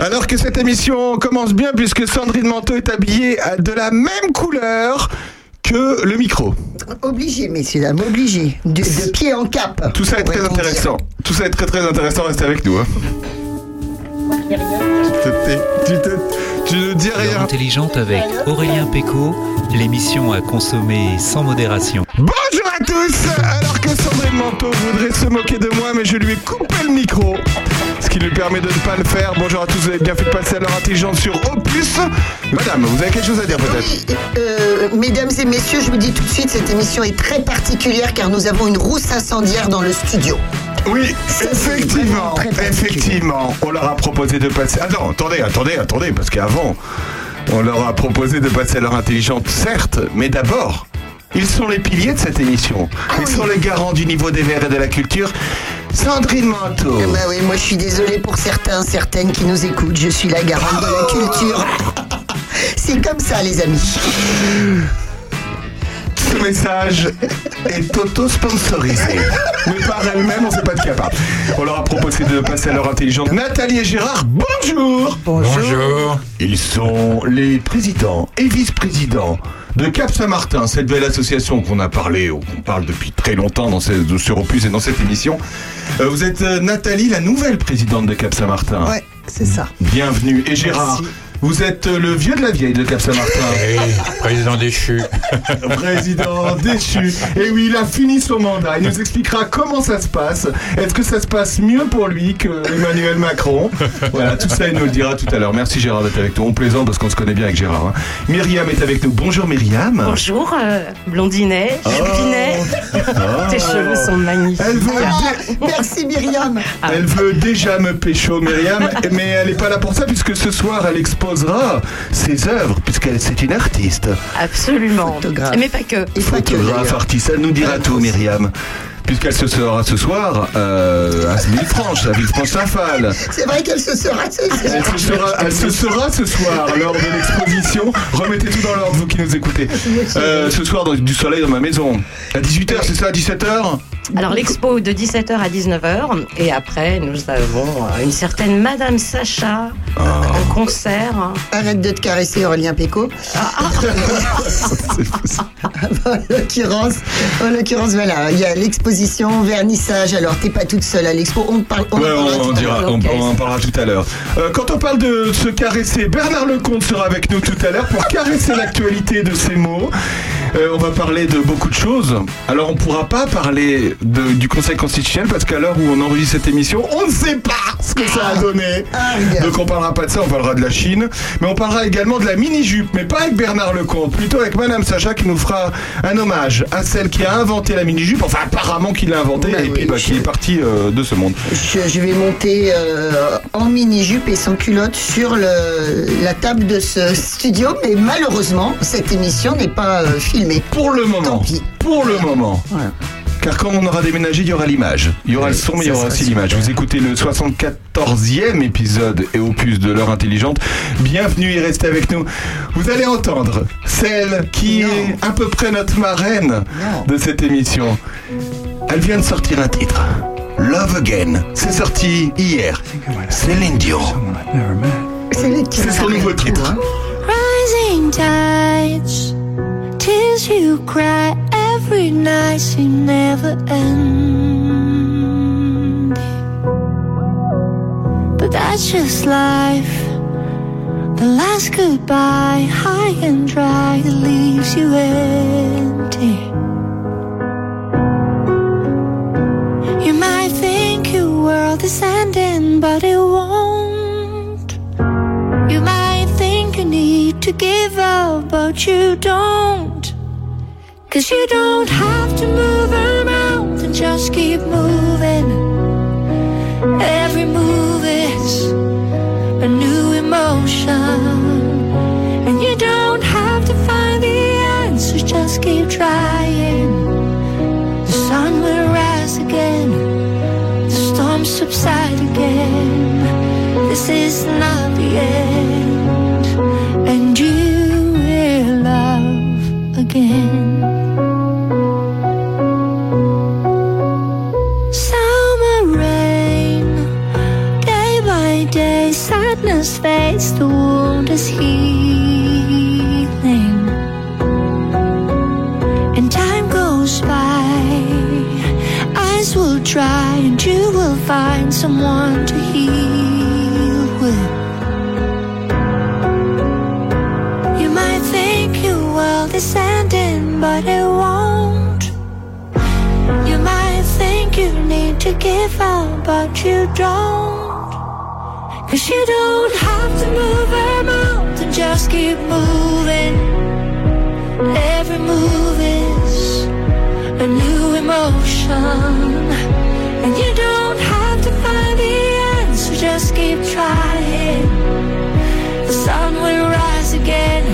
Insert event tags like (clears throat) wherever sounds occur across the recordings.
Alors que cette émission commence bien puisque Sandrine Manteau est habillée de la même couleur que le micro. Obligé, messieurs, dames, obligé. De, de pied en cap. Tout ça est très intéressant. Tout ça est très très intéressant. Restez avec nous. Hein. Tu, te- tu ne dis rien. intelligente avec Aurélien Péco, l'émission à consommer sans modération. Bonjour à tous Alors que Sandrine Manteau voudrait se moquer de moi, mais je lui ai coupé le micro. Qui lui permet de ne pas le faire. Bonjour à tous, vous avez bien fait de passer à l'heure intelligente sur Opus. Madame, vous avez quelque chose à dire peut-être Euh, mesdames et messieurs, je vous dis tout de suite, cette émission est très particulière car nous avons une rousse incendiaire dans le studio. Oui, effectivement, effectivement. On leur a proposé de passer. Attends, attendez, attendez, attendez, parce qu'avant, on leur a proposé de passer à l'heure intelligente, certes, mais d'abord, ils sont les piliers de cette émission. Ils sont les garants du niveau des verts et de la culture. Sandrine Manteau. Eh ben oui, moi je suis désolée pour certains, certaines qui nous écoutent. Je suis la garante de la culture. C'est comme ça, les amis. Ce message est auto-sponsorisé. Mais par elle-même, on ne sait pas de capable. On leur a proposé de passer à l'heure intelligente. Nathalie et Gérard, bonjour Bonjour. Ils sont les présidents et vice-présidents de Cap Saint-Martin, cette belle association qu'on a parlé, ou qu'on parle depuis très longtemps dans cette, sur Opus et dans cette émission. Euh, vous êtes euh, Nathalie, la nouvelle présidente de Cap Saint-Martin. Ouais, c'est ça. Bienvenue. Et Gérard, Merci. Vous êtes euh, le vieux de la vieille de Cap Saint-Martin. Oui, président déchu. (laughs) Président déchu. Et oui, il a fini son mandat. Il nous expliquera comment ça se passe. Est-ce que ça se passe mieux pour lui que Emmanuel Macron? Voilà, tout ça, il nous le dira tout à l'heure. Merci Gérard d'être avec nous. On plaisante parce qu'on se connaît bien avec Gérard. hein. Myriam est avec nous. Bonjour Myriam. Bonjour, euh, blondinet, chupinet. Tes cheveux sont magnifiques. Elle veut, Ah, dé- merci Myriam. elle veut déjà me pécho, Myriam, mais elle n'est pas là pour ça puisque ce soir elle exposera ses œuvres, puisqu'elle c'est une artiste. Absolument. Photographe. Mais pas que. Et pas que, Photographe, d'ailleurs. artiste, elle nous dira tout, Myriam. Puisqu'elle se sera ce soir euh, à Villefranche, à Villefranche-Saint-Phal. C'est vrai qu'elle se sera. c'est- c'est- Elle se, sera, elle se sera ce soir lors de l'exposition. Remettez tout dans l'ordre, vous qui nous écoutez. Euh, ce soir, dans, du soleil dans ma maison. À 18h, c'est ça, à 17h Alors l'expo de 17h à 19h et après nous avons euh, une certaine Madame Sacha Ah. en concert. Arrête de te caresser, Aurélien Péco. (laughs) en l'occurrence, en l'occurrence, voilà, il y a l'exposition, vernissage. Alors, t'es pas toute seule à l'expo. On parle. On Ouais, dira, on en parlera tout à l'heure. Euh, quand on parle de se caresser, Bernard Lecomte sera avec nous tout à l'heure pour caresser l'actualité de ces mots. Euh, on va parler de beaucoup de choses. Alors on pourra pas parler de- du Conseil constitutionnel parce qu'à l'heure où on enregistre cette émission, on ne sait pas ce que ça a donné. Ah, regarde. Donc on parlera pas de ça, on parlera de la Chine, mais on parlera également de la mini-jupe, mais pas avec Bernard Lecomte, plutôt avec Madame Sacha qui nous fera un hommage à celle qui a inventé la mini-jupe, enfin apparemment qui l'a inventée Bah et oui, puis bah, qui est partie euh, de ce monde. Je, je vais monter euh, en mini-jupe et sans culotte sur le, la table de ce studio, mais malheureusement, cette émission n'est pas euh, filmée. Pour le moment. Tant pis. Pour le moment. Voilà. Car quand on aura déménagé, il y aura l'image. Il y aura le son, mais il y aura aussi l'image. Vous écoutez le 74e épisode et opus de l'heure intelligente. Bienvenue et restez avec nous. Vous allez entendre celle qui Non. est à peu près notre marraine Non. de cette émission. Elle vient de sortir un titre. Love Again. C'est sorti hier. Céline Dion. C'est C'est son nouveau titre. hein. Rising tides, tears you cry every night seem never end. But that's just life. The last goodbye, high and dry, leaves you empty. You might think your world is ending, but it won't. You might think you need to give up, but you don't. Cause you don't have to move around and just keep moving. Every move is a new emotion. And you don't have to find the answers, just keep trying. The sun will rise again, the storm subside again. This is not the end, someone to heal with. You might think your world is ending, but it won't. You might think you need to give up, but you don't. Cause you don't have to move a mountain, just keep moving. Every move is a new emotion. And you don't just keep trying. The sun will rise again,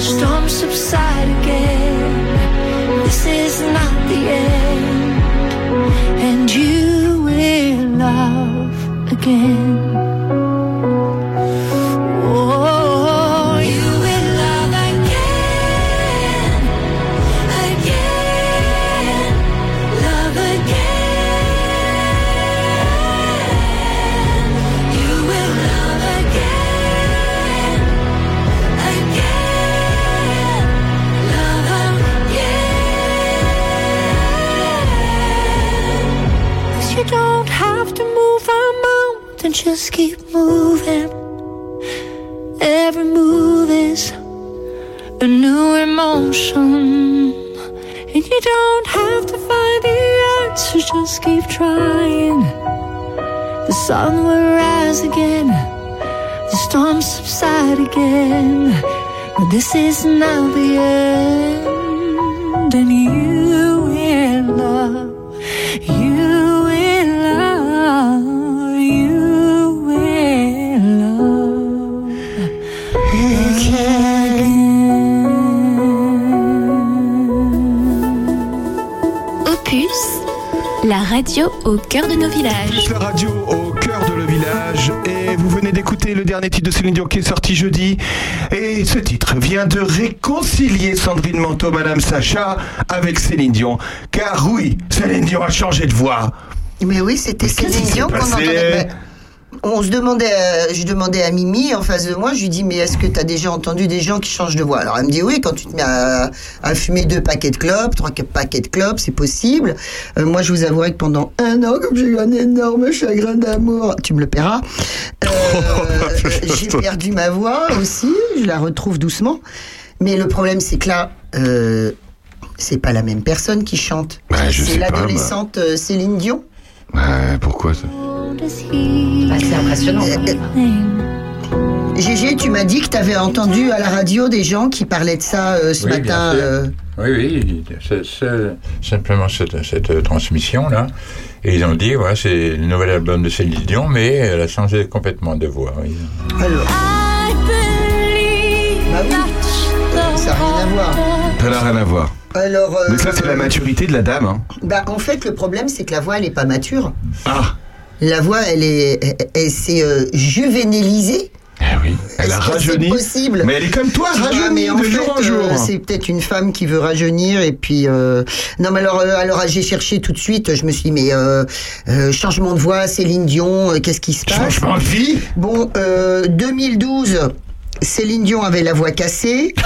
storms subside again. This is not the end, and you will love again. Just keep moving. Every move is a new emotion. And you don't have to find the answer, just keep trying. The sun will rise again, the storms subside again. But this is now the end, and radio au cœur de nos villages. La radio au cœur de le village et vous venez d'écouter le dernier titre de Céline Dion qui est sorti jeudi et ce titre vient de réconcilier Sandrine Manteau, Madame Sacha avec Céline Dion car oui, Céline Dion a changé de voix. Mais oui, c'était Céline Dion qu'on entendait. On se demandait, euh, je demandais à Mimi en face de moi, je lui dis mais est-ce que tu as déjà entendu des gens qui changent de voix? Alors elle me dit oui, quand tu te mets à, à fumer deux paquets de clopes, trois paquets de clopes, c'est possible. Euh, moi je vous avouerai que pendant un an, comme j'ai eu un énorme chagrin d'amour, tu me le paieras, euh, (laughs) j'ai perdu ma voix aussi, je la retrouve doucement. Mais le problème c'est que là, euh, c'est pas la même personne qui chante. C'est l'adolescente euh, Céline Dion. Ouais, pourquoi ça? Bah, c'est impressionnant. quand même. Gégé, tu m'as dit que tu avais entendu à la radio des gens qui parlaient de ça euh, ce Oui, bien matin. sûr. euh, Oui, oui, c'est c'est simplement cette, cette transmission-là. Et ils ont dit, ouais, c'est le nouvel album de Céline Dion, mais elle a changé complètement de voix. oui. alors, Bah oui. that the Ça n'a rien à voir. Ça n'a rien à voir. alors, euh, Mais ça c'est la maturité de la dame. Hein. bah, en fait, le problème, c'est que la voix, elle n'est pas mature. Ah, La voix, elle est, elle, s'est euh, juvénélisée. eh oui, elle a rajeuni. C'est possible. Mais elle est comme toi, vois, rajeunie de fait, jour en jour. euh, c'est peut-être une femme qui veut rajeunir et puis euh, non mais alors euh, alors j'ai cherché tout de suite. Je me suis dit mais euh, euh, changement de voix, Céline Dion, qu'est-ce qui se passe? Changement de vie? Bon, euh, 2012, Céline Dion avait la voix cassée. (laughs)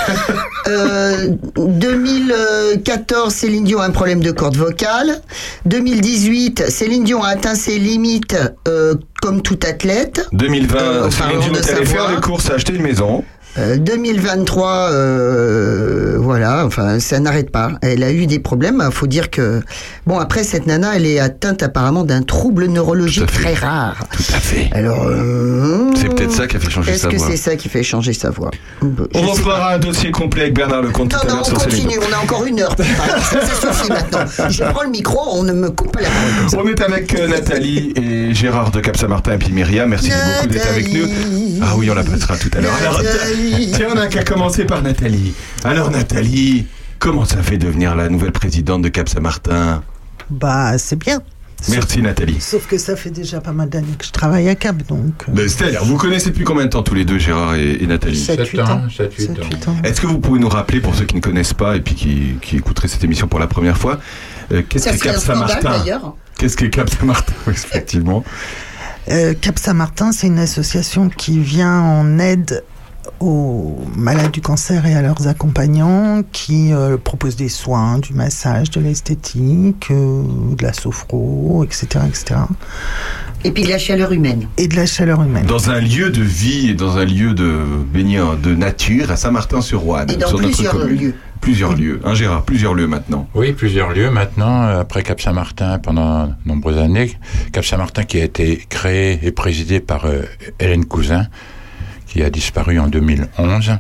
Euh, 2014, Céline Dion a un problème de corde vocale. 2018, Céline Dion a atteint ses limites euh, comme tout athlète. 2020, Euh, Céline Dion de est allée faire des courses à acheter une maison. Euh, 2023, euh, voilà, enfin, ça n'arrête pas. Elle a eu des problèmes. Faut dire que, bon, après cette nana, elle est atteinte apparemment d'un trouble neurologique très rare. Tout à fait. Alors, euh, C'est peut-être ça qui a fait changer Est-ce sa que voix. c'est ça qui fait changer sa voix Je On sais reprendra un dossier complet avec Bernard Lecomte tout Non, à non, l'heure on sur continue. On a encore une heure pour parler. Ça, ça suffit maintenant. Je prends le micro, on ne me coupe pas la parole. On est avec euh, Nathalie et Gérard de Cap-Saint-Martin et puis Myriam. Merci beaucoup d'être avec nous. Ah oui, on la passera tout à l'heure. Nathalie. tiens, on a qu'à commencer par Nathalie. Alors Nathalie, comment ça fait devenir la nouvelle présidente de Cap-Saint-Martin Bah, c'est bien. Merci Nathalie. Sauf que ça fait déjà pas mal d'années que je travaille à Cap, donc. euh, Ben, C'est-à-dire, vous connaissez depuis combien de temps tous les deux, Gérard et, et Nathalie? Sept, Sept huit ans, ans. sept, huit Sept, ans. Est-ce que vous pouvez nous rappeler, pour ceux qui ne connaissent pas et puis qui, qui écouteraient cette émission pour la première fois, euh, qu'est-ce que Cap-Saint-Martin d'ailleurs. Qu'est-ce que Cap Saint-Martin (laughs) Effectivement? Euh, Cap Saint-Martin, c'est une association qui vient en aide aux malades du cancer et à leurs accompagnants, qui euh, propose des soins, du massage, de l'esthétique, euh, de la sophro, etc., etc. Et puis de la chaleur humaine. Et de la chaleur humaine. Dans un lieu de vie et dans un lieu de de nature à Saint-Martin-sur-Ouane. Et dans sur notre plusieurs commune. lieux. Plusieurs lieux. Hein, Gérard, plusieurs lieux maintenant. Oui, plusieurs lieux maintenant, euh, après Cap Saint-Martin pendant de nombreuses années. Cap Saint-Martin qui a été créé et présidé par euh, Hélène Cousin, qui a disparu en 2011.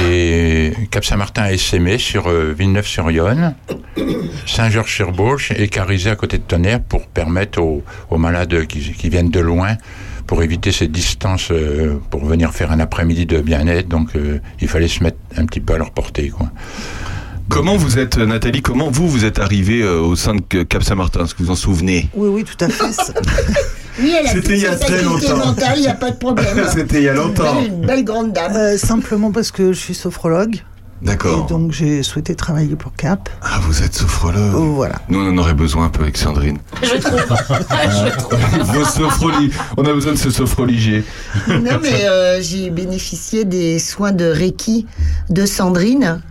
Et Cap Saint-Martin a essaimé sur euh, Villeneuve-sur-Yonne, Saint-Georges-sur-Bauche et Carizé à côté de Tonnerre pour permettre aux, aux malades qui, qui viennent de loin, pour éviter ces distances, euh, pour venir faire un après-midi de bien-être. Donc euh, il fallait se mettre un petit peu à leur portée. Quoi. Comment vous êtes, Nathalie, comment vous, vous êtes arrivée euh, au sein de Cap Saint-Martin? Est-ce que vous en souvenez? Oui, oui, tout à fait. (laughs) Oui, elle a C'était il y a très longtemps. mentale, il n'y a pas de problème. (laughs) C'était il y a longtemps. Une belle, une belle grande dame. Euh, simplement parce que je suis sophrologue. D'accord. Et donc j'ai souhaité travailler pour Cap. Ah, vous êtes sophrologue. Oh, voilà. Nous, on en aurait besoin un peu avec Sandrine. (laughs) Je trouve. Je trouve. Vos sophroli- On a besoin de ce sophroliger. Non, mais euh, j'ai bénéficié des soins de Reiki de Sandrine.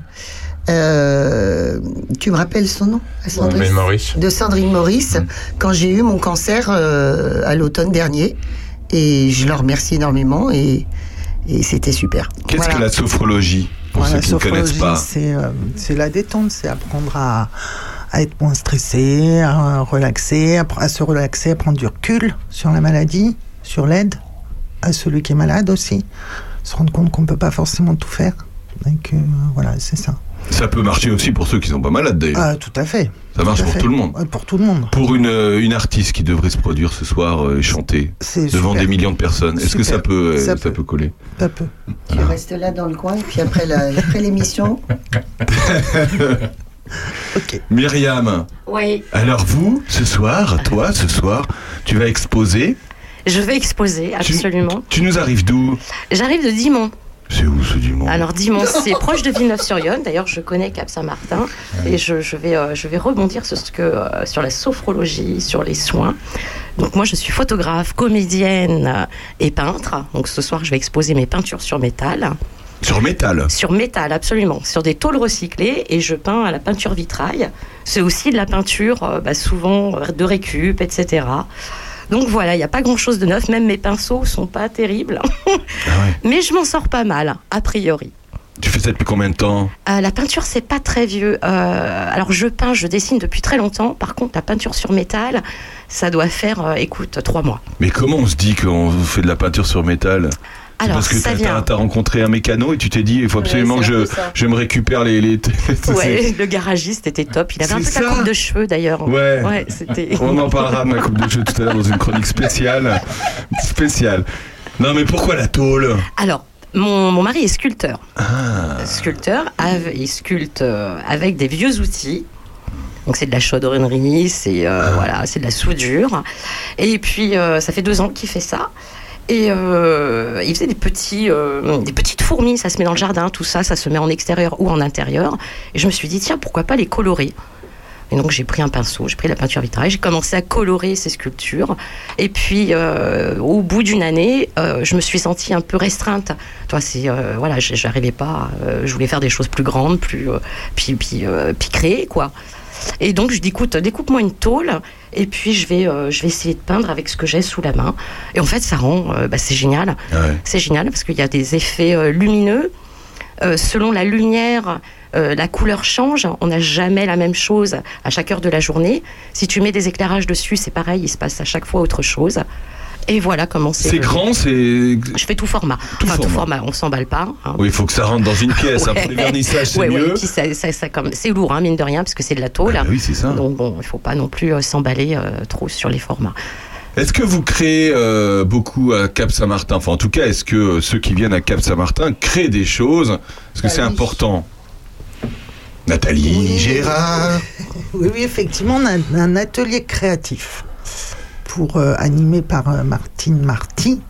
Euh, tu me rappelles son nom Sandrine Maurice. De Sandrine Maurice, quand j'ai eu mon cancer euh, à l'automne dernier. Et je leur remercie énormément et, et c'était super. Qu'est-ce Voilà. que la sophrologie Pour Voilà, ceux qui ne connaissent sophrologie, pas. C'est euh, c'est la détente, c'est apprendre à, à être moins stressé, à relaxer, à, à se relaxer, à prendre du recul sur la maladie, sur l'aide à celui qui est malade aussi. Se rendre compte qu'on ne peut pas forcément tout faire. Donc euh, voilà, c'est ça. Ça peut marcher aussi pour ceux qui sont pas malades d'ailleurs. Ah, tout à fait. Ça marche tout pour fait. tout le monde. Ouais, pour tout le monde. Pour une, euh, une artiste qui devrait se produire ce soir euh, et chanter devant super. des millions de personnes, est-ce que ça peut, euh, Ça ça peut. coller Ça peut. Tu restes là dans le coin et puis après l'émission, (laughs) Ok. Myriam, Oui, alors vous, ce soir, toi, ce soir, tu vas exposer. je vais exposer, Tu- absolument. Tu, nous arrives d'où? J'arrive de Dimon. C'est où ce dimanche Alors Dimon, c'est proche de Villeneuve-sur-Yonne. D'ailleurs, je connais Cap Saint-Martin et je, je vais, euh, je vais rebondir sur, ce que, euh, sur la sophrologie, sur les soins. Donc moi, je suis photographe, comédienne euh, et peintre. Donc ce soir, je vais exposer mes peintures sur métal. Sur métal. Sur métal, absolument. Sur des tôles recyclées et je peins à la peinture vitrail. C'est aussi de la peinture, euh, bah, souvent de récup, etc. Donc voilà, il n'y a pas grand-chose de neuf. Même mes pinceaux sont pas terribles. Ah ouais. (laughs) Mais je m'en sors pas mal, a priori. Tu fais ça depuis combien de temps? Euh, la peinture, c'est pas très vieux. Euh, alors, je peins, je dessine depuis très longtemps. Par contre, la peinture sur métal, ça doit faire, euh, écoute, trois mois. Mais comment on se dit qu'on fait de la peinture sur métal? Alors, Parce que ça vient. t'as rencontré un mécano et tu t'es dit il faut absolument que je, je me récupère les. les Ouais, (laughs) le garagiste était top. Il avait un peu ça coupe de cheveux d'ailleurs. Ouais. Ouais, c'était. On en parlera de ma coupe de cheveux tout à l'heure dans une chronique spéciale. Spéciale. Non mais pourquoi la tôle? Alors, mon, mon mari est sculpteur. Ah. Sculpteur, il sculpte euh, avec des vieux outils. Donc c'est de la chaudronnerie, c'est euh, voilà, c'est de la soudure. Et puis euh, ça fait deux ans qu'il fait ça. Et euh, il faisait des petits, euh, des petites fourmis, ça se met dans le jardin, tout ça, ça se met en extérieur ou en intérieur. Et je me suis dit tiens pourquoi pas les colorer? Et donc j'ai pris un pinceau, j'ai pris la peinture vitrail, j'ai commencé à colorer ces sculptures. Et puis euh, au bout d'une année, euh, je me suis sentie un peu restreinte. Toi, c'est euh, voilà, j'arrivais pas. je voulais faire des choses plus grandes, plus puis puis puis créer quoi. Et donc je dis écoute, découpe-moi une tôle et puis je vais euh, je vais essayer de peindre avec ce que j'ai sous la main. Et en fait, ça rend euh, bah, c'est génial. Ouais. C'est génial parce qu'il y a des effets euh, lumineux. Selon la lumière, la couleur change. On n'a jamais la même chose à chaque heure de la journée. Si tu mets des éclairages dessus, c'est pareil, il se passe à chaque fois autre chose. Et voilà comment c'est. C'est grand, c'est. Je fais tout format. Tout Enfin, tout format. format, on s'emballe pas. hein. Oui, il faut que ça rentre dans une (laughs) pièce. hein, Ouais. Pour les vernissages, c'est Ouais, ouais, mieux. puis ça- ça- ça comme- c'est lourd, hein, mine de rien, parce que c'est de la tôle. Ah bah oui, c'est ça. Donc bon, il faut pas non plus euh, s'emballer euh, trop sur les formats. Est-ce que vous créez euh, beaucoup à Cap Saint-Martin? Enfin, en tout cas, est-ce que ceux qui viennent à Cap Saint-Martin créent des choses? Parce que Bah c'est oui. important? Nathalie, Oui. Gérard. (laughs) Oui, oui, effectivement, on a un atelier créatif pour euh, animé par euh, Martine Marty.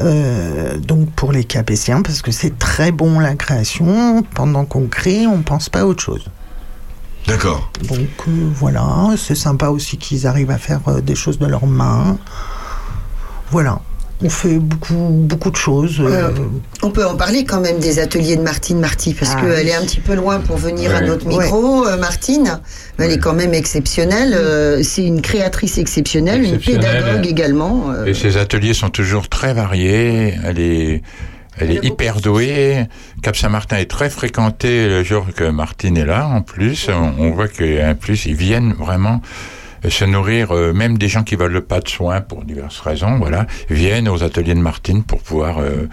Euh, donc pour les Capétiens, parce que c'est très bon la création. Pendant qu'on crée, on pense pas à autre chose. D'accord. Donc euh, voilà, c'est sympa aussi qu'ils arrivent à faire euh, des choses de leurs mains. Voilà. On fait beaucoup, beaucoup de choses. Euh, euh, On peut en parler quand même des ateliers de Martine Marty, parce Ah, qu'elle oui. est un petit peu loin pour venir à notre micro, euh, Martine. Elle est quand même exceptionnelle. euh, C'est une créatrice exceptionnelle, une pédagogue également. euh, Et ses ateliers sont toujours très variés. Elle est, elle est hyper douée. Cap Saint-Martin est très fréquenté le jour que Martine est là. En plus, on, on voit qu'en plus ils viennent vraiment se nourrir, euh, même des gens qui veulent pas de soins pour diverses raisons, voilà, viennent aux ateliers de Martine pour pouvoir euh,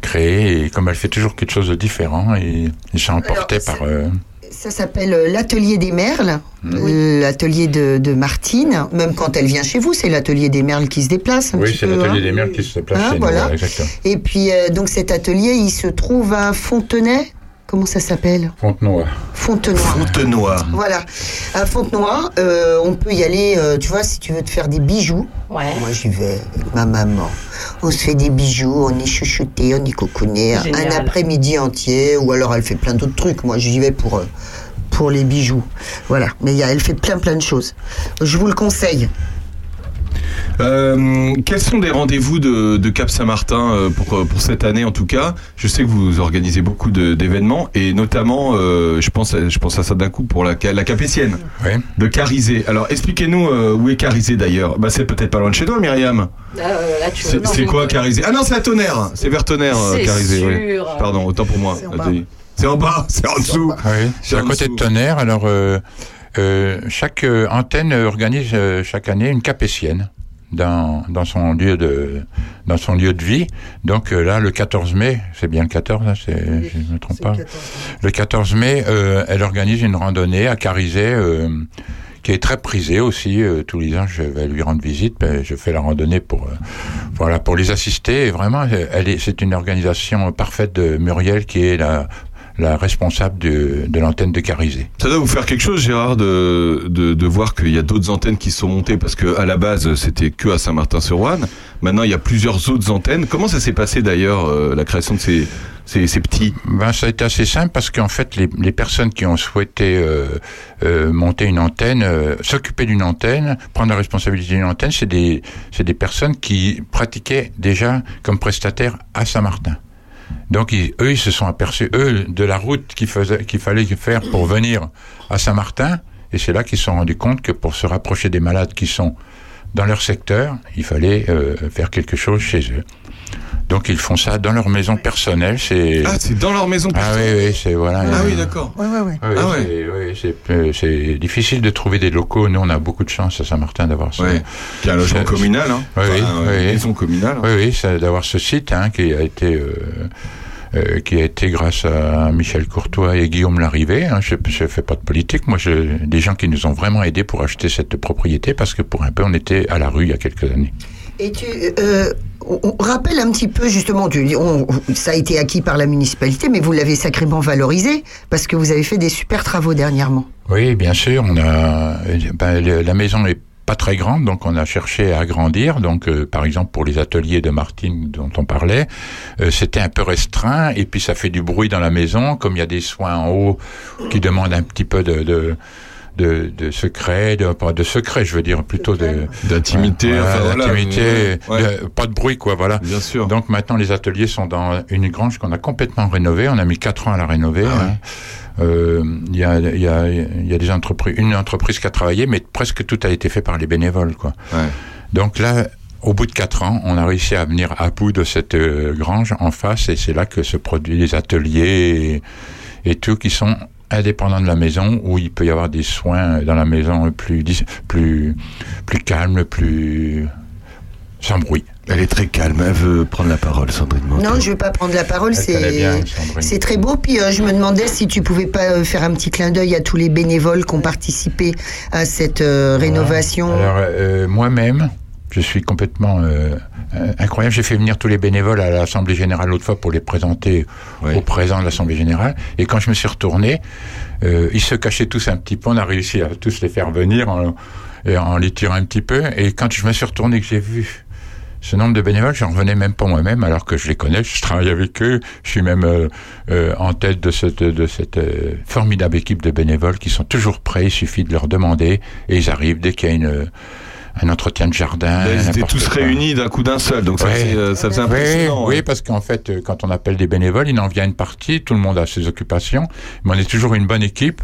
créer. Et comme elle fait toujours quelque chose de différent, et ils sont emportés Alors, par. euh, Ça s'appelle euh, l'atelier des merles, euh, l'atelier de, de Martine. Même quand elle vient chez vous, c'est l'atelier des merles qui se déplace un Oui, c'est l'atelier hein. des mères qui se déplace Hein, chez nous, voilà. exactement. Et puis euh, donc cet atelier, il se trouve à Fontenay? Comment ça s'appelle Fontenoy. Fontenoy. Fontenoy. Voilà. À Fontenoy, euh, on peut y aller, euh, tu vois, si tu veux te faire des bijoux. Ouais. Moi, j'y vais avec ma maman. On se fait des bijoux, on est chouchouté, on est cocooné. Un après-midi entier, ou alors elle fait plein d'autres trucs. Moi, j'y vais pour, euh, pour les bijoux. Voilà. Mais il y a- elle fait plein, plein de choses. Je vous le conseille. Euh, quels sont des rendez-vous de, de Cap Saint-Martin euh, pour, pour cette année en tout cas? Je sais que vous organisez beaucoup d'événements et notamment, euh, je, pense, à- je pense à ça d'un coup pour la, ca- la Capétienne Oui. de Carizé. Alors expliquez-nous euh, où est Carizé d'ailleurs? Bah, C'est peut-être pas loin de chez toi Myriam. Euh, C'est quoi Carizé? Ah non, c'est à Tonnerre C'est vers Tonnerre, C'est Carizé. Pardon, autant pour moi. C'est en bas. C'est en dessous. Oui, c'est à côté dessous. de Tonnerre. Alors, chaque euh, antenne organise euh, chaque année une capétienne dans, dans son lieu de dans son lieu de vie. Donc euh, là, le 14 mai, c'est bien le 14, hein, c'est, je ne me trompe pas. 14. Le 14 mai, euh, elle organise une randonnée à Carizet. euh, qui est très prisée aussi. euh, tous les ans, je vais lui rendre visite. ben, je fais la randonnée pour, euh, voilà, pour les assister. Et vraiment, euh, elle est, c'est une organisation parfaite de Muriel qui est la, la responsable de, de l'antenne de Carizet. Ça doit vous faire quelque chose, Gérard, de, de, de voir qu'il y a d'autres antennes qui sont montées parce que à la base c'était que à Saint-Martin-sur-Ouane. Maintenant, il y a plusieurs autres antennes. Comment ça s'est passé d'ailleurs euh, la création de ces, ces, ces petits? Ben, ça a été assez simple parce qu'en fait, les, les personnes qui ont souhaité euh, euh, monter une antenne, s'occuper d'une antenne, prendre la responsabilité d'une antenne, c'est des, c'est des personnes qui pratiquaient déjà comme prestataires à Saint-Martin. Donc, eux, ils se sont aperçus, eux, de la route qu'il fallait faire pour venir à Saint-Martin. Et c'est là qu'ils se sont rendus compte que pour se rapprocher des malades qui sont dans leur secteur, il fallait euh, faire quelque chose chez eux. Donc, ils font ça dans leur maison personnelle. C'est Ah, c'est dans leur maison. ah oui, oui, c'est voilà. Ah euh, oui, d'accord. Ouais, ouais, Ah c'est- oui, c'est euh, c'est difficile de trouver des locaux. Nous, on a beaucoup de chance à Saint-Martin d'avoir ça. Ouais. Qui a un logement communal, hein. Oui, oui, Enfin, oui, maison communale. hein. Oui, oui, d'avoir ce site hein, qui a été euh, euh, qui a été grâce à Michel Courtois et Guillaume Larrivé. Hein, je ne fais pas de politique. Moi, je, des gens qui nous ont vraiment aidés pour acheter cette propriété parce que pour un peu, on était à la rue il y a quelques années. Et tu euh, on, rappelle un petit peu justement, ça a été acquis par la municipalité, mais vous l'avez sacrément valorisé parce que vous avez fait des super travaux dernièrement. Oui, bien sûr. A ben, la maison est pas très grande, donc on a cherché à agrandir. Donc, euh, par exemple, pour les ateliers de Martine dont on parlait, euh, c'était un peu restreint, et puis ça fait du bruit dans la maison, comme il y a des soins en haut qui demandent un petit peu de de, de secret, de, pas de secret, je veux dire plutôt de D'intimité, Voilà, enfin, voilà, d'intimité, ouais. de- pas de bruit, quoi, voilà. Bien sûr. Donc maintenant, les ateliers sont dans une grange qu'on a complètement rénovée. On a mis quatre ans à la rénover. Ah ouais. hein. Euh, Il y, a, y, a, il y a des entreprises, une entreprise qui a travaillé, mais presque tout a été fait par les bénévoles, quoi. Ouais. Donc là, au bout de quatre ans, on a réussi à venir à bout de cette euh, grange en face, et c'est là que se produisent les ateliers et, et tout qui sont indépendants de la maison, où il peut y avoir des soins dans la maison plus plus plus calmes, plus sans bruit. Elle est très calme. Elle veut prendre la parole, Sandrine Monteau. Non, je vais pas prendre la parole. C'est très beau. Puis euh, je me demandais si tu pouvais pas euh, faire un petit clin d'œil à tous les bénévoles qui ont participé à cette euh, rénovation. Alors euh, moi-même, je suis complètement euh, euh, incroyable. J'ai fait venir tous les bénévoles à l'Assemblée générale l'autre fois pour les présenter Oui. au président de l'Assemblée générale. Et quand je me suis retourné, euh, ils se cachaient tous un petit peu. On a réussi à tous les faire venir en, et en les tirant un petit peu. Et quand je me suis retourné, que j'ai vu ce nombre de bénévoles, j'en revenais même pas moi-même, alors que je les connais, je travaille avec eux, je suis même euh, euh, en tête de cette, de cette euh, formidable équipe de bénévoles qui sont toujours prêts, il suffit de leur demander, et ils arrivent dès qu'il y a une, un entretien de jardin. Là, ils étaient tous quoi. réunis d'un coup d'un seul, donc ça, faisait, euh, ça faisait Oui, impressionnant. oui, ouais. parce qu'en fait, euh, quand on appelle des bénévoles, il en vient une partie, tout le monde a ses occupations, mais on est toujours une bonne équipe.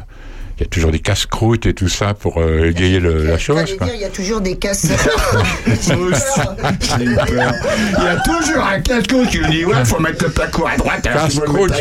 Il y a toujours des casse-croûtes et tout ça pour euh, égayer le- la chose. J'allais quoi. dire, Il y a toujours des casses. (laughs) J'ai peur. peur. Il y a toujours un casse-cou qui lui dit Ouais, faut mettre le placo à droite, tu le Casse-croûte,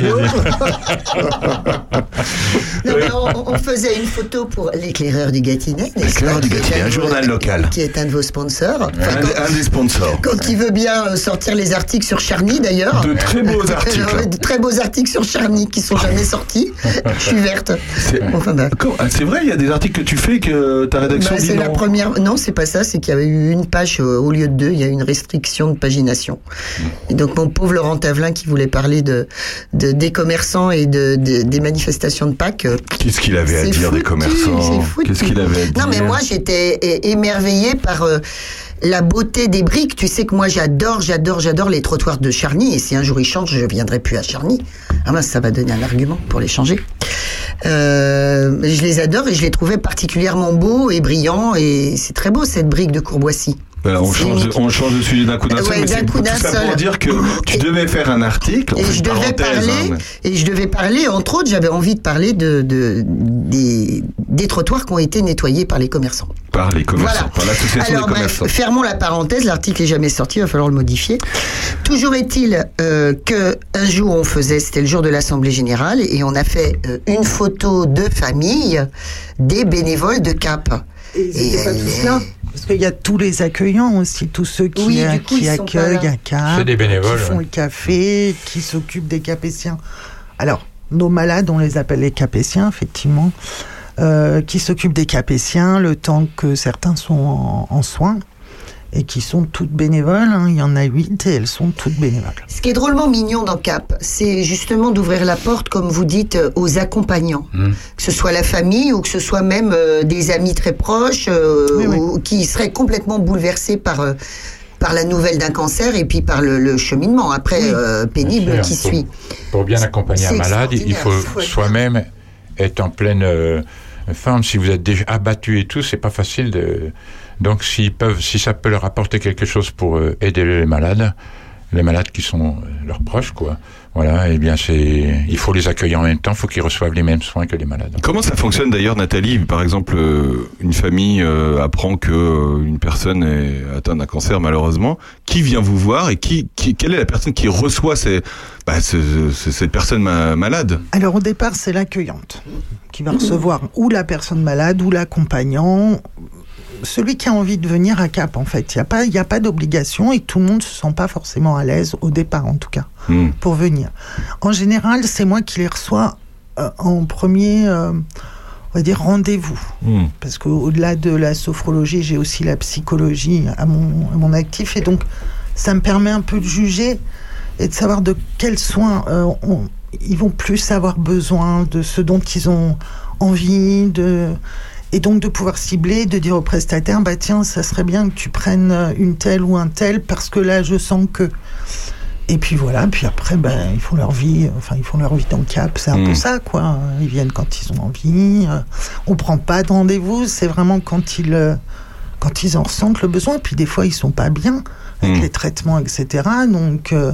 on, on faisait une photo pour l'éclaireur du Gâtinais. L'éclaireur du Gâtinais, un journal vos- local. Qui est un de vos sponsors. Enfin, quand, Un, des sponsors. quand il veut bien euh, sortir les articles sur Charny d'ailleurs. De très beaux (laughs) articles. de très beaux articles sur Charny qui sont jamais sortis. Je suis verte. C'est Enfin, bah. Ah, c'est vrai, il y a des articles que tu fais que ta rédaction Bah, dit c'est la non. première. Non, c'est pas ça. C'est qu'il y avait eu une page euh, au lieu de deux. Il y a eu une restriction de pagination. Et donc mon pauvre Laurent Tavelin qui voulait parler de, de des commerçants et de, de- des manifestations de Pâques. euh, Qu'est-ce qu'il avait à dire des commerçants. Qu'est-ce qu'il avait à dire Non, mais moi, j'étais émerveillée par euh, la beauté des briques. Tu sais que moi, j'adore, j'adore, j'adore les trottoirs de Charny. Et si un jour ils changent, je viendrai plus à Charny. Ah, ben, ça va donner un argument pour les changer. Euh, je les adore et je les trouvais particulièrement beaux et brillants. Et c'est très beau, cette brique de Courboissy. Voilà, on, change, on change de sujet d'un coup d'un seul, Ouais, c'est coup tout d'un ça seul. pour dire que tu devais faire un article. Et je devais parler, hein, mais- et je devais parler, entre autres, j'avais envie de parler de, de des, des trottoirs qui ont été nettoyés par les commerçants. par les commerçants, Voilà. par l'association Alors des bref, commerçants. fermons la parenthèse, l'article est jamais sorti, il va falloir le modifier. Toujours est-il euh, que un jour on faisait, c'était le jour de l'Assemblée Générale, et on a fait euh, une photo de famille des bénévoles de Cap. Et ils Et étaient pas elle tous est- là? Parce qu'il y a tous les accueillants aussi, tous ceux qui, Oui, euh, coup, qui accueillent des bénévoles, qui font ouais. le café, qui s'occupent des capétiens. Alors, nos malades, on les appelle les capétiens, effectivement, euh, qui s'occupent des capétiens le temps que certains sont en, en soins et qui sont toutes bénévoles. hein. Il y en a huit et elles sont toutes bénévoles. Ce qui est drôlement mignon dans Cap, c'est justement d'ouvrir la porte, comme vous dites, euh, aux accompagnants. Mm. Que ce soit la famille ou que ce soit même euh, des amis très proches euh, Oui, oui. ou qui seraient complètement bouleversés par, euh, par la nouvelle d'un cancer et puis par le, le cheminement après Oui. euh, pénible qui suit. Pour bien accompagner un malade, il faut soi-même être en pleine euh, forme. Si vous êtes déjà abattu et tout, c'est pas facile de. Donc, s'ils peuvent, si ça peut leur apporter quelque chose pour euh, aider les malades, les malades qui sont euh, leurs proches, quoi. Voilà, eh bien, c'est, il faut les accueillir en même temps, il faut qu'ils reçoivent les mêmes soins que les malades. Comment ça fonctionne d'ailleurs, Nathalie? Par exemple, euh, une famille euh, apprend que une personne est atteinte d'un cancer, malheureusement. Qui vient vous voir et qui, qui quelle est la personne qui reçoit ces, bah, ce- ce- cette personne ma- malade? Alors au départ, c'est l'accueillante qui va recevoir ou la personne malade ou l'accompagnant, celui qui a envie de venir à Cap en fait. Il n'y a pas, il y a pas d'obligation et tout le monde se sent pas forcément à l'aise au départ en tout cas Hmm. pour venir. En général, c'est moi qui les reçois euh, en premier, euh, on va dire rendez-vous, Hmm. parce qu'au-delà de la sophrologie, j'ai aussi la psychologie à mon, à mon actif et donc ça me permet un peu de juger et de savoir de quels soins euh, on- ils vont plus avoir besoin, de ce dont ils ont envie, de et donc de pouvoir cibler, de dire au prestataire, bah tiens, ça serait bien que tu prennes euh, une telle ou un tel parce que là, je sens que. Et puis voilà, puis après, ben, ils font leur vie, enfin, ils font leur vie dans le cap, c'est un peu ça, quoi. Ils viennent quand ils ont envie, euh, on prend pas de rendez-vous, c'est vraiment quand ils, euh, quand ils en ressentent le besoin, puis des fois, ils sont pas bien avec Mm. les traitements, etc. Donc, euh,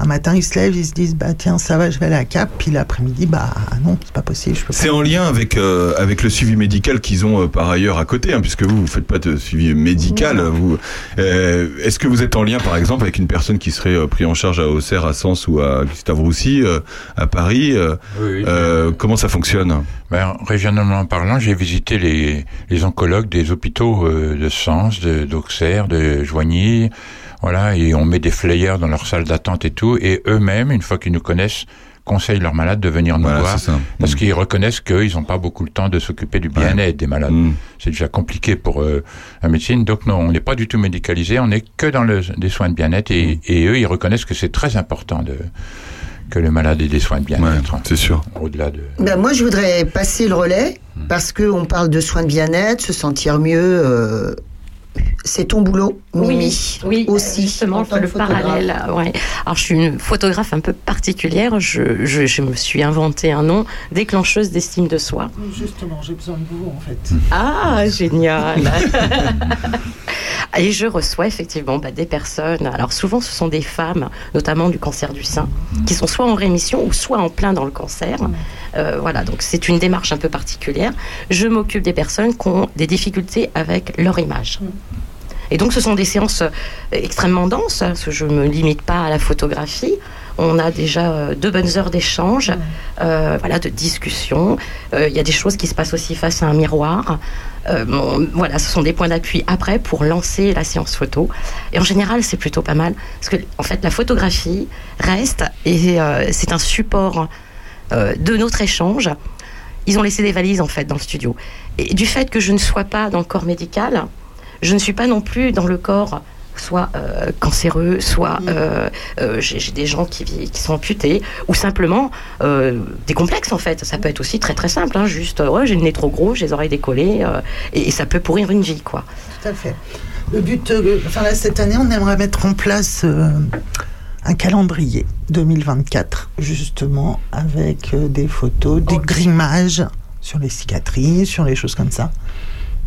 un matin, ils se lèvent, ils se disent, bah tiens, ça va, je vais aller à Cap, puis l'après-midi, bah non, c'est pas possible. C'est en lien avec euh, avec le suivi médical qu'ils ont euh, par ailleurs à côté, hein, puisque vous vous faites pas de suivi médical. Vous, euh, est-ce que vous êtes en lien, par exemple, avec une personne qui serait euh, prise en charge à Auxerre, à Sens ou à Gustave Roussy, euh, à Paris euh, euh, Comment ça fonctionne? Ben, régionalement parlant, j'ai visité les, les oncologues des hôpitaux euh, de Sens, de- d'Auxerre, de, Joigny, voilà, et on met des flyers dans leur salle d'attente et tout, et eux-mêmes, une fois qu'ils nous connaissent, conseillent leurs malades de venir nous Voilà, voir, c'est ça. parce Mm. qu'ils reconnaissent qu'ils n'ont pas beaucoup de temps de s'occuper du bien-être des malades. Mm. C'est déjà compliqué pour euh, la médecine, donc non, on n'est pas du tout médicalisé, on n'est que dans le, des soins de bien-être, et, et eux, ils reconnaissent que c'est très important de que le malade ait des soins de bien-être. c'est sûr. Au-delà de... Ben, moi, je voudrais passer le relais parce que on parle de soins de bien-être, se sentir mieux. euh, c'est ton boulot, Mimi. Oui, oui, aussi. Justement, en je le photographe. parallèle. Ouais. Alors, je suis une photographe un peu particulière. Je, je, je me suis inventé un nom, déclencheuse d'estime de soi. Justement, j'ai besoin de vous en fait. Ah, génial (laughs) Et je reçois effectivement bah, des personnes, alors souvent ce sont des femmes, notamment du cancer du sein, qui sont soit en rémission ou soit en plein dans le cancer. Euh, voilà, donc c'est une démarche un peu particulière. Je m'occupe des personnes qui ont des difficultés avec leur image. Et donc ce sont des séances euh, extrêmement denses, hein, parce que je ne me limite pas à la photographie. On a déjà euh, deux bonnes heures d'échange, euh, voilà, de discussion. Euh, Il y a des choses qui se passent aussi face à un miroir. Euh, bon, voilà, ce sont des points d'appui après pour lancer la séance photo. Et en général, c'est plutôt pas mal, parce que en fait, la photographie reste et c'est un support de notre échange. Ils ont laissé des valises en fait dans le studio. Et du fait que je ne sois pas dans le corps médical, je ne suis pas non plus dans le corps soit euh, cancéreux, soit euh, euh, j'ai des gens qui, qui sont amputés, ou simplement des complexes en fait. Ça peut être aussi très très simple, hein, juste ouais, j'ai le nez trop gros, j'ai les oreilles décollées, et, et ça peut pourrir une vie quoi. Tout à fait. Le but, enfin là, cette année, on aimerait mettre en place un calendrier 2024, justement, avec des photos, des grimages sur les cicatrices, sur les choses comme ça.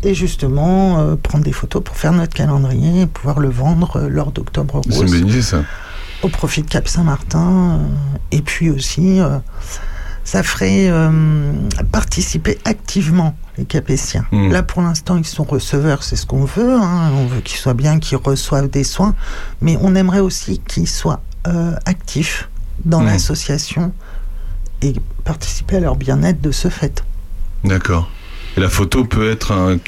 Et justement, euh, prendre des photos pour faire notre calendrier et pouvoir le vendre euh, lors d'Octobre C'est Rose idée, ça. au profit de Cap Saint-Martin. euh, et puis aussi, ça ferait participer activement les Capétiens. Mm. Là, pour l'instant, ils sont receveurs, c'est ce qu'on veut. hein. On veut qu'ils soient bien, qu'ils reçoivent des soins. Mais on aimerait aussi qu'ils soient actifs dans Mm. l'association et participer à leur bien-être de ce fait. D'accord. Et la photo peut être un.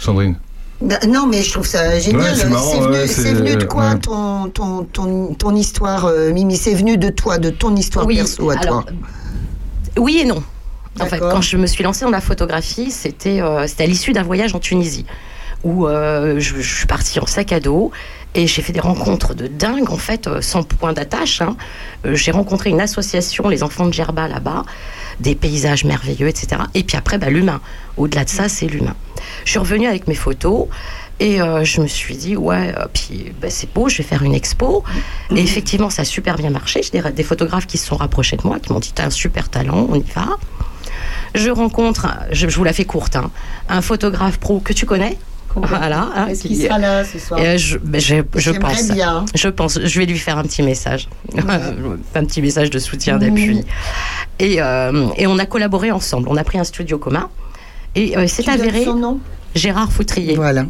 Sandrine Bah, Non, mais je trouve ça génial. Ouais, c'est marrant, venu, ouais, c'est c'est- venu de quoi ouais. ton, ton, ton, ton histoire, euh, Mimi? C'est venu de toi, de ton histoire perso à alors, toi. Oui et non. En fait, quand je me suis lancée dans la photographie, c'était euh, c'était à l'issue d'un voyage en Tunisie où euh, je, je suis partie en sac à dos et j'ai fait des rencontres de dingue en fait, euh, sans point d'attache. hein. Euh, j'ai rencontré une association, les enfants de Gerba là-bas, des paysages merveilleux, etc. Et puis après, bah, l'humain. Au-delà de ça, c'est l'humain. Je suis revenue avec mes photos. Et euh, je me suis dit, ouais, puis bah, c'est beau, je vais faire une expo. Et effectivement, ça a super bien marché. J'ai des, des photographes qui se sont rapprochés de moi, qui m'ont dit, t'as un super talent, on y va. Je rencontre, je, je vous la fais courte, hein, un photographe pro que tu connais? Voilà. hein, Est-ce qui- qu'il sera là ce soir euh, je, ben, je, je J'aimerais pense. bien. Je pense. Je vais lui faire un petit message. (laughs) un petit message de soutien, d'appui. Et, euh, et on a collaboré ensemble. On a pris un studio commun. Et euh, c'est avéré. son nom? Gérard Foutrier. Voilà.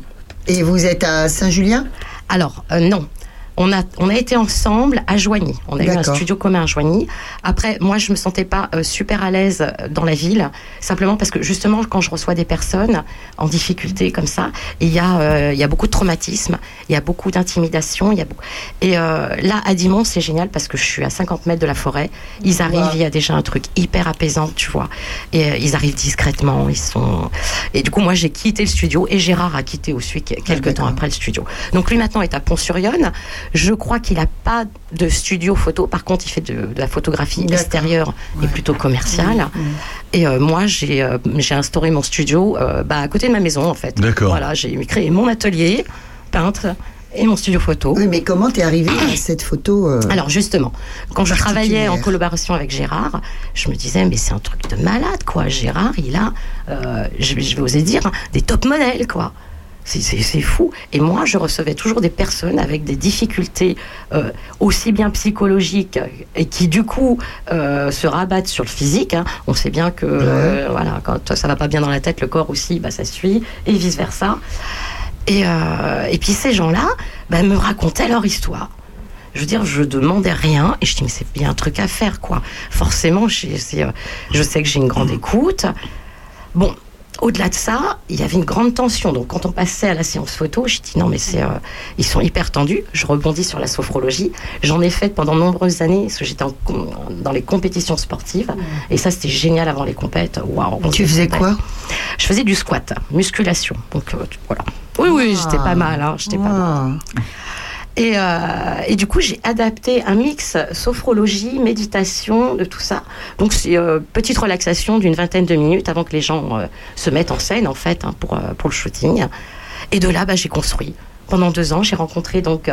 Et vous êtes à Saint-Julien? Alors, euh, non. On a, on a été ensemble à Joigny. On a eu un studio commun à Joigny. Après, moi, je me sentais pas euh, super à l'aise dans la ville, simplement parce que justement, quand je reçois des personnes en difficulté comme ça, il y a, euh, il y a beaucoup de traumatisme, il y a beaucoup d'intimidation, il y a beaucoup... et euh, là, à Dimon, c'est génial parce que je suis à 50 mètres de la forêt. Ils arrivent, Wow. il y a déjà un truc hyper apaisant, tu vois. Et euh, ils arrivent discrètement, ils sont. Et du coup, moi, j'ai quitté le studio et Gérard a quitté aussi que- quelques temps après le studio. Donc lui maintenant est à Pont-sur-Yonne. Je crois qu'il n'a pas de studio photo. Par contre, il fait de, de la photographie extérieure et plutôt commerciale. Et euh, moi, j'ai euh, instauré mon studio euh, bah, à côté de ma maison, en fait. D'accord. Voilà, j'ai créé mon atelier peintre et mon studio photo. Oui, mais comment t'es arrivé à cette photo euh, Alors justement, quand je travaillais en collaboration avec Gérard, je me disais mais c'est un truc de malade quoi. Gérard, il a, euh, je, vais- je vais oser dire, hein, des top modèles quoi. C'est- fou. Et moi, je recevais toujours des personnes avec des difficultés euh, aussi bien psychologiques et qui du coup euh, se rabattent sur le physique. hein. On sait bien que euh, voilà, quand ça va pas bien dans la tête, le corps aussi, bah, ça suit et vice versa. Et, euh, et puis ces gens-là bah, me racontaient leur histoire. Je veux dire, je demandais rien et je dis mais c'est bien un truc à faire quoi. Forcément, euh, je sais que j'ai une grande écoute. Bon, au-delà de ça, il y avait une grande tension. Donc quand on passait à la séance photo, j'ai dit non mais c'est, euh, ils sont hyper tendus. Je rebondis sur la sophrologie. J'en ai fait pendant de nombreuses années parce que j'étais dans les compétitions sportives et ça c'était génial avant les compètes. Waouh. Tu faisais quoi Je faisais du squat, musculation. Donc euh, voilà. Oui oui, j'étais pas mal. Hein, j'étais pas mal. Et, euh, et du coup, j'ai adapté un mix sophrologie, méditation, de tout ça. Donc, c'est euh, petite relaxation d'une vingtaine de minutes avant que les gens euh, se mettent en scène, en fait, hein, pour, euh, pour le shooting. Et de là, bah, j'ai construit. Pendant deux ans, j'ai rencontré donc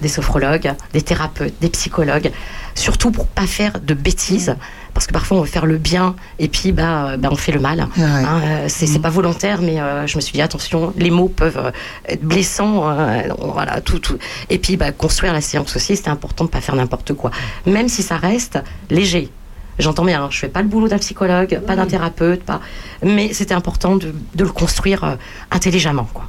des sophrologues, des thérapeutes, des psychologues, surtout pour pas faire de bêtises, parce que parfois on veut faire le bien et puis bah, euh, bah, on fait le mal. Ouais. Hein, euh, c'est c'est pas volontaire, mais euh, je me suis dit attention, les mots peuvent être blessants, euh, voilà tout, tout. Et puis bah, construire la séance aussi, c'était important de pas faire n'importe quoi, même si ça reste léger. J'entends bien, hein, je fais pas le boulot d'un psychologue, pas d'un thérapeute, pas, mais c'était important de, de le construire intelligemment, quoi.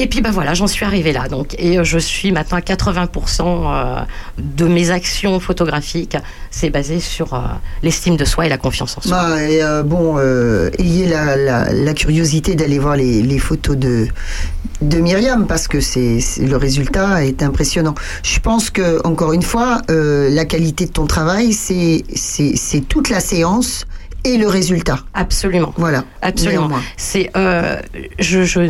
Et puis bah voilà, j'en suis arrivée là. Donc, et euh, je suis maintenant à 80% euh, de mes actions photographiques, c'est basé sur euh, l'estime de soi et la confiance en soi. Bah, et, euh, bon, euh, ayez la, la, la curiosité d'aller voir les, les photos de, de Myriam parce que c'est le résultat est impressionnant. Je pense que encore une fois, euh, la qualité de ton travail, c'est toute la séance et le résultat. Absolument. Voilà. Absolument. C'est, euh, je, je,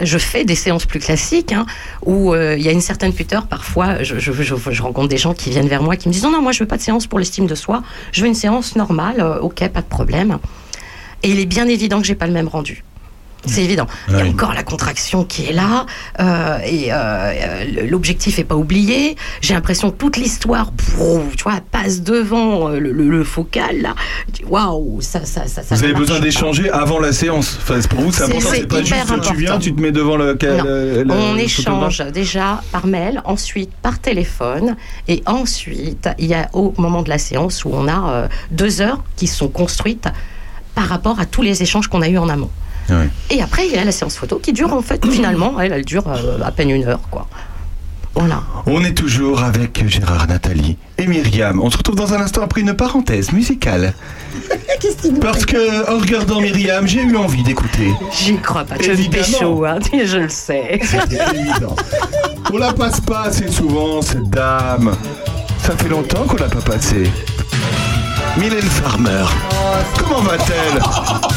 je fais des séances plus classiques hein, où euh, il y a une certaine puteur. Parfois, je, rencontre des gens qui viennent vers moi qui me disent non, non, moi je veux pas de séance pour l'estime de soi. Je veux une séance normale. euh, ok, pas de problème. Et il est bien évident que j'ai pas le même rendu. C'est évident. Il y a Oui. encore la contraction qui est là, euh, et euh, l'objectif est pas oublié. J'ai l'impression que toute l'histoire, tu vois, passe devant euh, le, le- le focal là. Waouh, ça, ça, ça, ça Vous avez besoin d'échanger avant la séance. Enfin, pour vous, c'est important. c'est pas juste tu viens, important. tu te mets devant le. On échange déjà par mail, ensuite par téléphone, et ensuite il y a au moment de la séance où on a euh, deux heures qui sont construites par rapport à tous les échanges qu'on a eu en amont. Ouais. Et après il y a la séance photo qui dure en fait finalement, elle, elle dure euh, à peine une heure quoi. Voilà. On est toujours avec Gérard, Nathalie et Myriam. On se retrouve dans un instant après une parenthèse musicale. (laughs) Parce que en regardant Myriam, j'ai eu envie d'écouter. J'y crois pas. Tu Évidemment. pécho, hein, (laughs) je le sais. C'est évident. On la passe pas assez souvent, cette dame. Ça fait longtemps qu'on l'a pas passée. Mylène Farmer. Comment va-t-elle?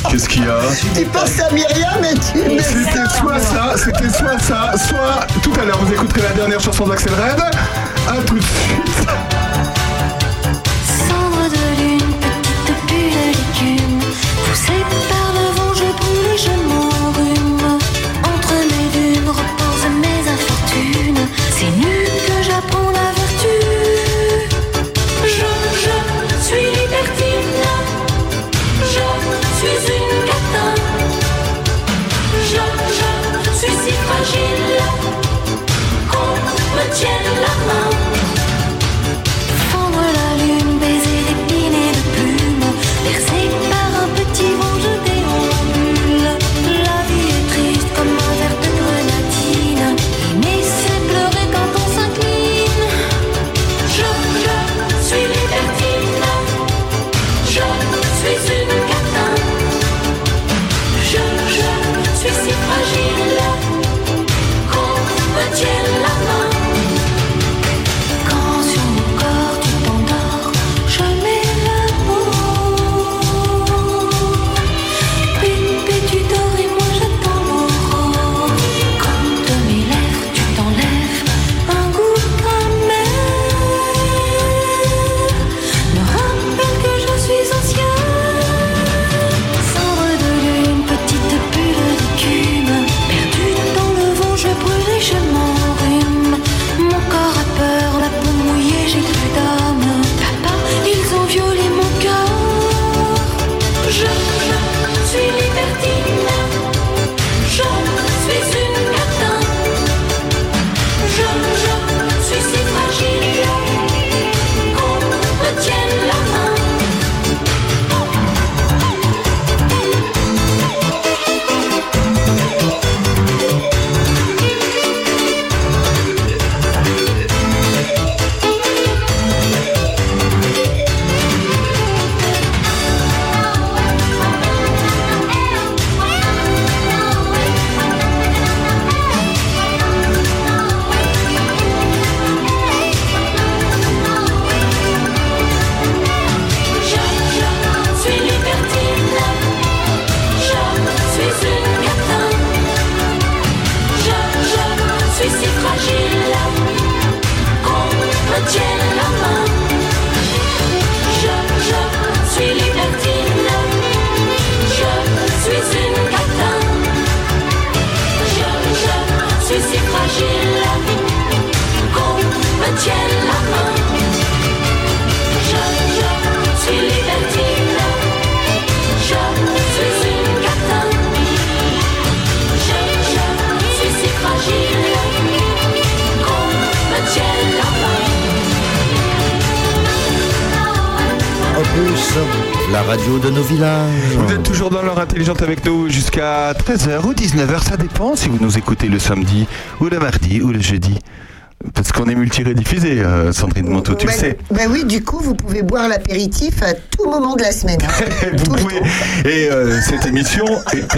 Qu'est-ce qu'il y a? Tu penses à Myriam et tu C'était soit ça, c'était soit ça, soit tout à l'heure vous écouterez la dernière chanson d'Axel Red. A tout de suite. 16h ou 19h, ça dépend si vous nous écoutez le samedi ou le mardi ou le jeudi. Parce qu'on est multi-rediffusé, euh, Sandrine Manteau, tu le ben, sais. Bah oui, du coup, vous pouvez boire l'apéritif à tout moment de la semaine. Hein. (laughs) Vous pouvez. Et euh, cette émission,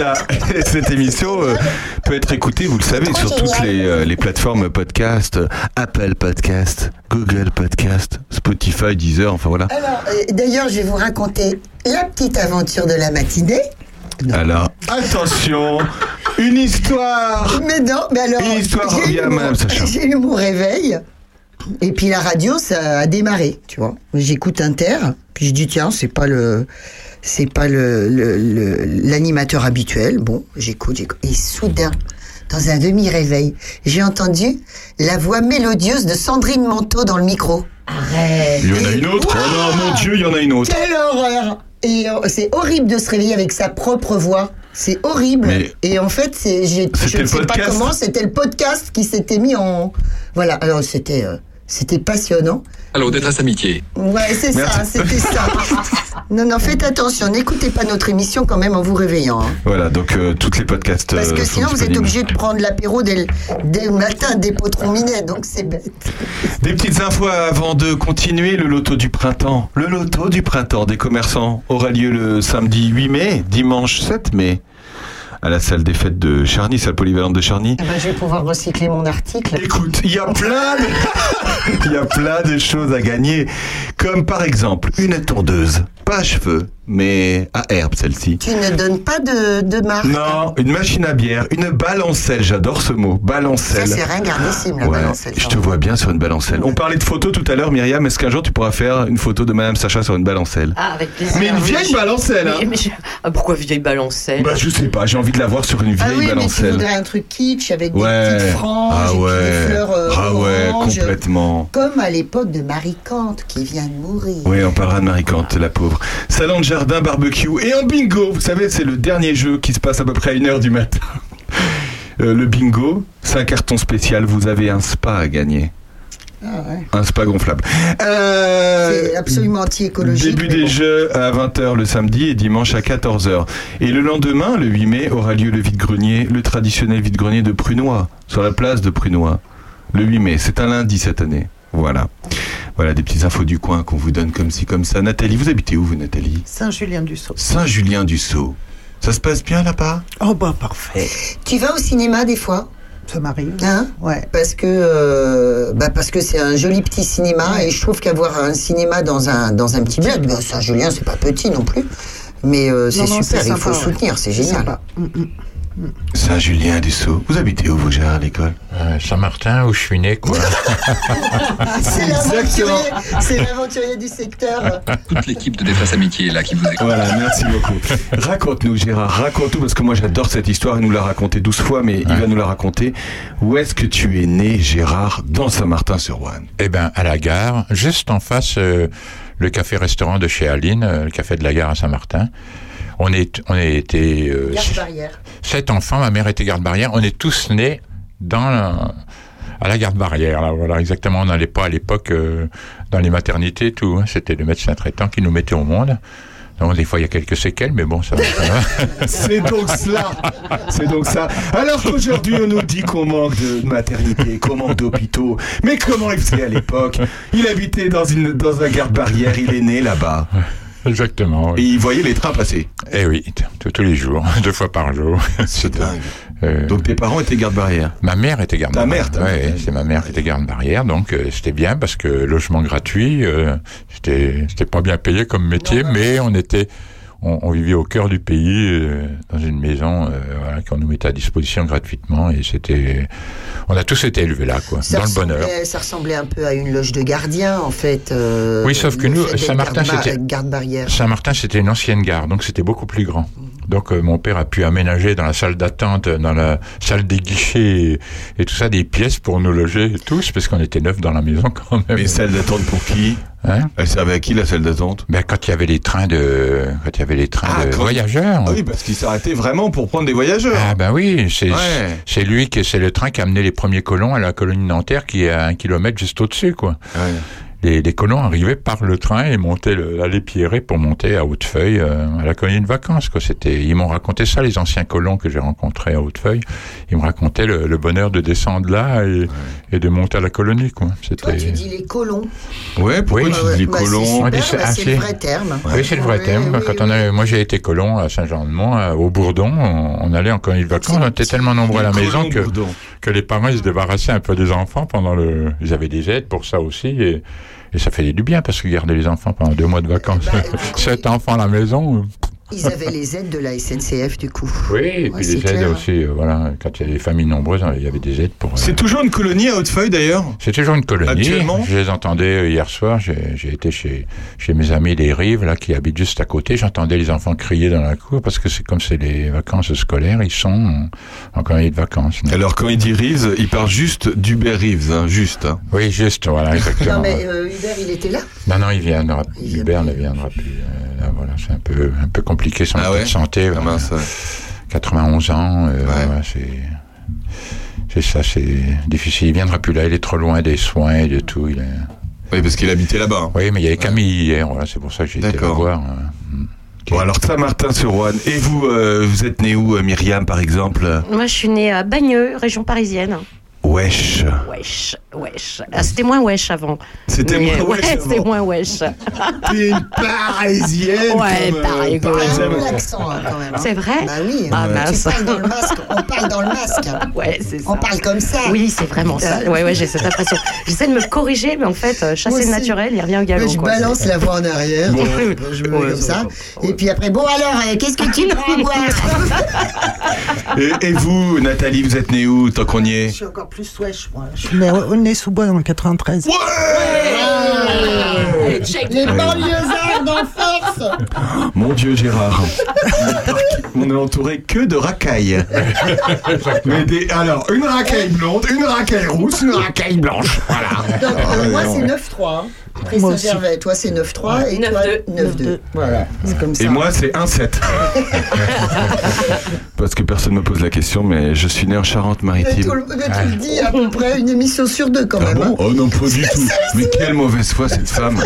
(laughs) cette émission euh, peut être écoutée, vous le savez, sur toutes les, euh, les, plateformes podcast, Apple Podcast, Google Podcast, Spotify, Deezer, enfin voilà. Alors, d'ailleurs, je vais vous raconter la petite aventure de la matinée. Alors, attention, une histoire Mais non, mais alors. Une histoire j'ai revient eu à mon- Madame Sacha. (laughs) J'ai eu mon réveil. Et puis la radio, ça a démarré, tu vois. J'écoute Inter, puis je dis tiens, c'est pas le, c'est pas le- l'animateur habituel. Bon, j'écoute, j'écoute. Et soudain, dans un demi-réveil, j'ai entendu la voix mélodieuse de Sandrine Manteau dans le micro. Arrête. Il y en a une autre Oh non, mon Dieu, il y en a une autre Quelle horreur Et euh, c'est horrible de se réveiller avec sa propre voix. C'est horrible. Mais- Et en fait, c'est, j'ai- je ne le sais pas podcast. comment, c'était le podcast qui s'était mis en. Voilà, alors c'était, euh, c'était passionnant. Alors, détresse amitié. Ouais, c'est ça, c'était ça. (laughs) non, non, faites attention, n'écoutez pas notre émission quand même en vous réveillant. hein. Voilà, donc euh, toutes les podcasts Parce euh, que sont sinon, vous êtes obligé de prendre l'apéro dès le, dès le matin, des potrons minets, donc c'est bête. Des petites infos avant de continuer. Le loto du printemps. Le loto du printemps des commerçants aura lieu le samedi 8 mai, dimanche 7 mai, à la salle des fêtes de Charny, salle polyvalente de Charny. Eh ben, je vais pouvoir recycler mon article. Écoute, il y a plein de... (laughs) il y a plein de choses à gagner. Comme par exemple, une tondeuse. Pas à cheveux, mais à herbe celle-ci. Tu ne donnes pas de, de marque. Non, une machine à bière, une balancelle, j'adore ce mot, Ça, balancelle. c'est ringardissime, la Ouais, balancelle. je te vois bien sur une balancelle. On parlait de photos tout à l'heure, Myriam. Est-ce qu'un jour tu pourras faire une photo de Madame Sacha sur une balancelle Ah, avec plaisir. Mais une vieille balancelle, hein Mais- mais je- ah, pourquoi vieille balancelle? Bah je sais pas, j'ai envie de la voir sur une Ah vieille oui, mais tu balancelle. voudrais un truc kitsch avec des Ouais. petites franges Ah et ouais. des fleurs euh, ah ouais, oranges. complètement. Comme à l'époque de Marie Kant qui vient de mourir. Oui, on parlera de Marie Kant, la pauvre. Salon de jardin, barbecue et un bingo. Vous savez, c'est le dernier jeu qui se passe à peu près à 1h du matin. (laughs) Euh, le bingo, c'est un carton spécial. Vous avez un spa à gagner. Ah ouais. Un spa gonflable. Euh, C'est absolument anti-écologique. Début des bon. jeux à 20h le samedi et dimanche à 14h. Et le lendemain, le 8 mai, aura lieu le vide-grenier, le traditionnel vide-grenier de Prunois, sur la place de Prunois. Le 8 mai, c'est un lundi cette année. Voilà. Voilà des petites infos du coin qu'on vous donne comme ci, comme ça. Nathalie, vous habitez où, vous, Nathalie? Saint-Julien-du-Sault. Saint-Julien-du-Sault. Ça se passe bien là-bas? Oh bah parfait. Tu vas au cinéma des fois? Ça m'arrive. Hein Ouais. parce que euh, bah parce que c'est un joli petit cinéma et je trouve qu'avoir un cinéma dans un dans un petit bled, bah, Saint-Julien c'est pas petit non plus, mais euh, c'est super, il faut soutenir, c'est C'est génial. sympa. Mm, mm. Saint-Julien-du-Sault. Vous habitez où, vous, Gérard, à l'école? Euh, Saint-Martin, où je suis né, quoi. (laughs) C'est l'aventurier, du secteur. Toute l'équipe de détresse amitié est là qui vous écoute. Voilà, merci beaucoup. Raconte-nous, Gérard, raconte-nous, parce que moi j'adore cette histoire, il nous l'a raconté 12 fois, mais il va nous la raconter. Où est-ce que tu es né, Gérard, dans Saint-Martin-sur-Ouane Eh ben, à la gare, juste en face, euh, le café-restaurant de chez Aline, euh, le café de la gare à Saint-Martin. On est, on a été euh, Garde barrière. sept enfants. Ma mère était garde-barrière. On est tous nés dans la- à la garde-barrière. Là, voilà, exactement. On n'allait pas à l'époque euh, dans les maternités, et tout. hein. C'était le médecin traitant qui nous mettait au monde. Donc, des fois, il y a quelques séquelles, mais bon, ça va. ça va. (laughs) C'est donc cela C'est donc ça Alors qu'aujourd'hui on nous dit qu'on manque de maternité, qu'on manque d'hôpitaux, mais comment il faisait à l'époque? Il habitait dans, une, dans un garde-barrière, il est né là-bas, Exactement. et Oui. il voyait les trains passer. Eh oui, tous- les jours, (laughs) deux fois par jour. (laughs) C'est dingue. Euh, Donc tes parents étaient garde-barrière Ma mère était garde Ta barrière. mère, ta Ouais, mère. c'est ma mère qui était garde barrière, donc euh, c'était bien parce que logement gratuit, euh, c'était c'était pas bien payé comme métier, mais on était on, on vivait au cœur du pays euh, dans une maison euh, voilà, qu'on nous mettait à disposition gratuitement et c'était on a tous été élevés là quoi, Ça dans le bonheur. ça ressemblait un peu à une loge de gardien en fait. euh, Oui, sauf que nous, Saint-Martin, c'était-. Saint-Martin c'était une ancienne gare, donc c'était beaucoup plus grand. Donc euh, mon père a pu aménager dans la salle d'attente, dans la salle des guichets et, et tout ça des pièces pour nous loger tous, parce qu'on était neuf dans la maison (laughs) quand même. Mais salle d'attente pour qui? Hein? Elle servait à qui la salle d'attente? Ben, quand il y avait les trains de, quand il y avait les trains Ah, de voyageurs. Ah oui, parce qu'il s'arrêtait vraiment pour prendre des voyageurs. Ah ben oui, c'est Ouais. c'est lui qui c'est le train qui a amené les premiers colons à la colonie Nanterre qui est à un kilomètre juste au-dessus quoi. Ouais. Les, les colons arrivaient par le train et montaient l'allée Pierret pour monter à Hautefeuille euh, à la colonie de vacances quoi. C'était ils m'ont raconté ça les anciens colons que j'ai rencontrés à Hautefeuille. Ils me racontaient le, le bonheur de descendre là et, et de monter à la colonie quoi. Toi, tu C'était dis les colons. Ouais, pourquoi Oui. tu Ah ouais, dis les bah, c'est colons c'est bah, c'est le assez- vrai terme. Oui, c'est le vrai oui, Quand on oui. a, moi, j'ai été colon à Saint-Jean-de-Mont, à- au Bourdon. On, on allait en colonie de vacances. On était tellement nombreux à la maison que les parents ils se débarrassaient un peu des enfants pendant le. Ils avaient des aides pour ça aussi. Et, et ça fait du bien parce que garder les enfants pendant deux mois de vacances, Bah, (laughs) sept enfants à la maison. Ils avaient les aides de la SNCF, du coup. Oui, et Ouais, puis les aides clair. aussi. euh, voilà, quand il y a des familles nombreuses, il y avait des aides pour. euh, C'est toujours une colonie à Hautefeuille d'ailleurs? C'est toujours une colonie. Actuellement? Je les entendais euh, hier soir. J'ai été chez, chez mes amis des Rives, là, qui habitent juste à côté. J'entendais les enfants crier dans la cour parce que c'est comme c'est les vacances scolaires, ils sont en, en colonie de vacances. Alors quand il dit Reeves, il parle juste d'Hubert Reeves, hein, juste. hein. Oui, juste, voilà, exactement. Non, mais euh, Hubert, il était là? Non, non, il viendra. Il Hubert ne viendra plus. Euh, là, voilà, c'est un peu, un peu compliqué son Ah ouais de santé. Ah voilà. mince, ouais. 91 ans, euh, Ouais. c'est. C'est ça, c'est difficile. Il viendra plus là, il est trop loin des soins et de tout. Il est... Oui, parce qu'il habitait là-bas. hein. Oui, mais il y avait Camille hier, voilà, c'est pour ça que j'ai été le voir. Bon, alors Saint-Martin-sur-Ouane. Et vous, euh, vous êtes né où, euh, Myriam, par exemple? Moi, je suis née à Bagneux, région parisienne. Wesh. Wesh, wesh. Ah, c'était moins wesh avant. C'était moins ouais, wesh c'était avant. moins wesh. T'es une parisienne Ouais, comme, pareil, hein, quand même. hein. C'est vrai Bah oui. Ah, mince. dans le masque. On parle dans le masque. (laughs) Ouais, c'est ça. On parle comme ça. Oui, c'est vraiment ça. Ouais, ouais, j'ai cette impression. J'essaie de me corriger, mais en fait, euh, chasser le naturel, il revient au galop. Je quoi. balance la voix en arrière. Je me mets Ouais, comme ça. Et puis après, bon alors, euh, qu'est-ce que tu (laughs) prends à boire? Et, et vous, Nathalie, vous êtes né où, tant qu'on y Je est suis encore plus wesh, moi. Je suis né au Nez-sous-Bois dans le 93. Les banlieusards en force (gasps) Mon Dieu, Gérard. (laughs) On est entouré que de racailles. Mais des, alors, une racaille blonde, une racaille rousse, une racaille blanche. Voilà. Donc, euh, Ah, moi, c'est 9-3. hein. Après Moi aussi. Saint-Gervais, toi, c'est 9-3 et toi, 9-2. 9-2. Voilà, c'est comme ça. Et moi, c'est 1-7. (laughs) Parce que personne ne me pose la question, mais je suis né en Charente-Maritime. tu le dis à peu près une émission sur deux quand Ah même. bon hein. Oh non, pas du tout. Mais quelle mauvaise foi cette femme.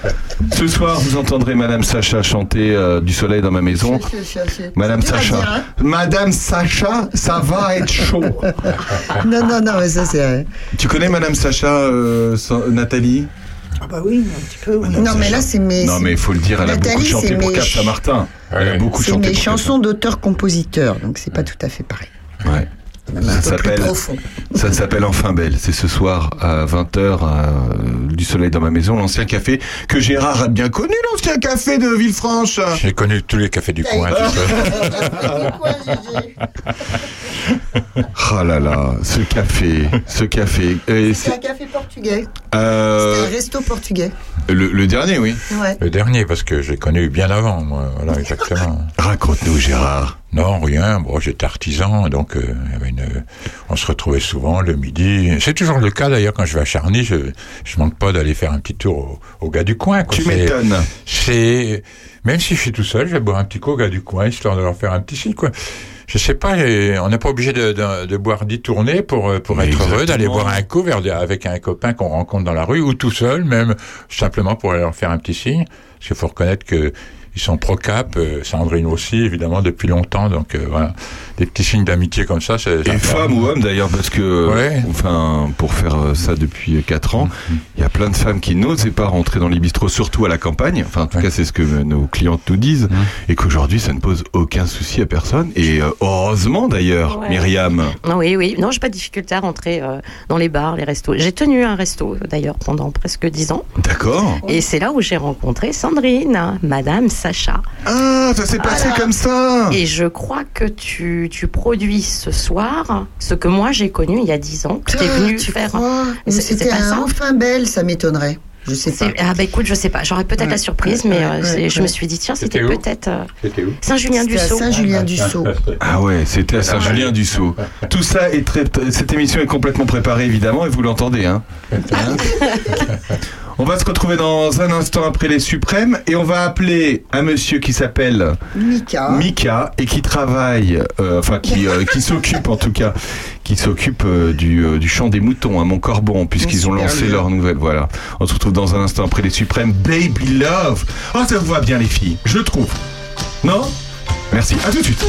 (laughs) Ce soir, vous entendrez Madame Sacha chanter euh, Du soleil dans ma maison. Je- je- je- je- Madame Sacha. dire, hein. Madame Sacha, ça va être chaud. (laughs) Non, non, non, mais ça c'est. Tu connais Madame Sacha, euh, Nathalie? Ah bah oui, un petit peu. oui. Non, mais là, c'est mes. Non, mais il faut le dire, elle a beaucoup chanté c'est pour mes Cap Saint-Martin. Elle a beaucoup C'est chanté mes pour Cap chansons d'auteur-compositeur, donc c'est pas tout à fait pareil. Ouais. Ça s'appelle profond. ça s'appelle Enfin Belle. C'est ce soir à 20h du soleil dans ma maison, l'ancien café que Gérard a bien connu, l'ancien café de Villefranche. J'ai connu tous les cafés du coin. tout (laughs) ça. Quoi, Gégé? Oh là là, ce café, ce café. C'est un café portugais. euh, C'est un resto portugais. le, le dernier, oui. Ouais. Le dernier, parce que j'ai connu bien avant, moi. Voilà, exactement. Raconte-nous, Gérard. Non, rien. Bon, j'étais artisan, donc euh, une, on se retrouvait souvent le midi. C'est toujours le cas d'ailleurs quand je vais à Charny. Je, je manque pas d'aller faire un petit tour au, au gars du coin. quoi. Tu m'étonnes. C'est même si je suis tout seul, je vais boire un petit coup au gars du coin histoire de leur faire un petit signe quoi. Je sais pas, et on n'est pas obligé de, de, de boire dix tournées pour euh, pour Mais être heureux d'aller boire un coup vers, avec un copain qu'on rencontre dans la rue ou tout seul, même simplement pour aller leur faire un petit signe. Parce qu'il faut reconnaître que ils sont pro cap, euh, Sandrine aussi évidemment depuis longtemps, donc euh, voilà, des petits signes d'amitié comme ça. c'est- Et femme ou homme d'ailleurs, parce que, Ouais. enfin, pour faire euh, ça depuis 4 ans, Mhm. il y a plein de femmes qui n'osaient pas rentrer dans les bistrots, surtout à la campagne. Enfin, en tout Ouais. cas, c'est ce que euh, nos clientes nous disent. Et qu'aujourd'hui, ça ne pose aucun souci à personne. Et euh, heureusement d'ailleurs, Ouais. Myriam. Non, oui, oui. Non, j'ai pas de difficulté à rentrer euh, dans les bars, les restos. J'ai tenu un resto d'ailleurs pendant presque dix ans. D'accord. Et c'est là où j'ai rencontré Sandrine, Madame Sacha. Ah, ça s'est passé comme ça. Et je crois que tu, tu produis ce soir ce que moi j'ai connu il y a dix ans. Tu es Ah, venu tu faire. C'était pas un ça enfin belle, ça m'étonnerait. Je sais pas. Ah bah écoute, je sais pas. J'aurais peut-être la surprise, mais euh, ouais, je me suis dit tiens, C'était peut-être euh, C'était où Saint-Julien-du-Sault. À Saint-Julien-du-Sault. Ah ouais, c'était à Saint-Julien-du-Sault. Tout ça est très. Cette émission est complètement préparée évidemment et vous l'entendez. Hein. (laughs) Hein on va se retrouver dans un instant après les suprêmes et on va appeler un monsieur qui s'appelle Mika. Mika et qui travaille, euh, enfin qui, euh, qui (laughs) s'occupe en tout cas, qui s'occupe euh, du, euh, du chant des moutons à Montcorbon puisqu'ils ont lancé leur nouvelle. Voilà. On se retrouve dans un instant après les suprêmes. Baby Love. Oh, ça vous va bien les filles, je trouve. Non? Merci. À tout de suite.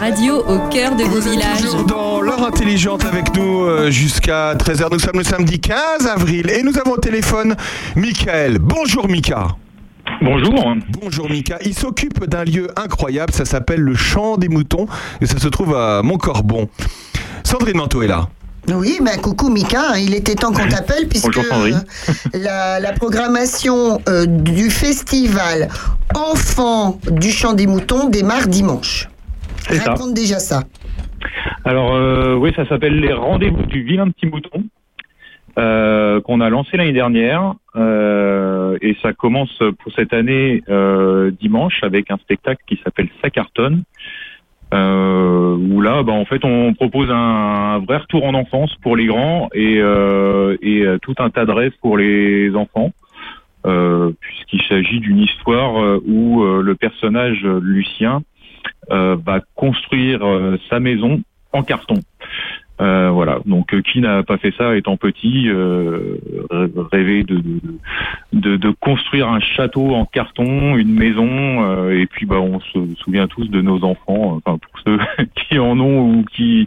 Radio au cœur de vos villages. toujours dans l'heure intelligente avec nous euh, jusqu'à 13h. Nous sommes le samedi 15 avril et nous avons au téléphone Michael. Bonjour Mika. Bonjour. Bonjour Mika. Il s'occupe d'un lieu incroyable, ça s'appelle le Champ des Moutons et ça se trouve à Montcorbon. Sandrine Manteau est là. Oui, ben coucou Mika, il était temps qu'on t'appelle puisque euh, la, la programmation euh, du festival Enfants du Chant des Moutons démarre dimanche. C'est ça. Raconte déjà ça. Alors euh, oui, ça s'appelle les rendez-vous du vilain petit mouton euh, qu'on a lancé l'année dernière euh, et ça commence pour cette année euh, dimanche avec un spectacle qui s'appelle Ça cartonne. Euh, où là, bah, en fait, on propose un, un vrai retour en enfance pour les grands et, euh, et tout un tas de rêves pour les enfants, euh, puisqu'il s'agit d'une histoire où euh, le personnage euh, Lucien va construire euh, sa maison en carton. Euh, voilà. Donc, euh, qui n'a pas fait ça étant petit, euh, rê- rêver de, de, de, de construire un château en carton, une maison, euh, et puis bah, on se souvient tous de nos enfants, enfin pour ceux (laughs) qui en ont ou qui,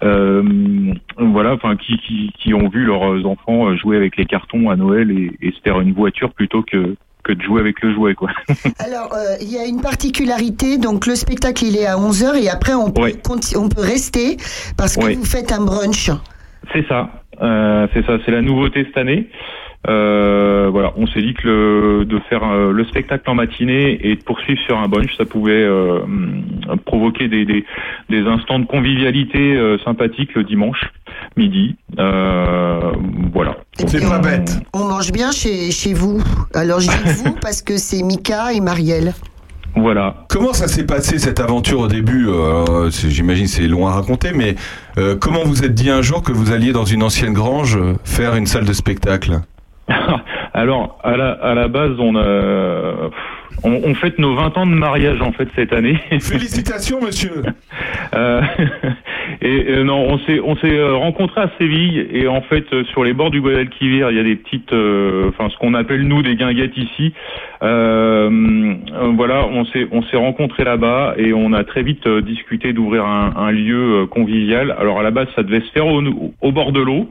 voilà, enfin qui, qui, qui ont vu leurs enfants jouer avec les cartons à Noël et, et se faire une voiture plutôt que que de jouer avec le jouet, quoi. (laughs) Alors, euh, il y a une particularité, donc le spectacle il est à 11h et après on peut, conti- on peut rester parce que vous faites un brunch. C'est ça, euh, c'est ça, c'est la nouveauté cette année. Euh, voilà, on s'est dit que le, de faire euh, le spectacle en matinée et de poursuivre sur un bunch, ça pouvait euh, provoquer des, des, des instants de convivialité euh, sympathiques le dimanche midi. Euh, voilà. C'est pas bête. On mange bien chez, chez vous. Alors je dis vous (laughs) parce que c'est Mika et Marielle. Voilà. Comment ça s'est passé cette aventure au début euh, J'imagine c'est long à raconter, mais euh, comment vous êtes dit un jour que vous alliez dans une ancienne grange faire une salle de spectacle? (laughs) Alors, à la, à la base, on, a, on, on fête nos 20 ans de mariage en fait cette année. (laughs) Félicitations, monsieur. Euh, (laughs) et euh, non, on s'est on s'est euh, rencontrés à Séville et en fait euh, sur les bords du Guadalquivir, il y a des petites, euh, enfin ce qu'on appelle nous des guinguettes ici. Euh, euh, voilà, on s'est on s'est rencontrés là-bas et on a très vite euh, discuté d'ouvrir un, un lieu euh, convivial. Alors à la base, ça devait se faire au, au bord de l'eau.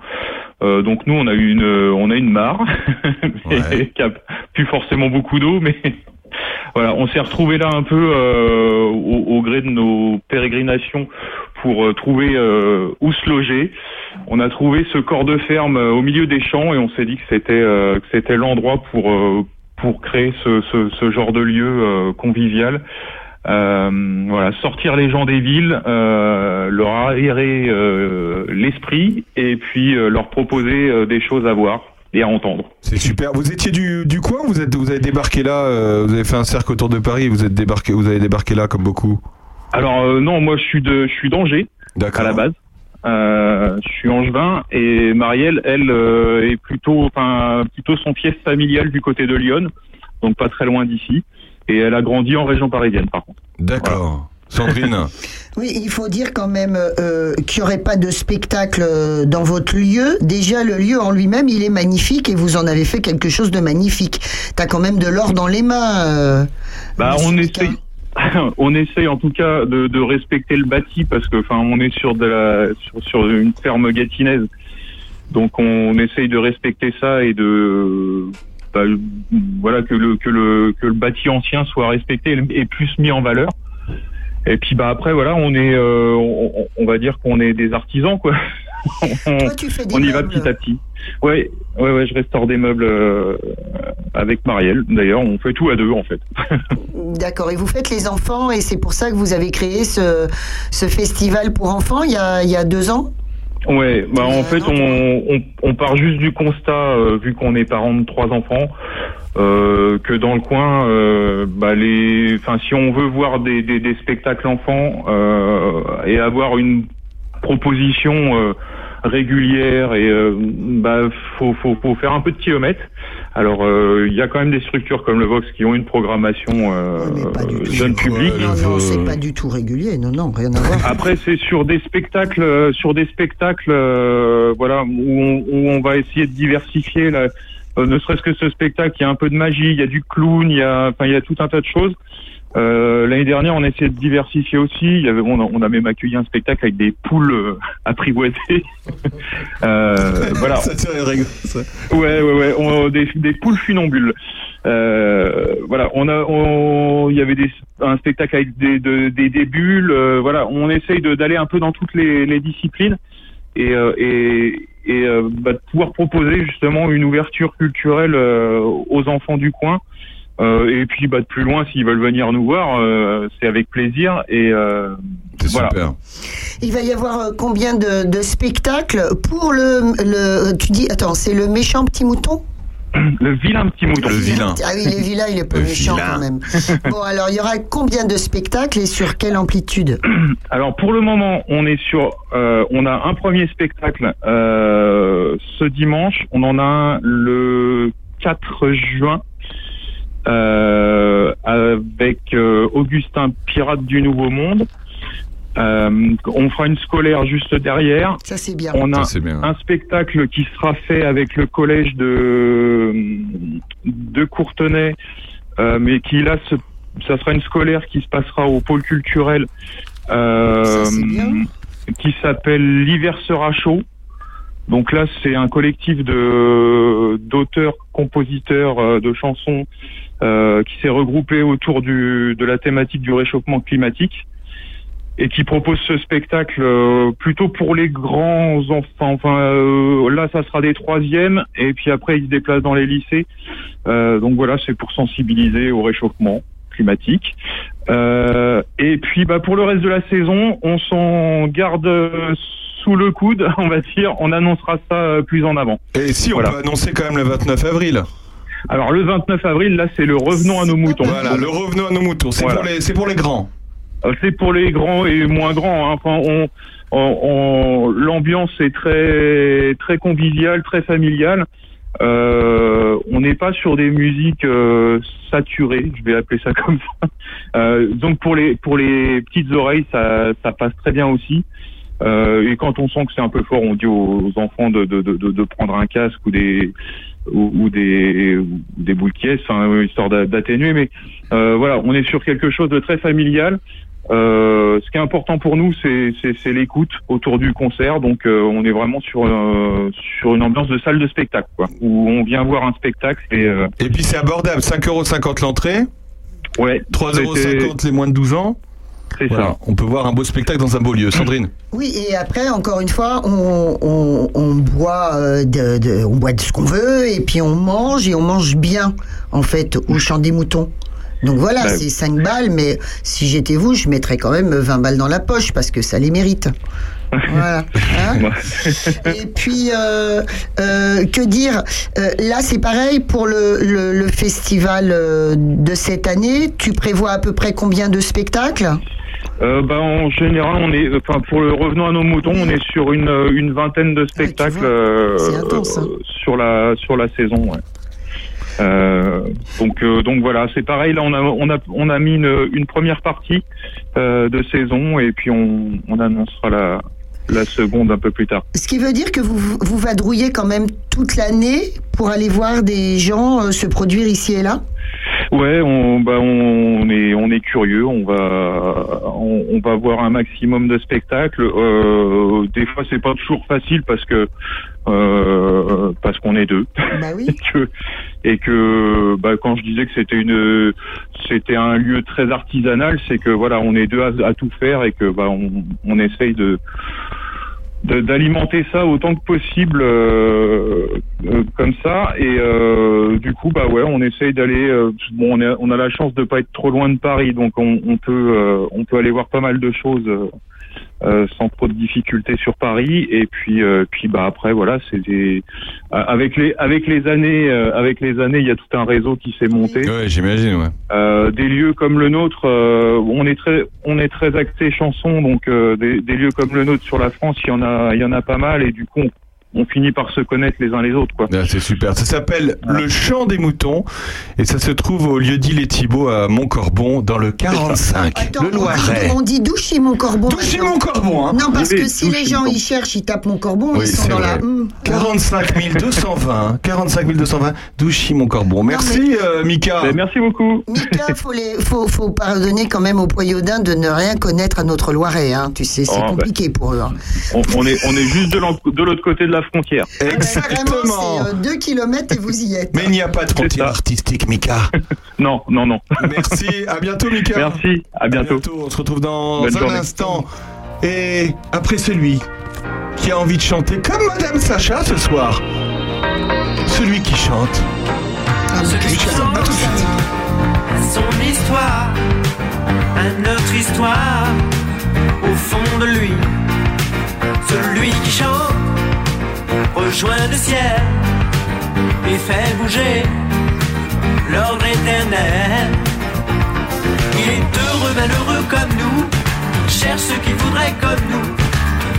Euh, donc nous, on a eu une on a une mare (laughs) qui a plus forcément beaucoup d'eau, mais (laughs) voilà, on s'est retrouvé là un peu euh, au, au gré de nos pérégrinations pour euh, trouver euh, où se loger. On a trouvé ce corps de ferme euh, au milieu des champs et on s'est dit que c'était euh, que c'était l'endroit pour euh, pour créer ce, ce, ce genre de lieu euh, convivial. Euh, voilà, sortir les gens des villes, euh, leur aérer euh, l'esprit et puis euh, leur proposer euh, des choses à voir et à entendre. C'est super. Vous étiez du, du coin Vous êtes vous avez débarqué là euh, Vous avez fait un cercle autour de Paris et vous êtes débarqué vous avez débarqué là comme beaucoup? Alors euh, non, moi je suis de je suis d'Angers à la base. Euh, je suis angevin et Marielle, elle, euh, est plutôt, enfin, plutôt son fief familial du côté de Lyon, donc pas très loin d'ici. Et elle a grandi en région parisienne, par contre. D'accord. Sandrine. (laughs) Oui, il faut dire quand même euh, qu'il n'y aurait pas de spectacle euh, dans votre lieu. Déjà, le lieu en lui-même, il est magnifique et vous en avez fait quelque chose de magnifique. T'as quand même de l'or dans les mains. euh, Bah, on essaye. (laughs) on essaye en tout cas de, de respecter le bâti parce que, enfin, on est sur de la, sur, sur une ferme gatinaise, donc on essaye de respecter ça et de, bah, voilà, que le que le que le bâti ancien soit respecté et plus mis en valeur. Et puis bah après voilà, on est, euh, on, va dire qu'on est des artisans quoi. (laughs) on, on y va petit à petit. Ouais, ouais, ouais, je restaure des meubles euh, avec Marielle. D'ailleurs, on fait tout à deux en fait. (laughs) D'accord. Et vous faites les enfants et c'est pour ça que vous avez créé ce, ce festival pour enfants il y a, il y a deux ans? Ouais, bah en fait on, on, on part juste du constat, euh, vu qu'on est parents de trois enfants, euh, que dans le coin, euh, bah les, enfin si on veut voir des, des, des spectacles enfants euh, et avoir une proposition euh, régulière et euh, bah faut, faut faut faire un peu de kilomètres. Alors euh, il y a quand même des structures comme le Vox qui ont une programmation euh, jeune public. Non, non, c'est pas du tout régulier. Non, non, rien à voir. Après, c'est sur des spectacles, euh, sur des spectacles, euh, voilà, où on, où on va essayer de diversifier. Là, Euh, ne serait-ce que ce spectacle, il y a un peu de magie, il y a du clown, il y a, enfin, il y a tout un tas de choses. Euh, L'année dernière, on a essayé de diversifier aussi. Il y avait, on, a, on a même accueilli un spectacle avec des poules euh, (laughs) apprivoisées. (laughs) euh, voilà. Ça. Ouais, ouais, ouais. On- des, des poules funambules. Euh, voilà, on a, on- il y avait des, un spectacle avec des, de- des, des bulles. euh, voilà, on essaye d'aller un peu dans toutes les, les disciplines et, euh, et, et bah, de pouvoir proposer justement une ouverture culturelle euh, aux enfants du coin. Euh, et puis bah, de plus loin, s'ils veulent venir nous voir, euh, c'est avec plaisir. Et euh, voilà. Il va y avoir euh, combien de, de spectacles pour le, le. Tu dis, attends, c'est le méchant petit mouton? (clears throat) Le vilain petit mouton. Le vilain. Ah oui, le vilain, il est pas méchant quand même. (laughs) Bon, alors il y aura combien de spectacles et sur quelle amplitude? (clears throat) Alors pour le moment, on est sur, euh, on a un premier spectacle euh, ce dimanche. On en a un le 4 juin avec euh, Augustin Pirate du Nouveau Monde. Euh, on fera une scolaire juste derrière. Ça c'est bien. On a Ça, c'est bien. un spectacle qui sera fait avec le collège de de Courtenay, euh, mais qui là, se- ça sera une scolaire qui se passera au pôle culturel, euh, qui s'appelle l'hiver sera chaud. Donc là, c'est un collectif de d'auteurs, compositeurs euh, de chansons euh, qui s'est regroupé autour du de la thématique du réchauffement climatique et qui propose ce spectacle euh, plutôt pour les grands enfants. Enfin, euh, là, ça sera des troisièmes, et puis après, ils se déplacent dans les lycées. Euh, donc voilà, c'est pour sensibiliser au réchauffement climatique. Euh, et puis, bah, pour le reste de la saison, on s'en garde sous le coude, (laughs) on va dire. On annoncera ça euh, plus en avant. Et si, on Voilà. peut annoncer quand même le 29 avril. Alors le 29 avril, là, c'est le revenons à nos moutons. Voilà, le revenons à nos moutons. C'est Voilà. pour, les- c'est pour les grands. Euh, C'est pour les grands et moins grands. hein. Enfin, on, on- on- l'ambiance est très très conviviale, très familiale. Euh, on n'est pas sur des musiques euh, saturées, je vais appeler ça (laughs) comme ça. Euh, donc pour les pour les petites oreilles, ça, ça passe très bien aussi. Euh, et quand on sent que c'est un peu fort, on dit aux enfants de, de- de prendre un casque ou des ou, ou des ou des boules de caisse, hein, histoire d'a- d'atténuer. Mais euh, voilà, on est sur quelque chose de très familial. Euh, ce qui est important pour nous, c'est l'écoute autour du concert. Donc, euh, on est vraiment sur euh, sur une ambiance de salle de spectacle, quoi, où on vient voir un spectacle. Et, euh, Et puis c'est abordable, 5,50€ l'entrée. Ouais. 3,50€ les moins de 12 ans. On peut voir un beau spectacle dans un beau lieu. Sandrine (clears throat) Oui, et après, encore une fois, on, on, on boit, euh, de, de- on boit de ce qu'on veut, et puis on mange, et on mange bien, en fait, au champ des moutons. Donc voilà, Bah, c'est 5 balles, mais si j'étais vous, je mettrais quand même 20 balles dans la poche, parce que ça les mérite. Voilà. Hein et puis, euh, euh, que dire Euh, Là, c'est pareil pour le, le, le festival de cette année. Tu prévois à peu près combien de spectacles? Euh, bah, en général, on est, enfin, pour le revenons à nos moutons, on est sur une une vingtaine de spectacles euh, euh, sur la sur la saison. ouais. Euh, donc donc voilà, c'est pareil. Là, on a on a on a mis une, une première partie de saison et puis on on annoncera la la seconde un peu plus tard. Ce qui veut dire que vous vous vadrouillez quand même toute l'année pour aller voir des gens euh, se produire ici et là? Ouais, on, bah, on est, on est curieux. On va, on, on va voir un maximum de spectacles. Euh, des fois, c'est pas toujours facile parce que, euh, parce qu'on est deux. (laughs) et que, et que, bah, quand je disais que c'était une, c'était un lieu très artisanal, c'est que voilà, on est deux à, tout faire et que, bah, on, on essaye de, d'alimenter ça autant que possible euh, euh, comme ça. Et euh, du coup bah ouais on essaye d'aller euh, bon on a, on a la chance de pas être trop loin de Paris donc on, on peut euh, on peut aller voir pas mal de choses euh, sans trop de difficultés sur Paris. Et puis euh, puis bah après voilà c'est des euh, avec les avec les années euh, avec les années il y a tout un réseau qui s'est monté. Ouais, j'imagine, ouais. euh, des lieux comme le nôtre, euh, on est très, on est très axé chanson, donc euh, des, des lieux comme le nôtre sur la France, il y en a, il y en a pas mal, et du coup, on, on finit par se connaître les uns les autres, quoi. Ah, c'est super. Ça s'appelle Le Chant des Moutons et ça se trouve au lieu dit les Thibauts à Montcorbon dans le 45, le Loiret. On dit Douchy mon corbon. Douchy maintenant. mon corbon, hein. Non, parce que si les gens ils cherchent, ils tapent mon corbon, Oui, ils sont dans la. vrai. hum. 45 220, 45 220, Douchy mon corbon. Merci euh, Mika. merci beaucoup. Mika, (laughs) faut, les, faut, faut pardonner quand même aux Poyaudins de ne rien connaître à notre Loiret. Hein. Tu sais, c'est Oh, bah. compliqué pour eux. hein. On, on est, on est juste de l'autre côté de la frontière. Vraiment, c'est 2 km et vous y êtes. Mais il n'y a pas de frontière artistique, Mika. (laughs) non, non, non. Merci, à bientôt Mika. Merci, à bientôt. On se retrouve dans Bonne un journée. instant. Et après celui qui a envie de chanter comme Madame Sacha ce soir. Celui qui chante. Celui qui de suite. son histoire, à notre histoire, au fond de lui. Celui qui chante rejoint le ciel et fait bouger l'ordre éternel. Il est heureux, malheureux comme nous, cherche ce qu'il voudrait comme nous,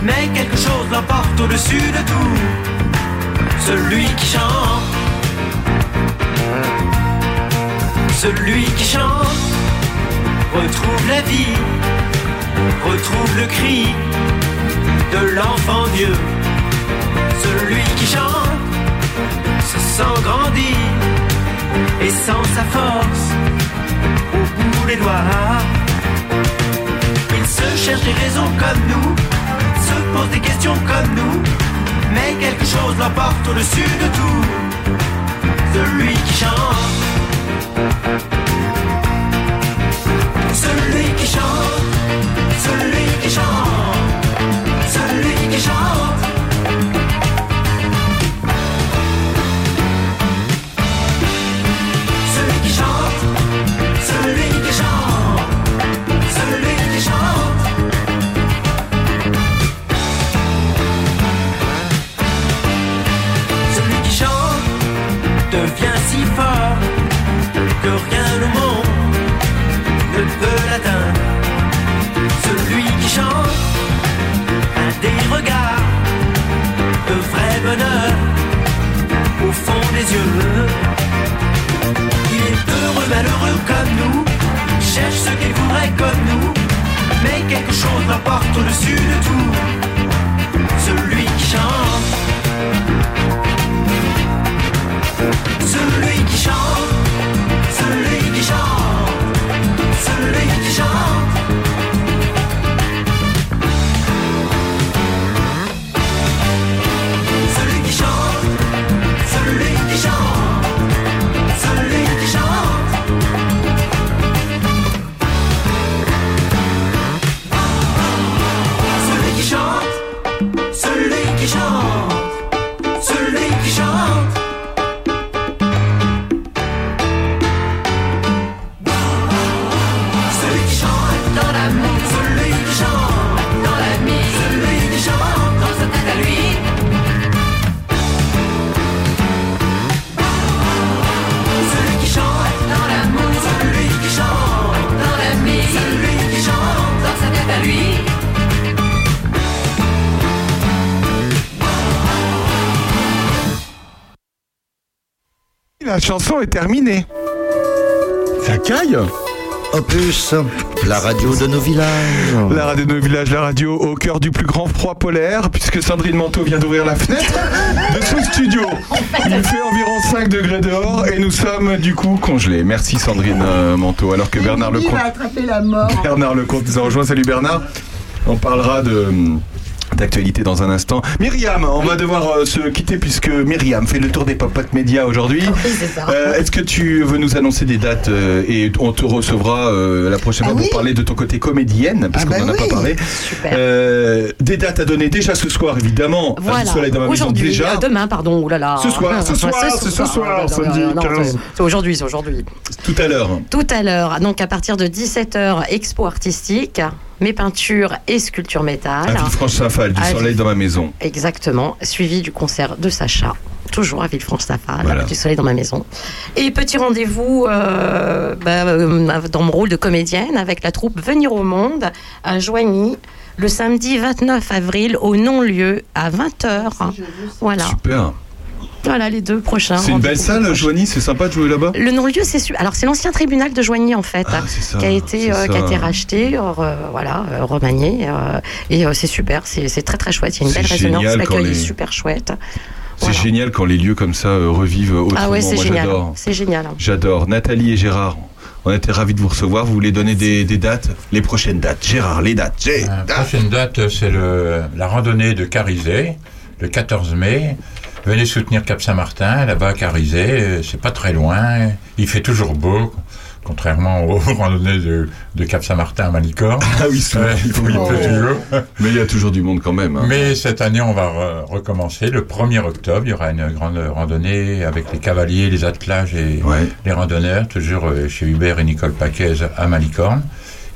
mais quelque chose l'emporte au-dessus de tout. Celui qui chante celui qui chante retrouve la vie, retrouve le cri de l'enfant Dieu. Celui qui chante se sent grandir et sent sa force au bout des doigts. Il se cherche des raisons comme nous, se pose des questions comme nous, mais quelque chose l'emporte au-dessus de tout. Celui qui chante. Celui qui chante, celui fort que rien au monde ne peut l'atteindre. Celui qui chante a des regards de vrai bonheur au fond des yeux. Il est heureux, malheureux comme nous, cherche ce qu'il voudrait comme nous, mais quelque chose l'emporte au-dessus de tout. Celui qui chante, Est terminée. Ça caille Opus, la radio de nos villages. La radio de nos villages, la radio au cœur du plus grand froid polaire, puisque Sandrine Manteau vient d'ouvrir la fenêtre de ce studio. Il fait environ 5 degrés dehors et nous sommes du coup congelés. Merci Sandrine euh, Manteau. Alors que Bernard Il Lecomte, va attraper la mort. Bernard Lecomte nous a rejoint. Salut Bernard. On parlera de d'actualité dans un instant. Myriam, on va devoir euh, se quitter puisque Myriam fait le tour des pop-up médias aujourd'hui. Euh, Est-ce que tu veux nous annoncer des dates euh, et on te recevra la prochaine fois pour parler de ton côté comédienne parce Ah qu'on bah n'en a oui. pas parlé. Super. Des dates à donner déjà ce soir évidemment. Voilà. soleil dans ma maison Aujourd'hui, déjà. demain, pardon. Oulala. Ce soir, ce soir, c'est ce soir, Non, samedi non, non, 15. c'est- C'est aujourd'hui, c'est aujourd'hui. Tout à l'heure. Tout à l'heure, donc à partir de 17h, expo artistique, mes peintures et sculptures métal. À Villefranche-Saint-Phal, du À soleil dans ma maison. Exactement, suivi du concert de Sacha, toujours à Villefranche-Saint-Phal, Voilà. du soleil dans ma maison. Et petit rendez-vous euh, bah, euh, dans mon rôle de comédienne avec la troupe Venir au Monde à Joigny. Le samedi 29 avril au non-lieu à 20h. Voilà. Super. Voilà les deux prochains. C'est une belle salle, Joanie, c'est sympa de jouer là-bas Le non-lieu, c'est su- alors c'est l'ancien tribunal de Joigny en fait, Ah, ça, qui a été euh, qui a été racheté, euh, voilà, euh, remanié, euh, et euh, c'est super, c'est c'est très très chouette. Il y a une belle résonance, l'accueil est les- super chouette. C'est génial quand les lieux comme ça euh, revivent autrement. Ah ouais, c'est génial, j'adore. c'est génial. J'adore. Nathalie et Gérard, on était ravis de vous recevoir. Vous voulez donner des, des dates? Les prochaines dates. Gérard, les dates. J'ai- La prochaine date, c'est le- la randonnée de Carizet, le 14 mai. Venez soutenir Cap Saint-Martin, là-bas à Carizet, euh, c'est pas très loin, il fait toujours beau, contrairement aux (laughs) randonnées de, de Cap Saint-Martin à Malicorne. Ah oui, souvent, Ouais, il faut- il pleut toujours. Mais il y a toujours du monde quand même. hein. Mais cette année, on va re- recommencer. Le 1er octobre, il y aura une grande randonnée avec les cavaliers, les attelages et les randonneurs, toujours euh, chez Hubert et Nicole Paquez à Malicorne.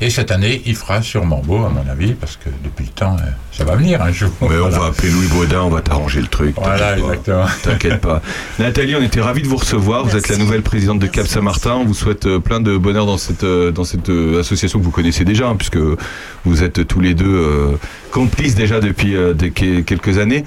Et cette année, il fera sûrement beau, à mon avis, parce que depuis le temps, euh, ça va venir un jour. Mais on va appeler Louis Baudin, on va t'arranger le truc. Voilà, exactement. (laughs) T'inquiète pas. Nathalie, on était ravis de vous recevoir. Vous êtes la nouvelle présidente de Cap Saint-Martin. On vous souhaite euh, plein de bonheur dans cette, euh, dans cette association que vous connaissez déjà, hein, puisque vous êtes tous les deux euh, complices déjà depuis euh, quelques années.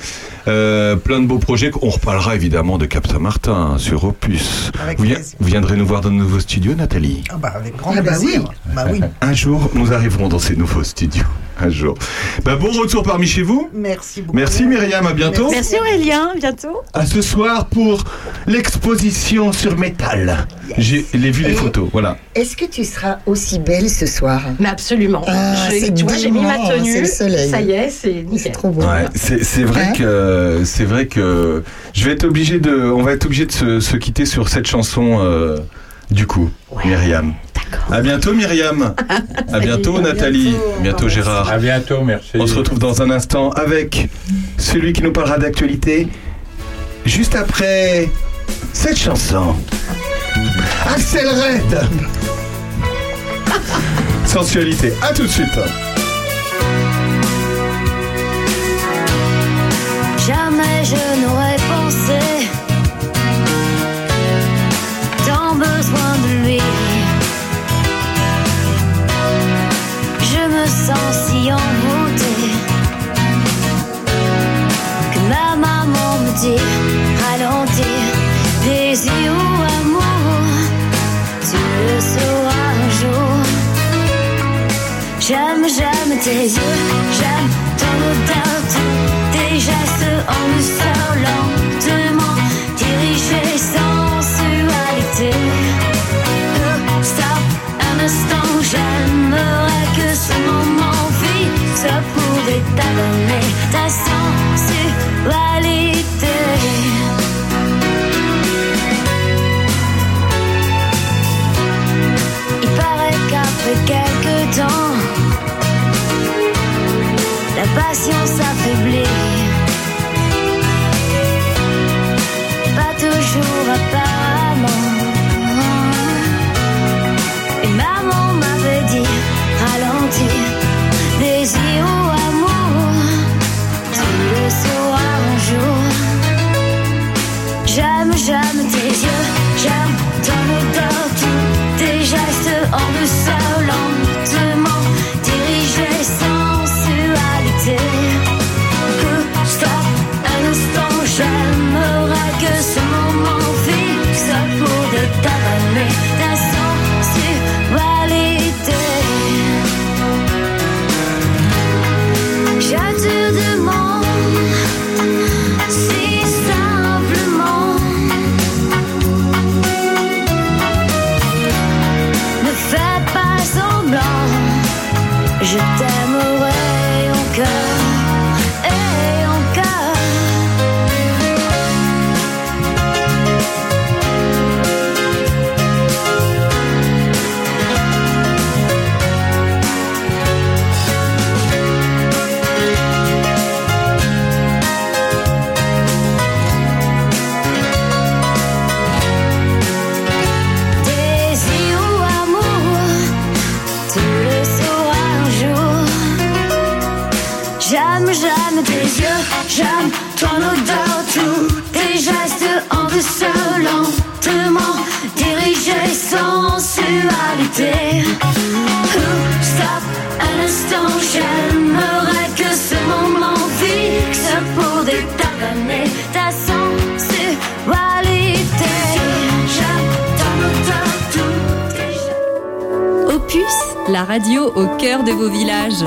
Euh, plein de beaux projets. On reparlera évidemment de Cap Saint-Martin hein, sur Opus. Avec Vous, vi- plaisir. vous viendrez nous voir dans de nouveaux studios, Nathalie? Ah bah, avec grand Ah bah plaisir. oui. Bah oui. Un jour, nous arriverons dans ces nouveaux studios. Un jour. Bah, bon retour parmi chez vous. Merci beaucoup. Merci Myriam, à bientôt. Merci Aurélien, à bientôt. À ce soir pour l'exposition sur métal. J'ai l'ai vu les photos, voilà. Est-ce que tu seras aussi belle ce soir? Mais absolument. Ah, Je- tu vois, j'ai mis ma tenue. c'est le soleil. Ça y est, c'est nickel. C'est trop beau. Ouais, c'est vrai Hein? que c'est vrai que je vais être obligé de, on va être obligé de se, se quitter sur cette chanson euh, du coup, Myriam. À bientôt Myriam. (laughs) à bientôt Nathalie. bientôt Gérard. À bientôt, merci. On se retrouve dans un instant avec celui qui nous parlera d'actualité juste après cette chanson. Axel Red. Sensualité, à tout de suite. Jamais je n'aurais pensé Tant besoin de lui. Je me sens si envoûtée Que ma maman me dit J'aime, j'aime tes yeux, j'aime ton odeur, tous tes gestes en le lentement, dirigés sensualité. Euh, stop un instant, j'aimerais que ce moment vite se pour étalonner ta sensualité. patience affaiblie. la radio au cœur de vos villages.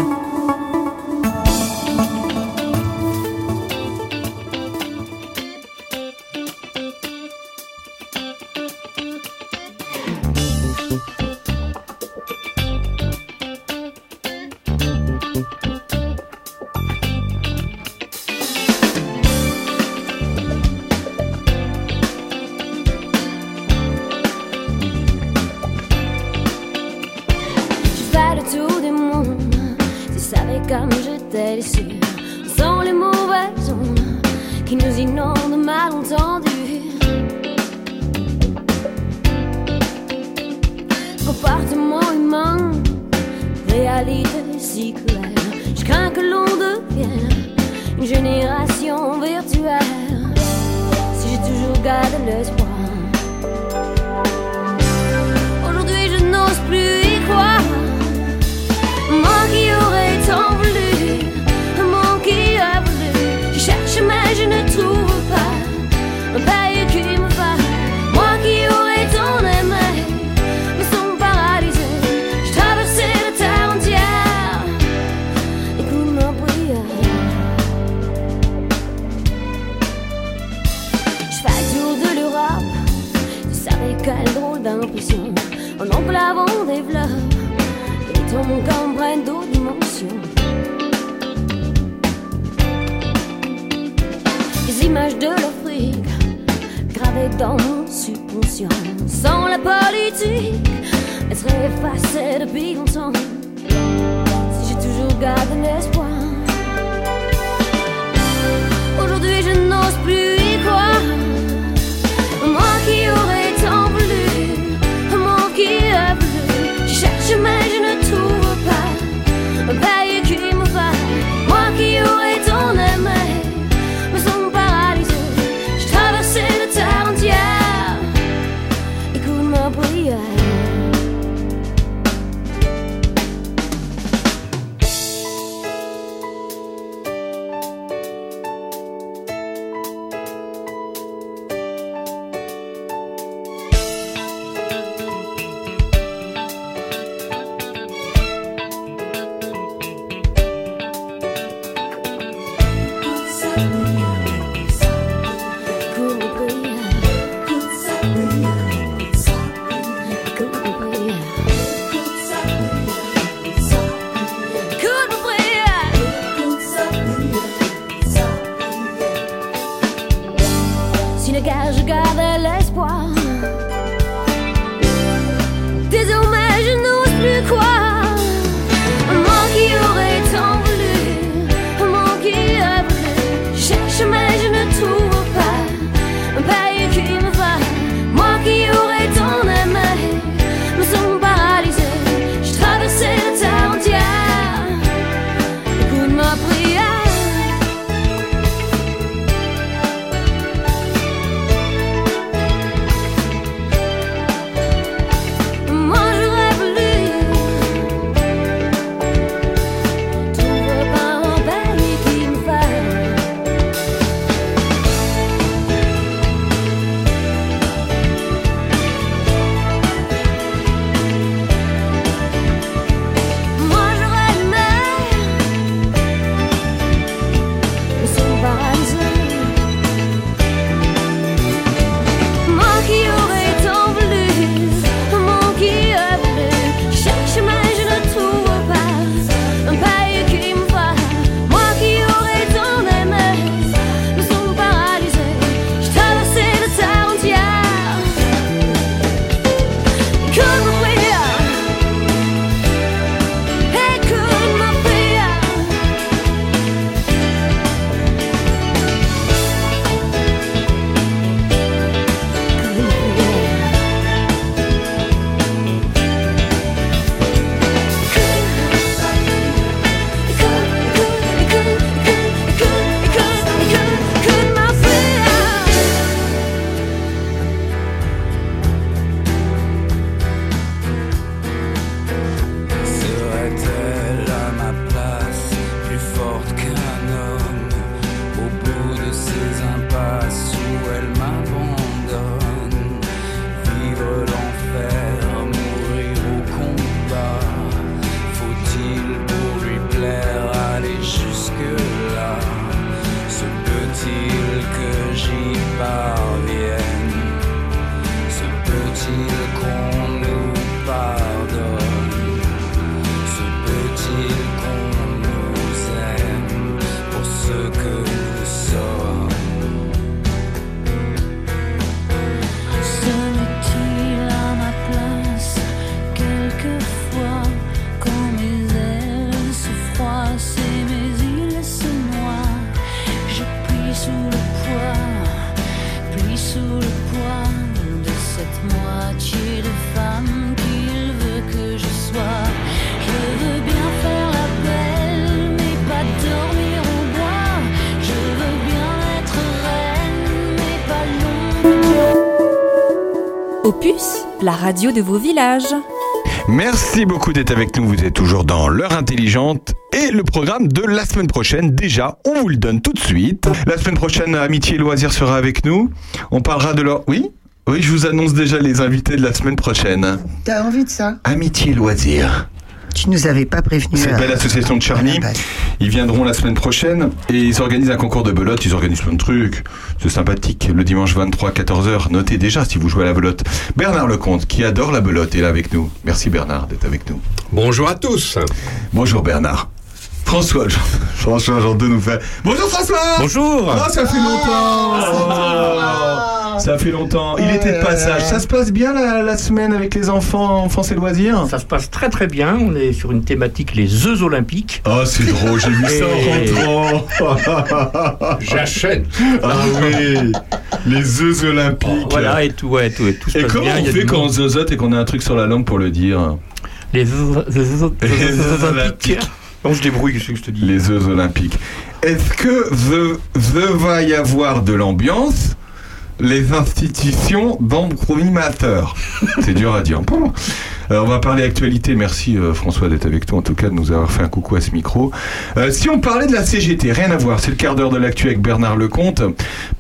Radio de vos villages. Merci beaucoup d'être avec nous. Vous êtes toujours dans l'heure intelligente et le programme de la semaine prochaine. Déjà, on vous le donne tout de suite. La semaine prochaine, Amitié et Loisirs sera avec nous. On parlera de leur. Oui? Oui, je vous annonce déjà les invités de la semaine prochaine. T'as envie de ça? Amitié et Loisirs. Tu nous avais pas prévenu. C'est euh, une belle association de Charny. Ils viendront la semaine prochaine et ils organisent un concours de belote. Ils organisent plein de trucs. C'est sympathique. Le dimanche 23 14h. Notez déjà si vous jouez à la belote. Bernard Lecomte, qui adore la belote, est là avec nous. Merci Bernard d'être avec nous. Bonjour à tous. Bonjour Bernard. François, Jean- (laughs) François Jean de nous fait. Bonjour François Bonjour Ah, ça fait longtemps Ça fait longtemps. Il était de passage. Ça se passe bien la, la semaine avec les enfants, enfance et loisirs? Ça se passe très très bien. On est sur une thématique les œufs olympiques. Oh, c'est drôle, j'ai vu ça en rentrant. J'achète. Ah oui, les œufs olympiques. Voilà, et tout, ouais, tout, et tout se Et passe comment bien. on il y a fait quand on zozote et qu'on a un truc sur la langue pour le dire? Les œufs olympiques. olympiques. On se débrouille, qu'est-ce que je te dis? Les œufs olympiques. Est-ce que the, the va y avoir de l'ambiance les institutions d'embrimateurs C'est dur à dire. Euh, on va parler actualité. Merci euh, François d'être avec nous, en tout cas de nous avoir fait un coucou à ce micro. Euh, si on parlait de la CGT, rien à voir, c'est le quart d'heure de l'actu avec Bernard Lecomte,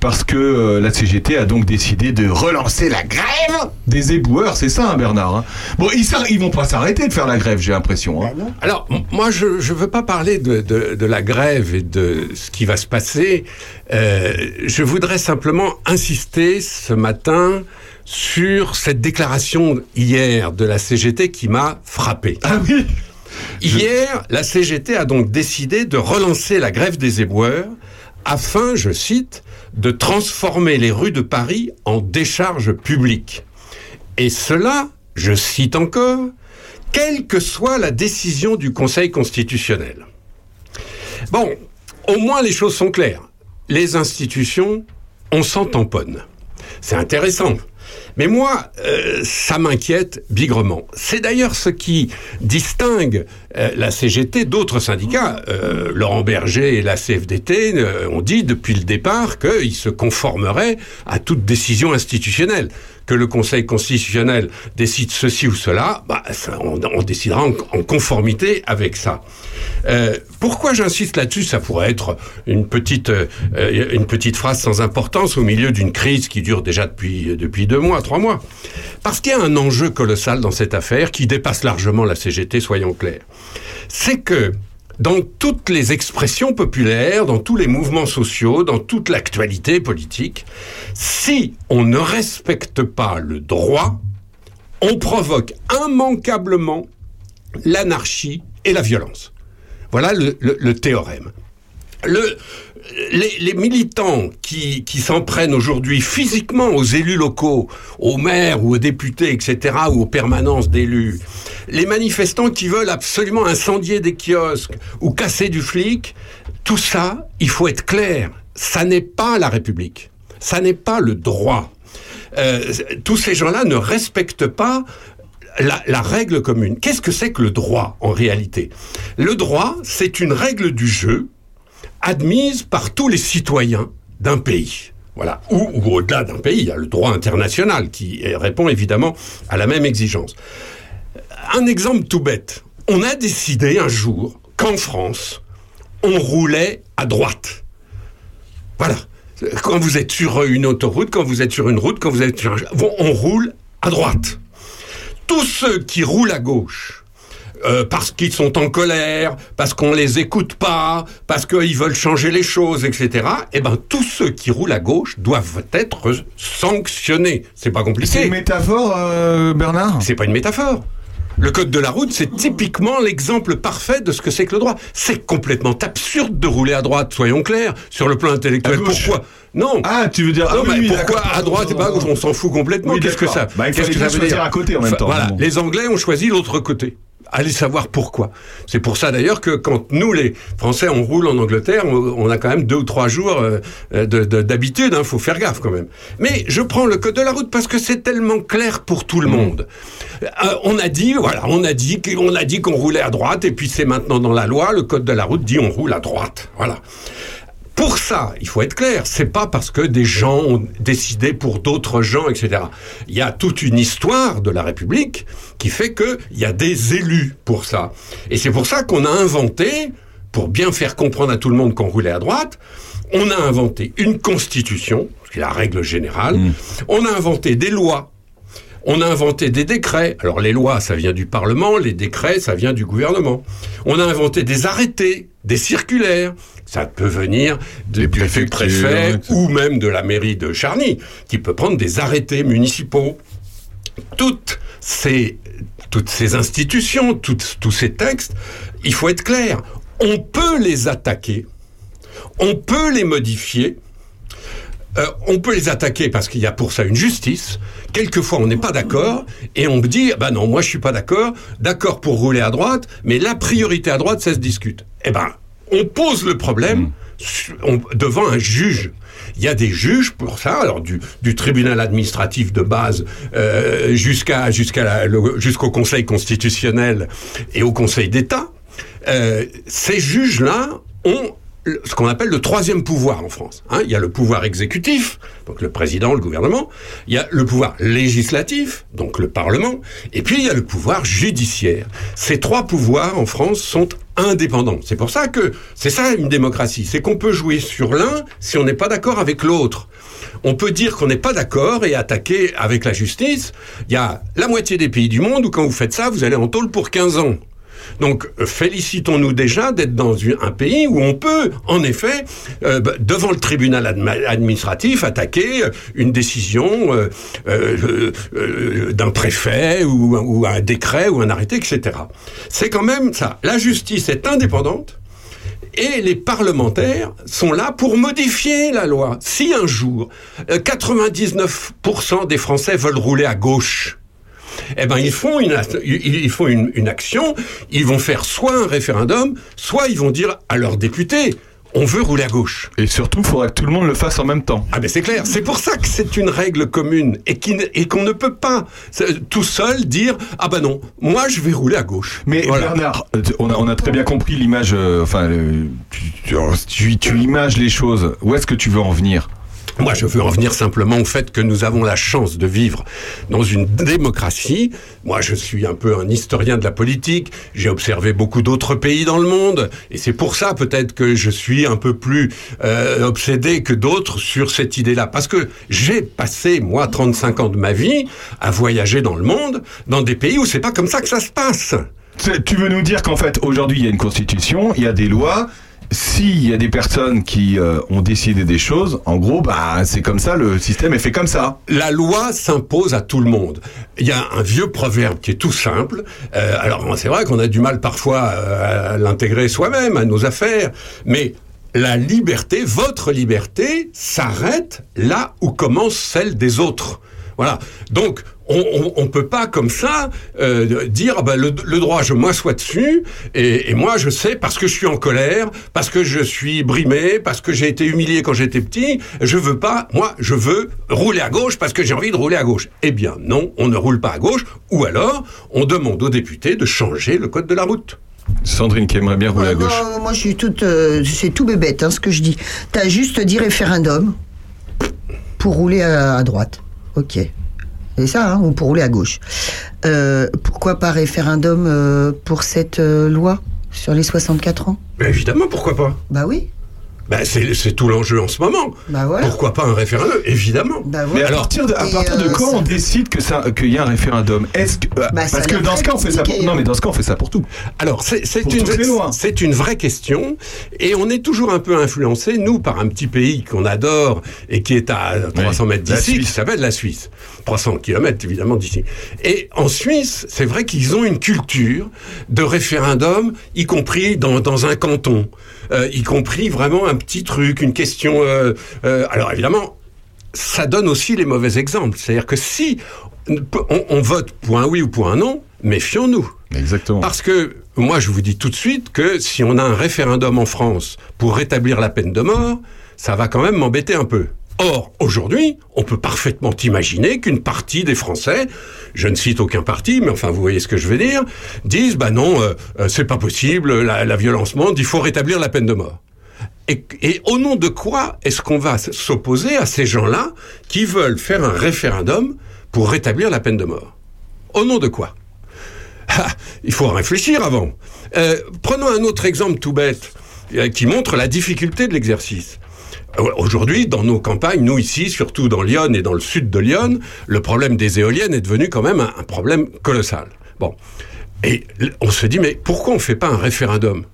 parce que la CGT a donc décidé de relancer la grève des éboueurs, c'est ça hein, Bernard hein Bon, ils, ils vont pas s'arrêter de faire la grève, j'ai l'impression. hein. Alors, m- moi, je ne veux pas parler de, de- de la grève et de ce qui va se passer. Euh, je voudrais simplement insister ce matin sur cette déclaration hier de la CGT qui m'a frappé. Ah oui Hier, la CGT a donc décidé de relancer la grève des éboueurs afin, je cite, de transformer les rues de Paris en décharge publique. Et cela, je cite encore, quelle que soit la décision du Conseil constitutionnel. Bon, au moins les choses sont claires. Les institutions, on s'en tamponne. C'est intéressant. Mais moi, euh, ça m'inquiète bigrement. C'est d'ailleurs ce qui distingue euh, la CGT d'autres syndicats. Euh, Laurent Berger et la CFDT euh, ont dit depuis le départ qu'ils se conformeraient à toute décision institutionnelle. Que le Conseil constitutionnel décide ceci ou cela, bah, on, décidera en, en conformité avec ça. Euh, pourquoi j'insiste là-dessus? Ça pourrait être une petite, euh, une petite phrase sans importance au milieu d'une crise qui dure déjà depuis, depuis deux mois, trois mois. Parce qu'il y a un enjeu colossal dans cette affaire qui dépasse largement la CGT, soyons clairs. C'est que dans toutes les expressions populaires, dans tous les mouvements sociaux, dans toute l'actualité politique, si on ne respecte pas le droit, on provoque immanquablement l'anarchie et la violence. Voilà le, théorème. Les, militants qui, s'en prennent aujourd'hui physiquement aux élus locaux, aux maires ou aux députés, etc., ou aux permanences d'élus, les manifestants qui veulent absolument incendier des kiosques ou casser du flic, tout ça, il faut être clair, ça n'est pas la République, ça n'est pas le droit. Euh, tous ces gens-là ne respectent pas la, règle commune. Qu'est-ce que c'est que le droit en réalité? Le droit, c'est une règle du jeu admise par tous les citoyens d'un pays. Voilà. Ou, au-delà d'un pays, il y a le droit international qui répond évidemment à la même exigence. Un exemple tout bête. On a décidé un jour qu'en France, on roulait à droite. Voilà. Quand vous êtes sur une autoroute, quand vous êtes sur une route, quand vous êtes sur un... On roule à droite. Tous ceux qui roulent à gauche, euh, parce qu'ils sont en colère, parce qu'on les écoute pas, parce qu'ils veulent changer les choses, etc. Eh ben, tous ceux qui roulent à gauche doivent être sanctionnés. C'est pas compliqué. C'est une métaphore, euh, Bernard? C'est pas une métaphore. Le code de la route, c'est typiquement l'exemple parfait de ce que c'est que le droit. C'est complètement absurde de rouler à droite, soyons clairs, sur le plan intellectuel. Pourquoi? Non. Ah, tu veux dire non, ah, mais oui, pourquoi à droite et pas à gauche? On s'en fout complètement. Oui, Qu'est-ce que ça bah, Qu'est-ce que ça veut dire? à côté en même temps. Voilà. Bon. Les Anglais ont choisi l'autre côté. Allez savoir pourquoi. C'est pour ça d'ailleurs que quand nous, les Français, on roule en Angleterre, on, on a quand même deux ou trois jours euh, d'habitude. Il hein, faut faire gaffe quand même. Mais je prends le code de la route parce que c'est tellement clair pour tout le monde. Euh, on a dit, voilà, on a dit qu'on a dit qu'on roulait à droite et puis c'est maintenant dans la loi. Le code de la route dit on roule à droite. Voilà. Pour ça, il faut être clair, c'est pas parce que des gens ont décidé pour d'autres gens, etc. Il y a toute une histoire de la République qui fait qu'il y a des élus pour ça. Et c'est pour ça qu'on a inventé, pour bien faire comprendre à tout le monde qu'on roulait à droite, on a inventé une constitution, qui est la règle générale, mmh. on a inventé des lois, on a inventé des décrets. Alors les lois, ça vient du Parlement, les décrets, ça vient du gouvernement. On a inventé des arrêtés, des circulaires. Ça peut venir du préfet, préfet ou même de la mairie de Charny, qui peut prendre des arrêtés municipaux. Toutes ces, toutes ces institutions, toutes, tous ces textes, il faut être clair, on peut les attaquer, on peut les modifier, euh, on peut les attaquer parce qu'il y a pour ça une justice. Quelquefois, on n'est pas d'accord et on me dit, bah non, moi je suis pas d'accord. D'accord pour rouler à droite, mais la priorité à droite, ça se discute. Eh ben, on pose le problème on, devant un juge. Il y a des juges pour ça, alors du, du tribunal administratif de base euh, jusqu'à jusqu'à jusqu'au Conseil constitutionnel et au Conseil d'État. Euh, ces juges-là ont ce qu'on appelle le troisième pouvoir en France. Hein, il y a le pouvoir exécutif, donc le président, le gouvernement. Il y a le pouvoir législatif, donc le Parlement. Et puis il y a le pouvoir judiciaire. Ces trois pouvoirs en France sont indépendants. C'est pour ça que c'est ça une démocratie. C'est qu'on peut jouer sur l'un si on n'est pas d'accord avec l'autre. On peut dire qu'on n'est pas d'accord et attaquer avec la justice. Il y a la moitié des pays du monde où quand vous faites ça, vous allez en tôle pour 15 ans. Donc félicitons-nous déjà d'être dans un pays où on peut, en effet, euh, devant le tribunal administratif, attaquer une décision euh, euh, euh, d'un préfet ou, un décret ou un arrêté, etc. C'est quand même ça. La justice est indépendante Et les parlementaires sont là pour modifier la loi. Si un jour, euh, 99% des Français veulent rouler à gauche, eh ben ils font une ils font une, une action, ils vont faire soit un référendum, soit ils vont dire à leurs députés on veut rouler à gauche. Et surtout, il faudra que tout le monde le fasse en même temps. Ah ben c'est clair, c'est pour ça que c'est une règle commune et qu'on ne peut pas c'est- tout seul dire ah ben non, moi je vais rouler à gauche. Mais Voilà. Bernard, euh, on a, on a très bien compris l'image. euh, enfin, euh, tu, tu, tu images les choses. Où est-ce que tu veux en venir? Moi, je veux en venir simplement au fait que nous avons la chance de vivre dans une démocratie. Moi, je suis un peu un historien de la politique. J'ai observé beaucoup d'autres pays dans le monde. Et c'est pour ça, peut-être, que je suis un peu plus euh, obsédé que d'autres sur cette idée-là. Parce que j'ai passé, moi, 35 ans de ma vie à voyager dans le monde, dans des pays où c'est pas comme ça que ça se passe. Tu veux nous dire qu'en fait, aujourd'hui, il y a une constitution, il y a des lois. S'il y a des personnes qui euh, ont décidé des choses, en gros, bah, c'est comme ça, le système est fait comme ça. La loi s'impose à tout le monde. Il y a un vieux proverbe qui est tout simple. Euh, alors c'est vrai qu'on a du mal parfois euh, à l'intégrer soi-même, à nos affaires, mais la liberté, votre liberté, s'arrête là où commence celle des autres. Voilà. Donc, on, on, on peut pas comme ça euh, dire ah ben, le, le droit, je m'assois dessus et, et moi je sais parce que je suis en colère, parce que je suis brimé, parce que j'ai été humilié quand j'étais petit, je veux pas. Moi, je veux rouler à gauche parce que j'ai envie de rouler à gauche. Eh bien, non, on ne roule pas à gauche. Ou alors, on demande aux députés de changer le code de la route. Sandrine qui aimerait bien rouler à gauche. Non, moi je suis toute. euh, c'est tout bébête hein, ce que je dis. T'as juste dit référendum pour rouler à, à droite. Ok. C'est ça, hein, ou pour rouler à gauche. Euh, pourquoi pas référendum euh, pour cette euh, loi sur les 64 ans? Mais évidemment, pourquoi pas? Bah oui. Ben, c'est, c'est tout l'enjeu en ce moment. Bah voilà. Pourquoi pas un référendum? Évidemment. Bah Mais voilà. à partir de, à partir de euh, quand ça- on décide que ça, qu'il y a un référendum? Est-ce que, Bah, ça parce a que dans ce cas, on fait ça. Pour, non, hein. mais dans ce cas, on fait ça pour tout. Alors, c'est, une, c'est une vraie question, et on est toujours un peu influencé, nous, par un petit pays qu'on adore et qui est à 300 mètres d'ici, qui s'appelle la Suisse. 300 kilomètres, évidemment, d'ici. Et en Suisse, c'est vrai qu'ils ont une culture de référendum, y compris dans, dans un canton, euh, y compris vraiment un petit truc, une question. euh, euh, alors, évidemment, ça donne aussi les mauvais exemples. C'est-à-dire que si on, on vote pour un oui ou pour un non, méfions-nous. Exactement. Parce que moi, je vous dis tout de suite que si on a un référendum en France pour rétablir la peine de mort, ça va quand même m'embêter un peu. Or, aujourd'hui, on peut parfaitement imaginer qu'une partie des Français, je ne cite aucun parti, mais enfin, vous voyez ce que je veux dire, disent, bah non, euh, euh, c'est pas possible, la, violence monte, il faut rétablir la peine de mort. Et, et au nom de quoi est-ce qu'on va s'opposer à ces gens-là qui veulent faire un référendum pour rétablir la peine de mort? Au nom de quoi? Ah, Il faut réfléchir avant. Euh, prenons un autre exemple tout bête euh, qui montre la difficulté de l'exercice. Euh, Aujourd'hui, dans nos campagnes, nous ici, surtout dans Lyon et dans le sud de Lyon, le problème des éoliennes est devenu quand même un, un problème colossal. Bon. Et on se dit, mais pourquoi on ne fait pas un référendum?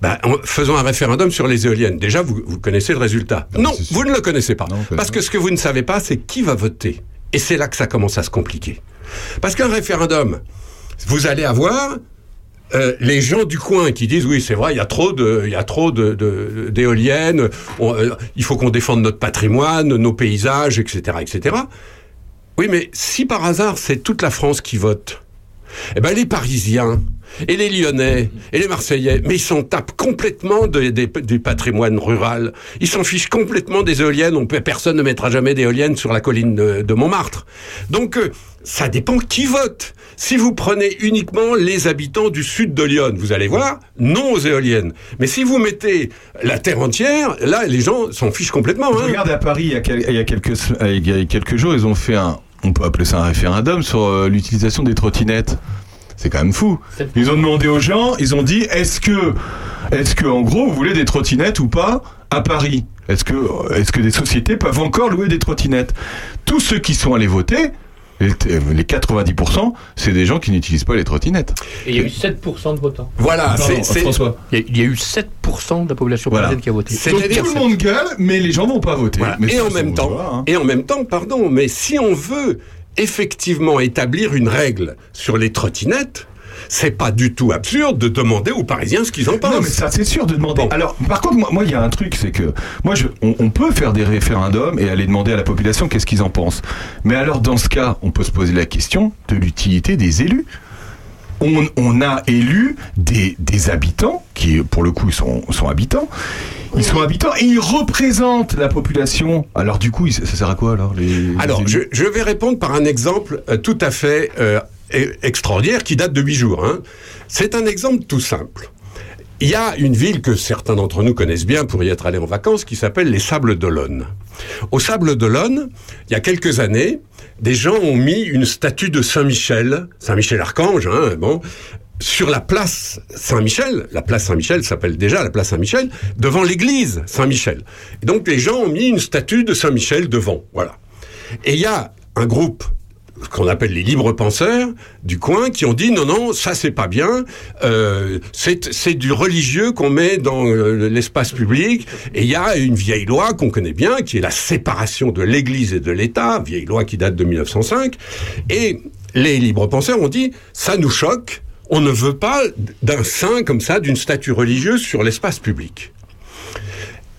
Ben, en- faisons un référendum sur les éoliennes. Déjà, vous, vous connaissez le résultat. Non, vous ne le connaissez pas. Parce que ce que vous ne savez pas, c'est qui va voter. Et c'est là que ça commence à se compliquer. Parce qu'un référendum, vous allez avoir euh, les gens du coin qui disent oui c'est vrai il y a trop de il y a trop de de- d'éoliennes euh, il faut qu'on défende notre patrimoine nos paysages etc etc oui mais si par hasard c'est toute la France qui vote eh ben les Parisiens et les Lyonnais et les Marseillais, mais ils s'en tapent complètement de- des- du patrimoine rural. Ils s'en fichent complètement des éoliennes. On peut, personne ne mettra jamais d'éoliennes sur la colline de, de Montmartre. Donc euh, ça dépend qui vote. Si vous prenez uniquement les habitants du sud de Lyon, vous allez voir, non aux éoliennes. Mais si vous mettez la terre entière, là les gens s'en fichent complètement. Je hein. regarde à Paris, il y, a quel- il y a quelques, il y a quelques jours, ils ont fait un, on peut appeler ça un référendum sur euh, l'utilisation des trottinettes. C'est quand même fou. Ils ont demandé aux gens, ils ont dit, est-ce que, est-ce que, en gros, vous voulez des trottinettes ou pas à Paris? Est-ce que, est-ce que des sociétés peuvent encore louer des trottinettes? Tous ceux qui sont allés voter, les, les 90%, c'est des gens qui n'utilisent pas les trottinettes. Et il y a eu 7% de votants. Voilà, c'est- François. Il y, a, il y a eu 7% de la population Voilà. parisienne qui a voté. Donc tout le monde gueule, mais les gens vont pas voter. Voilà. Mais et en même temps, hein. et en même temps, pardon, mais si on veut effectivement établir une règle sur les trottinettes, c'est pas du tout absurde de demander aux Parisiens ce qu'ils en pensent. Non, mais ça, c'est sûr de demander. Alors, par contre, moi, il y a un truc, c'est que moi, je, on, on peut faire des référendums et aller demander à la population qu'est-ce qu'ils en pensent. Mais alors, dans ce cas, on peut se poser la question de l'utilité des élus. On, on a élu des, des habitants qui, pour le coup, sont, sont habitants. Ils sont habitants et ils représentent la population. Alors, du coup, ça sert à quoi alors les, les Alors, je, vais répondre par un exemple euh, tout à fait euh, extraordinaire qui date de huit jours. hein. C'est un exemple tout simple. Il y a une ville que certains d'entre nous connaissent bien pour y être allés en vacances qui s'appelle les Sables d'Olonne. Au Sables d'Olonne, il y a quelques années, des gens ont mis une statue de Saint-Michel, Saint-Michel-Archange, hein, bon, sur la place Saint-Michel, la place Saint-Michel s'appelle déjà la place Saint-Michel, devant l'église Saint-Michel. Et donc les gens ont mis une statue de Saint-Michel devant, voilà. Et il y a un groupe qu'on appelle les libres penseurs du coin qui ont dit non non ça c'est pas bien euh, c'est c'est du religieux qu'on met dans euh, l'espace public. Et il y a une vieille loi qu'on connaît bien qui est la séparation de l'Église et de l'État vieille loi qui date de 1905 et les libres penseurs ont dit ça nous choque on ne veut pas d'un saint comme ça d'une statue religieuse sur l'espace public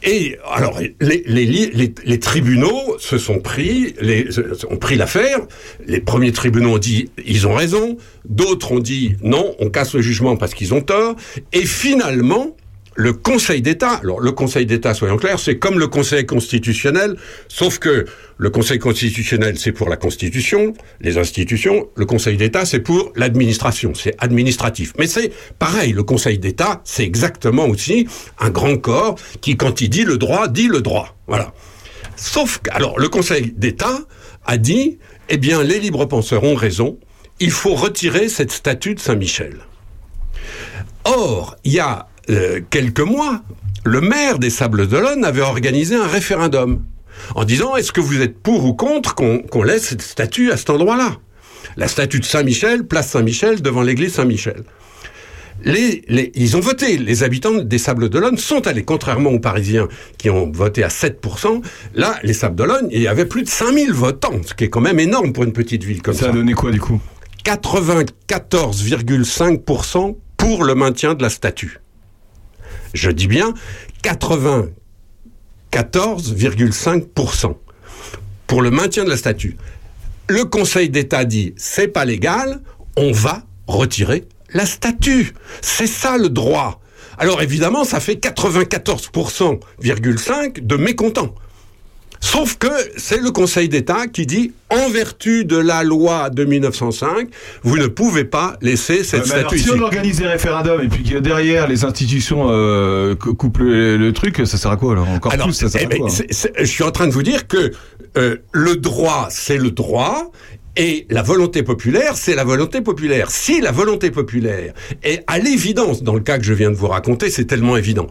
et alors, les, tribunaux se sont pris, les, ont pris l'affaire. Les premiers tribunaux ont dit ils ont raison, d'autres ont dit non, on casse le jugement parce qu'ils ont tort. Et finalement, le Conseil d'État, alors le Conseil d'État, soyons clairs, c'est comme le Conseil constitutionnel, sauf que le Conseil constitutionnel, c'est pour la Constitution, les institutions, le Conseil d'État, c'est pour l'administration, c'est administratif. Mais c'est pareil, le Conseil d'État, c'est exactement aussi un grand corps qui, quand il dit le droit, dit le droit. Voilà. Sauf que, alors, le Conseil d'État a dit, eh bien, les libres penseurs ont raison, il faut retirer cette statue de Saint-Michel. Or, il y a euh, quelques mois, le maire des Sables d'Olonne avait organisé un référendum en disant est-ce que vous êtes pour ou contre qu'on laisse cette statue à cet endroit-là? La statue de Saint-Michel, place Saint-Michel, devant l'église Saint-Michel. Les, les- ils ont voté. Les habitants des Sables d'Olonne sont allés, contrairement aux Parisiens qui ont voté à 7%. Là, les Sables d'Olonne, il y avait plus de 5000 votants, ce qui est quand même énorme pour une petite ville comme ça. Ça a donné quoi du coup? 94,5% pour le maintien de la statue. Je dis bien 94,5% pour le maintien de la statue. Le Conseil d'État dit c'est pas légal, on va retirer la statue. C'est ça le droit. Alors évidemment, ça fait 94,5% de mécontents. Sauf que c'est le Conseil d'État qui dit, en vertu de la loi de 1905, vous ne pouvez pas laisser cette Ouais, mais alors, statue si on organise des référendums et puis que derrière les institutions euh, cou- coupent le, le truc, ça sert à quoi alors? Encore Alors, plus, ça sert eh à c'est- je suis en train de vous dire que euh, le droit, c'est le droit. Et la volonté populaire, c'est la volonté populaire. Si la volonté populaire est à l'évidence, dans le cas que je viens de vous raconter, c'est tellement évident,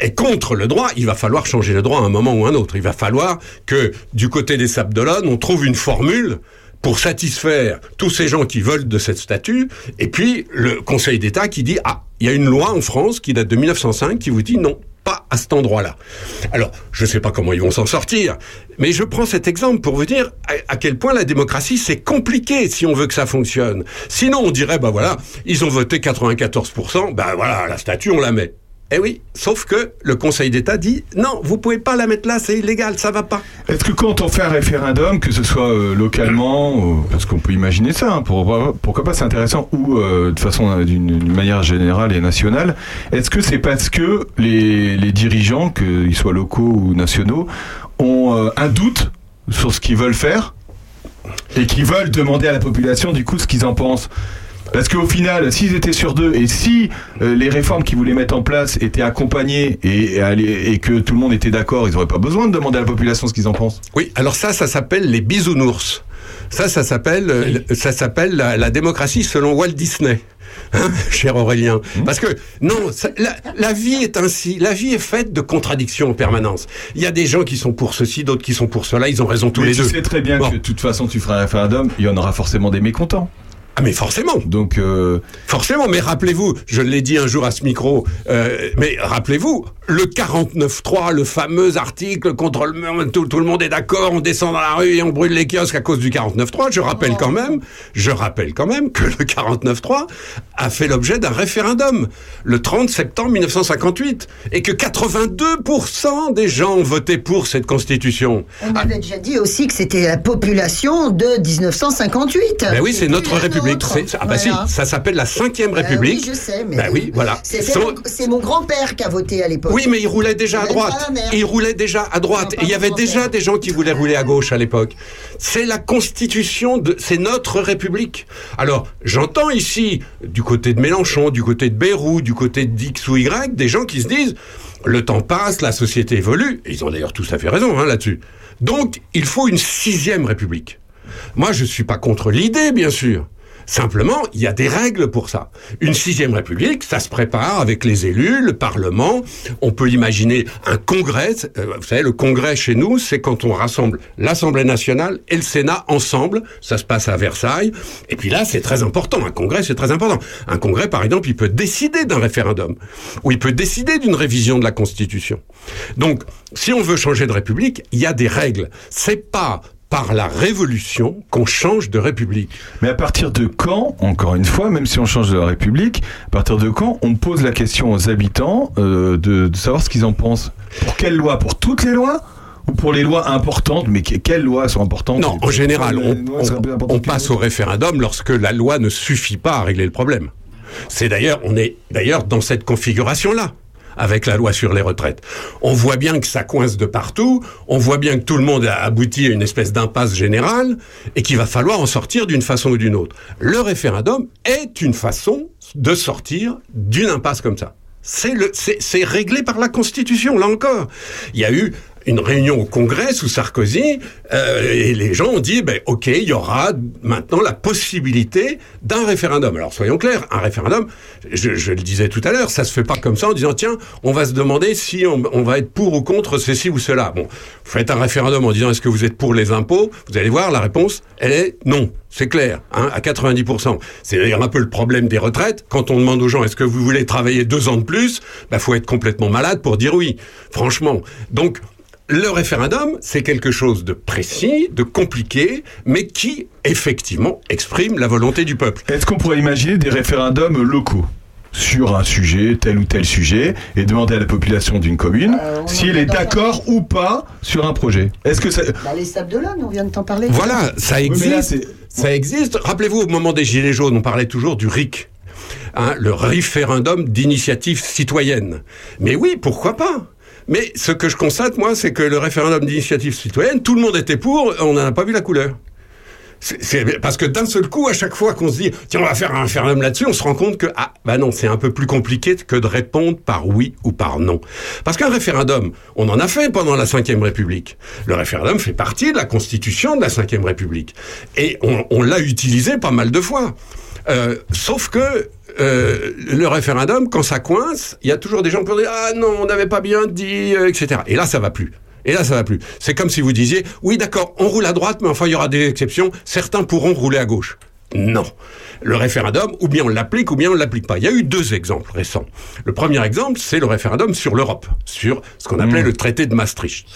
est contre le droit, il va falloir changer le droit à un moment ou à un autre. Il va falloir que du côté des Sables d'Olonne, on trouve une formule pour satisfaire tous ces gens qui veulent de cette statue, et puis le Conseil d'État qui dit ah, il y a une loi en France qui date de 1905 qui vous dit non, pas à cet endroit-là. Alors, je ne sais pas comment ils vont s'en sortir, mais je prends cet exemple pour vous dire à, quel point la démocratie c'est compliqué si on veut que ça fonctionne. Sinon, on dirait bah voilà, ils ont voté 94%, bah voilà, la statue on la met. Eh oui, sauf que le Conseil d'État dit non, vous pouvez pas la mettre là, c'est illégal, ça va pas. Est-ce que quand on fait un référendum, que ce soit euh, localement, parce qu'on peut imaginer ça, hein, pour- pourquoi pas c'est intéressant, ou euh, de façon euh, d'une manière générale et nationale, est-ce que c'est parce que les, dirigeants, qu'ils soient locaux ou nationaux, ont un doute sur ce qu'ils veulent faire et qui veulent demander à la population du coup ce qu'ils en pensent? Parce qu'au final, s'ils étaient sur deux et si euh, les réformes qu'ils voulaient mettre en place étaient accompagnées et, et, et que tout le monde était d'accord, ils n'auraient pas besoin de demander à la population ce qu'ils en pensent. Oui, alors ça, ça s'appelle les bisounours. Ça, ça s'appelle, euh, ça s'appelle la, la démocratie selon Walt Disney. Hein, (laughs) cher Aurélien. Parce que, non, ça- la, la vie est ainsi. La vie est faite de contradictions en permanence. Il y a des gens qui sont pour ceci, d'autres qui sont pour cela. Ils ont raison tous Mais les tu deux. sais très bien Bon. que de toute façon, tu feras un référendum, il y en aura forcément des mécontents. Ah mais forcément. Donc euh, forcément, mais rappelez-vous, je l'ai dit un jour à ce micro, euh, mais rappelez-vous, le 49.3, le fameux article contre le tout, tout le monde est d'accord, on descend dans la rue et on brûle les kiosques à cause du 49.3. Je rappelle quand même, je rappelle quand même que le 49.3 a fait l'objet d'un référendum le 30 septembre 1958 et que 82% des gens ont voté pour cette constitution. On avait déjà dit aussi que c'était la population de 1958. Ben oui, c'est notre république. Ah bah Voilà. si, ça s'appelle la cinquième Euh, république. oui, je sais, mais Ben oui, voilà. Mon- C'est mon grand-père qui a voté à l'époque. Oui, mais il roulait déjà à droite. Il roulait déjà à droite. Et il y avait déjà des gens qui voulaient rouler à gauche à l'époque. C'est la constitution de, c'est notre république. Alors, j'entends ici, du côté de Mélenchon, du côté de Bayrou, du côté de X ou Y, des gens qui se disent, le temps passe, la société évolue. Et ils ont d'ailleurs tous à fait raison, hein, là-dessus. Donc, il faut une sixième république. Moi, je suis pas contre l'idée, bien sûr. Simplement, il y a des règles pour ça. Une sixième république, ça se prépare avec les élus, le Parlement. On peut imaginer un congrès. Euh, vous savez, le congrès chez nous, c'est quand on rassemble l'Assemblée nationale et le Sénat ensemble. Ça se passe à Versailles. Et puis là, c'est très important. Un congrès, c'est très important. Un congrès, par exemple, il peut décider d'un référendum. Ou il peut décider d'une révision de la Constitution. Donc, si on veut changer de république, il y a des règles. C'est pas par la révolution qu'on change de république. Mais à partir de quand, encore une fois, même si on change de la République, à partir de quand on pose la question aux habitants euh, de, de savoir ce qu'ils en pensent? Pour quelles lois Pour toutes les lois? Ou pour les lois importantes? Mais que- quelles lois sont importantes? Non, en général, on, on- passe au référendum lorsque la loi ne suffit pas à régler le problème. C'est d'ailleurs, on est d'ailleurs dans cette configuration-là avec la loi sur les retraites. On voit bien que ça coince de partout, on voit bien que tout le monde a abouti à une espèce d'impasse générale et qu'il va falloir en sortir d'une façon ou d'une autre. Le référendum est une façon de sortir d'une impasse comme ça. C'est réglé par la Constitution, là encore. Il y a eu une réunion au Congrès sous Sarkozy euh, et les gens ont dit, ben, ok, il y aura maintenant la possibilité d'un référendum. Alors soyons clairs, un référendum, je, je le disais tout à l'heure, ça se fait pas comme ça en disant, tiens, on va se demander si on, on va être pour ou contre ceci ou cela. Bon, vous faites un référendum en disant, est-ce que vous êtes pour les impôts? Vous allez voir, la réponse, elle est non. C'est clair, hein, à 90%. C'est d'ailleurs un peu le problème des retraites. Quand on demande aux gens est-ce que vous voulez travailler deux ans de plus, bah faut être complètement malade pour dire oui. Franchement. Donc le référendum, c'est quelque chose de précis, de compliqué, mais qui effectivement exprime la volonté du peuple. Est-ce qu'on pourrait imaginer des référendums locaux sur un sujet, tel ou tel sujet, et demander à la population d'une commune Euh, si elle est d'accord ou pas sur un projet Est-ce que ça... Bah, les Sables on vient de t'en parler. Voilà, ça Oui, mais là, existe. ça existe. Rappelez-vous, au moment des Gilets jaunes, on parlait toujours du RIC. Hein, le référendum d'initiative citoyenne. Mais oui, pourquoi pas Mais ce que je constate, moi, c'est que le référendum d'initiative citoyenne, tout le monde était pour, on n'en a pas vu la couleur. Parce que d'un seul coup, à chaque fois qu'on se dit, tiens, on va faire un référendum là-dessus, on se rend compte que, ah, bah non, c'est un peu plus compliqué que de répondre par oui ou par non. Parce qu'un référendum, on en a fait pendant la Ve République. Le référendum fait partie de la constitution de la Ve République. Et on l'a utilisé pas mal de fois. Euh, sauf que euh, le référendum, quand ça coince, il y a toujours des gens qui vont dire ah non, on n'avait pas bien dit, euh, etc. Et là, ça va plus. Et là, ça va plus. C'est comme si vous disiez oui, d'accord, on roule à droite, mais enfin, il y aura des exceptions. Certains pourront rouler à gauche. Non. Le référendum, ou bien on l'applique, ou bien on ne l'applique pas. Il y a eu deux exemples récents. Le premier exemple, c'est le référendum sur l'Europe, sur ce qu'on appelait le traité de Maastricht.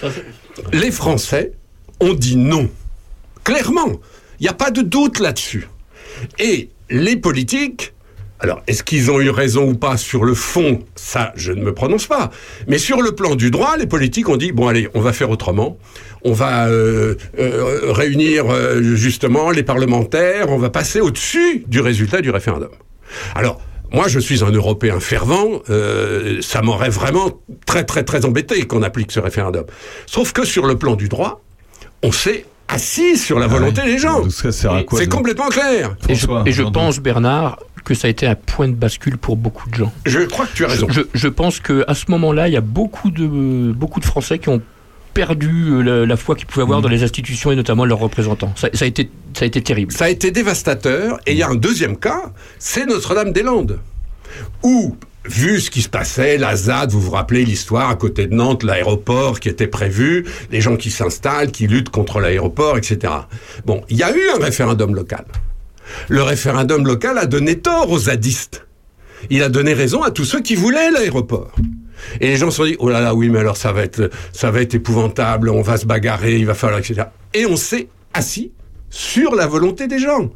Les Français ont dit non. Clairement. Il n'y a pas de doute là-dessus. Et les politiques, alors est-ce qu'ils ont eu raison ou pas sur le fond Ça, je ne me prononce pas. Mais sur le plan du droit, les politiques ont dit, bon allez, on va faire autrement. On va euh, euh, réunir euh, justement les parlementaires, on va passer au-dessus du résultat du référendum. Alors, moi, je suis un Européen fervent. euh, ça m'aurait vraiment très, très, très embêté qu'on applique ce référendum. Sauf que sur le plan du droit, on s'est assis sur la volonté des gens. C'est complètement clair. Et je, et pense, Bernard, que ça a été un point de bascule pour beaucoup de gens. Je crois que tu as raison. Je, je pense qu'à ce moment-là, il y a beaucoup de, beaucoup de Français qui ont perdu euh, la, la foi qu'ils pouvaient Mm. avoir dans les institutions et notamment leurs représentants. Ça, ça a, été, ça a été terrible. Ça a été dévastateur. Et il y a un deuxième cas, c'est Notre-Dame-des-Landes. Où, vu ce qui se passait, la ZAD, vous vous rappelez l'histoire à côté de Nantes, l'aéroport qui était prévu, les gens qui s'installent, qui luttent contre l'aéroport, etc. Bon, il y a eu un référendum local. Le référendum local a donné tort aux zadistes. Il a donné raison à tous ceux qui voulaient l'aéroport. Et les gens se sont dit, oh là là, oui, mais alors ça va être, ça va être épouvantable, on va se bagarrer, il va falloir, etc. Et on s'est assis sur la volonté des gens.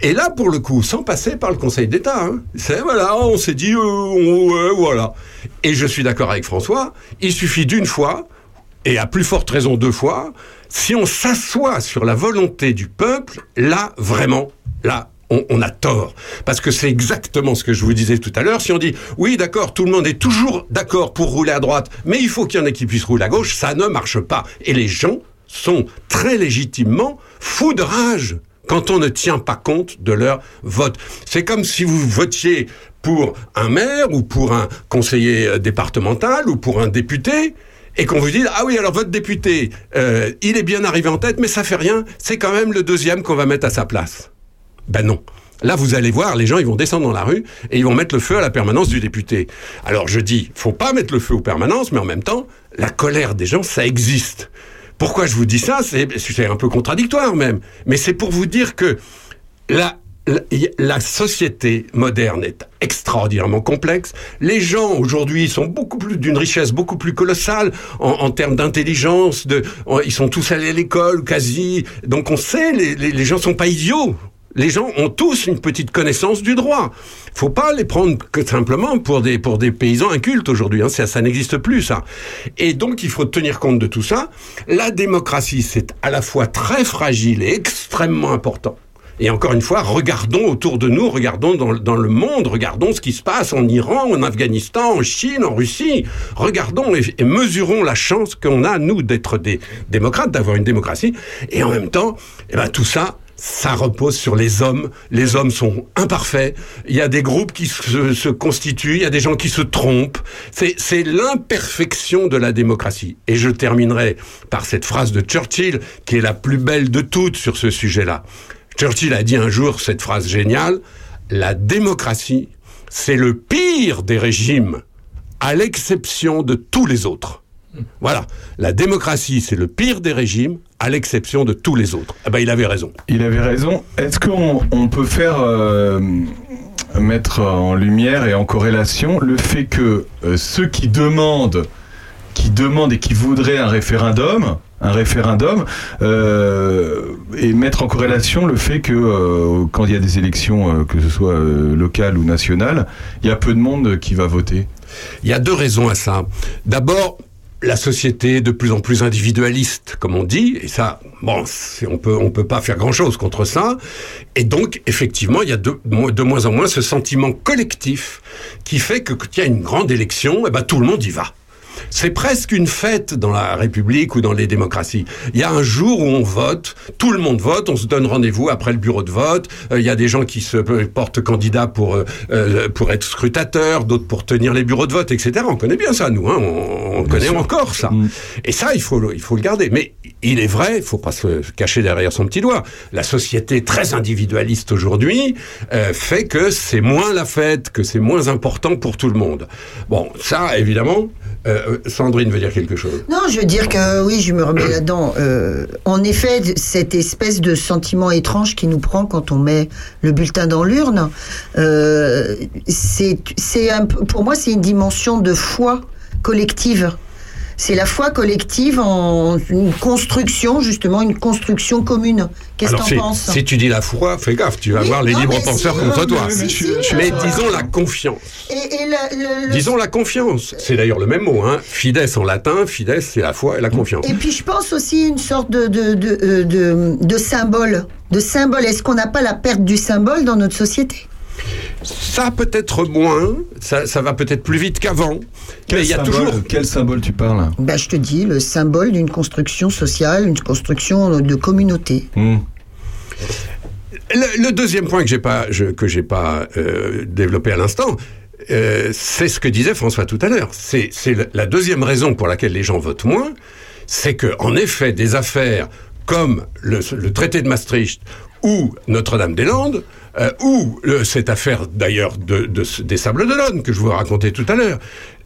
Et là, pour le coup, sans passer par le Conseil d'État, hein, c'est voilà, on s'est dit, euh, voilà. Et je suis d'accord avec François, il suffit d'une fois, et à plus forte raison deux fois, si on s'assoit sur la volonté du peuple, là, vraiment, là, on, on a tort. Parce que c'est exactement ce que je vous disais tout à l'heure. Si on dit, oui, d'accord, tout le monde est toujours d'accord pour rouler à droite, mais il faut qu'il y en ait qui puissent rouler à gauche, ça ne marche pas. Et les gens sont très légitimement fous de rage quand on ne tient pas compte de leur vote. C'est comme si vous votiez pour un maire ou pour un conseiller euh, départemental ou pour un député et qu'on vous dise ah oui alors votre député euh, il est bien arrivé en tête mais ça fait rien c'est quand même le deuxième qu'on va mettre à sa place. Ben non. Là, vous allez voir, les gens, ils vont descendre dans la rue et ils vont mettre le feu à la permanence du député. Alors, je dis, faut pas mettre le feu aux permanences, mais en même temps, la colère des gens, ça existe. Pourquoi je vous dis ça C'est un peu contradictoire même, mais c'est pour vous dire que la, la, la société moderne est extraordinairement complexe. Les gens aujourd'hui sont beaucoup plus d'une richesse beaucoup plus colossale en, en termes d'intelligence. De, ils sont tous allés à l'école quasi. Donc on sait, les, les, les gens sont pas idiots. Les gens ont tous une petite connaissance du droit. Faut pas les prendre que simplement pour des pour des paysans incultes aujourd'hui. Hein. Ça, ça n'existe plus ça. Et donc il faut tenir compte de tout ça. La démocratie, c'est à la fois très fragile et extrêmement important. Et encore une fois, regardons autour de nous, regardons dans, dans le monde, regardons ce qui se passe en Iran, en Afghanistan, en Chine, en Russie. Regardons et, et mesurons la chance qu'on a, nous, d'être des démocrates, d'avoir une démocratie. Et en même temps, eh ben, tout ça, ça repose sur les hommes. Les hommes sont imparfaits. Il y a des groupes qui se, se constituent, il y a des gens qui se trompent. C'est c'est l'imperfection de la démocratie. Et je terminerai par cette phrase de Churchill, qui est la plus belle de toutes sur ce sujet-là. Churchill a dit un jour cette phrase géniale, la démocratie, c'est le pire des régimes, à l'exception de tous les autres. Voilà, la démocratie, c'est le pire des régimes, à l'exception de tous les autres. Eh ben, il avait raison. Il avait raison. Est-ce qu'on on peut faire euh, mettre en lumière et en corrélation le fait que euh, ceux qui demandent, qui demandent et qui voudraient un référendum, un référendum, euh, et mettre en corrélation le fait que euh, quand il y a des élections, euh, que ce soit locales ou nationales, il y a peu de monde qui va voter? Il y a deux raisons à ça. D'abord, la société est de plus en plus individualiste, comme on dit, et ça, bon, on peut, on peut pas faire grand chose contre ça. Et donc, effectivement, il y a de moins en moins ce sentiment collectif qui fait que quand il y a une grande élection, eh ben, tout le monde y va. C'est presque une fête dans la République ou dans les démocraties. Il y a un jour où on vote, tout le monde vote, on se donne rendez-vous après le bureau de vote. Euh, il y a des gens qui se portent candidats pour euh, euh, pour être scrutateurs, d'autres pour tenir les bureaux de vote, etc. On connaît bien ça, nous. Hein, on on connaît encore ça. Et ça, il faut le, il faut le garder. Mais il est vrai, il faut pas se cacher derrière son petit doigt. La société très individualiste aujourd'hui euh, fait que c'est moins la fête, que c'est moins important pour tout le monde. Bon, ça, évidemment, euh, Sandrine veut dire quelque chose. Non, je veux dire que oui, je me remets là-dedans. Euh, en effet, cette espèce de sentiment étrange qui nous prend quand on met le bulletin dans l'urne, euh, c'est, pour moi, c'est une dimension de foi collective. C'est la foi collective en une construction, justement, une construction commune. Qu'est-ce que t'en si, penses si tu dis la foi, fais gaffe, tu vas Oui, voir les libres penseurs si, contre non, toi. mais- disons la confiance. Et, et la- le- le- Disons la confiance. C'est d'ailleurs le même mot. Hein. Fides en latin, fides c'est la foi et la confiance. Et puis je pense aussi une sorte de, de, de, euh, de, de symbole. De symbole. Est-ce qu'on n'a pas la perte du symbole dans notre société? Ça peut-être moins, ça, ça va peut-être plus vite qu'avant. Quel Mais il y a symbole- toujours Quel symbole tu parles bah, Je te dis, le symbole d'une construction sociale, une construction de communauté. Hmm. Le, le deuxième point que j'ai pas je- que j'ai pas euh, développé à l'instant, euh, c'est ce que disait François tout à l'heure. C'est la deuxième raison pour laquelle les gens votent moins, c'est que en effet des affaires comme le, le traité de Maastricht ou Notre-Dame-des-Landes euh, ou le- cette affaire d'ailleurs de, de- des Sables d'Olonne que je vous racontais tout à l'heure.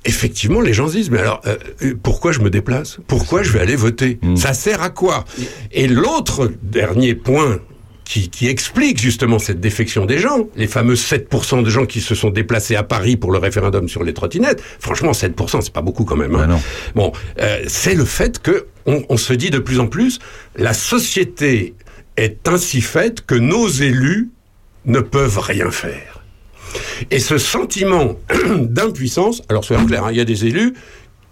Effectivement, les gens se disent, mais alors, euh, pourquoi je me déplace? Pourquoi je vais aller voter? Ça sert à quoi? Et l'autre dernier point qui, qui explique justement cette défection des gens. Les fameux 7% de gens qui se sont déplacés à Paris pour le référendum sur les trottinettes. Franchement, 7%, c'est pas beaucoup quand même. hein. Bon, euh, c'est le fait que on, on se dit de plus en plus, la société est ainsi faite que nos élus ne peuvent rien faire. Et ce sentiment (clears throat) d'impuissance, alors soyons clairs, hein, il y a des élus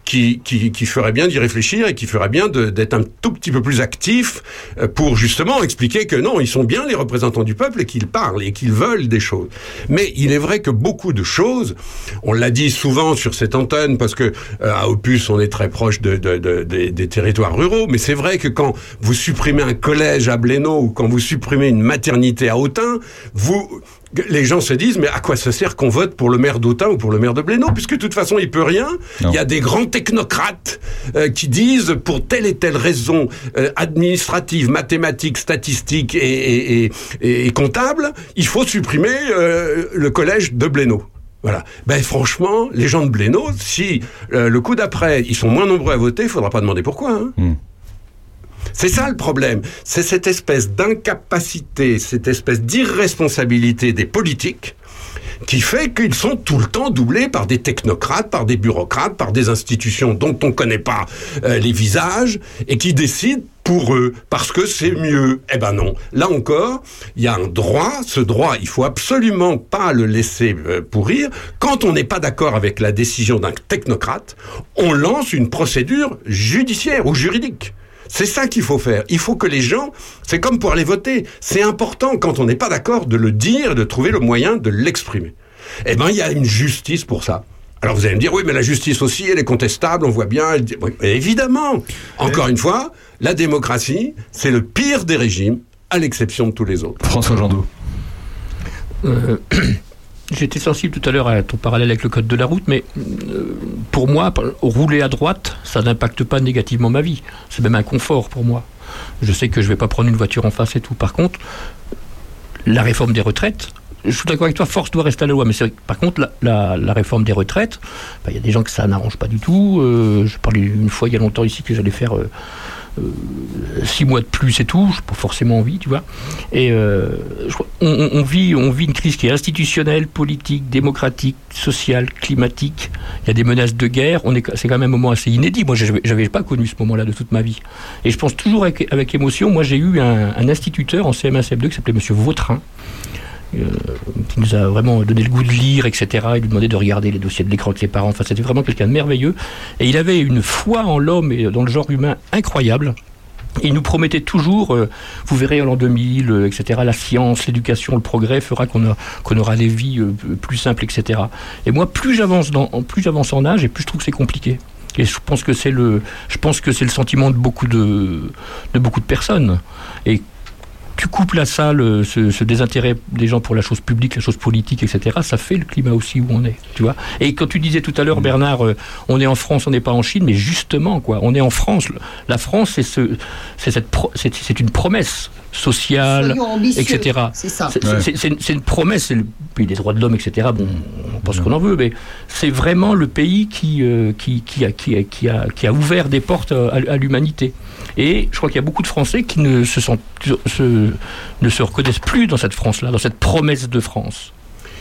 qui, qui, qui feraient bien d'y réfléchir et qui feraient bien d'être un tout petit peu plus actifs euh, pour justement expliquer que non, ils sont bien les représentants du peuple et qu'ils parlent et qu'ils veulent des choses. Mais il est vrai que beaucoup de choses, on l'a dit souvent sur cette antenne parce que euh, à Opus on est très proche de, de- de- des- des territoires ruraux, mais c'est vrai que quand vous supprimez un collège à Blénaud ou quand vous supprimez une maternité à Autun, vous les gens se disent mais à quoi ça sert qu'on vote pour le maire d'Autun ou pour le maire de Blénaud? Puisque de toute façon il peut rien. Il y a des grands technocrates euh, qui disent pour telle et telle raison euh, administrative, mathématique, statistique et, et, et- et- et comptable, il faut supprimer euh, le collège de Blénaud. Voilà. Ben franchement, les gens de Blénaud, si le coup d'après ils sont moins nombreux à voter, il faudra pas demander pourquoi. hein. C'est ça le problème. C'est cette espèce d'incapacité, cette espèce d'irresponsabilité des politiques qui fait qu'ils sont tout le temps doublés par des technocrates, par des bureaucrates, par des institutions dont on ne connaît pas euh, les visages et qui décident pour eux parce que c'est mieux. Eh ben non. Là encore, il y a un droit. Ce droit, il faut absolument pas le laisser euh, pourrir. Quand on n'est pas d'accord avec la décision d'un technocrate, on lance une procédure judiciaire ou juridique. C'est ça qu'il faut faire. Il faut que les gens, c'est comme pour aller voter. C'est important quand on n'est pas d'accord de le dire, de trouver le moyen de l'exprimer. Eh ben, il y a une justice pour ça. Alors vous allez me dire, oui, mais la justice aussi, elle est contestable, on voit bien. elle dit- Oui, évidemment. Encore une fois, la démocratie, c'est le pire des régimes, à l'exception de tous les autres. François Jandot. Euh, (clears throat) J'étais sensible tout à l'heure à ton parallèle avec le code de la route, mais euh, pour moi, rouler à droite, ça n'impacte pas négativement ma vie. C'est même un confort pour moi. Je sais que je vais pas prendre une voiture en face et tout. Par contre, la réforme des retraites, je suis d'accord avec toi, force doit rester à la loi. Mais par contre, la, réforme des retraites, bah, il y a des gens que ça n'arrange pas du tout. Euh, je parlais une fois il y a longtemps ici que j'allais faire euh, six mois de plus et tout. Je pas forcément envie, tu vois. Et euh, on, vit, on vit une crise qui est institutionnelle, politique, démocratique, sociale, climatique. Il y a des menaces de guerre. On est, c'est quand même un moment assez inédit. Moi, j'avais pas connu ce moment-là de toute ma vie. Et je pense toujours avec, émotion. Moi, j'ai eu un, un instituteur en CM1, CM2 qui s'appelait Monsieur Vautrin. Euh, qui nous a vraiment donné le goût de lire, etc. Il lui demandait de regarder les dossiers de l'écran de ses parents. Enfin, c'était vraiment quelqu'un de merveilleux. Et il avait une foi en l'homme et dans le genre humain incroyable. Il nous promettait toujours, euh, vous verrez en l'an 2000, euh, etc., la science, l'éducation, le progrès fera qu'on aura des vies plus simples, etc. Et moi, plus j'avance dans, plus j'avance en âge, et plus je trouve que c'est compliqué. Et je pense que c'est le, je pense que c'est le sentiment de beaucoup de, de beaucoup de personnes. Et tu couples à ça le- ce, ce désintérêt des gens pour la chose publique, la chose politique, etc., ça fait le climat aussi où on est, tu vois. Et quand tu disais tout à l'heure, Bernard, euh, on est en France, on n'est pas en Chine, mais justement, quoi, on est en France. La France, c'est ce, c'est cette, pro- c'est c'est une promesse sociale, etc. c'est ça. C'est Ouais. une, promesse, c'est le pays des droits de l'homme, etc. Bon, on pense qu'on en veut, mais c'est vraiment le pays qui, euh, qui, qui, a, qui, a, qui, a, qui a ouvert des portes à, à l'humanité. Et je crois qu'il y a beaucoup de Français qui ne se, sentent, se, ne se reconnaissent plus dans cette France-là, dans cette promesse de France.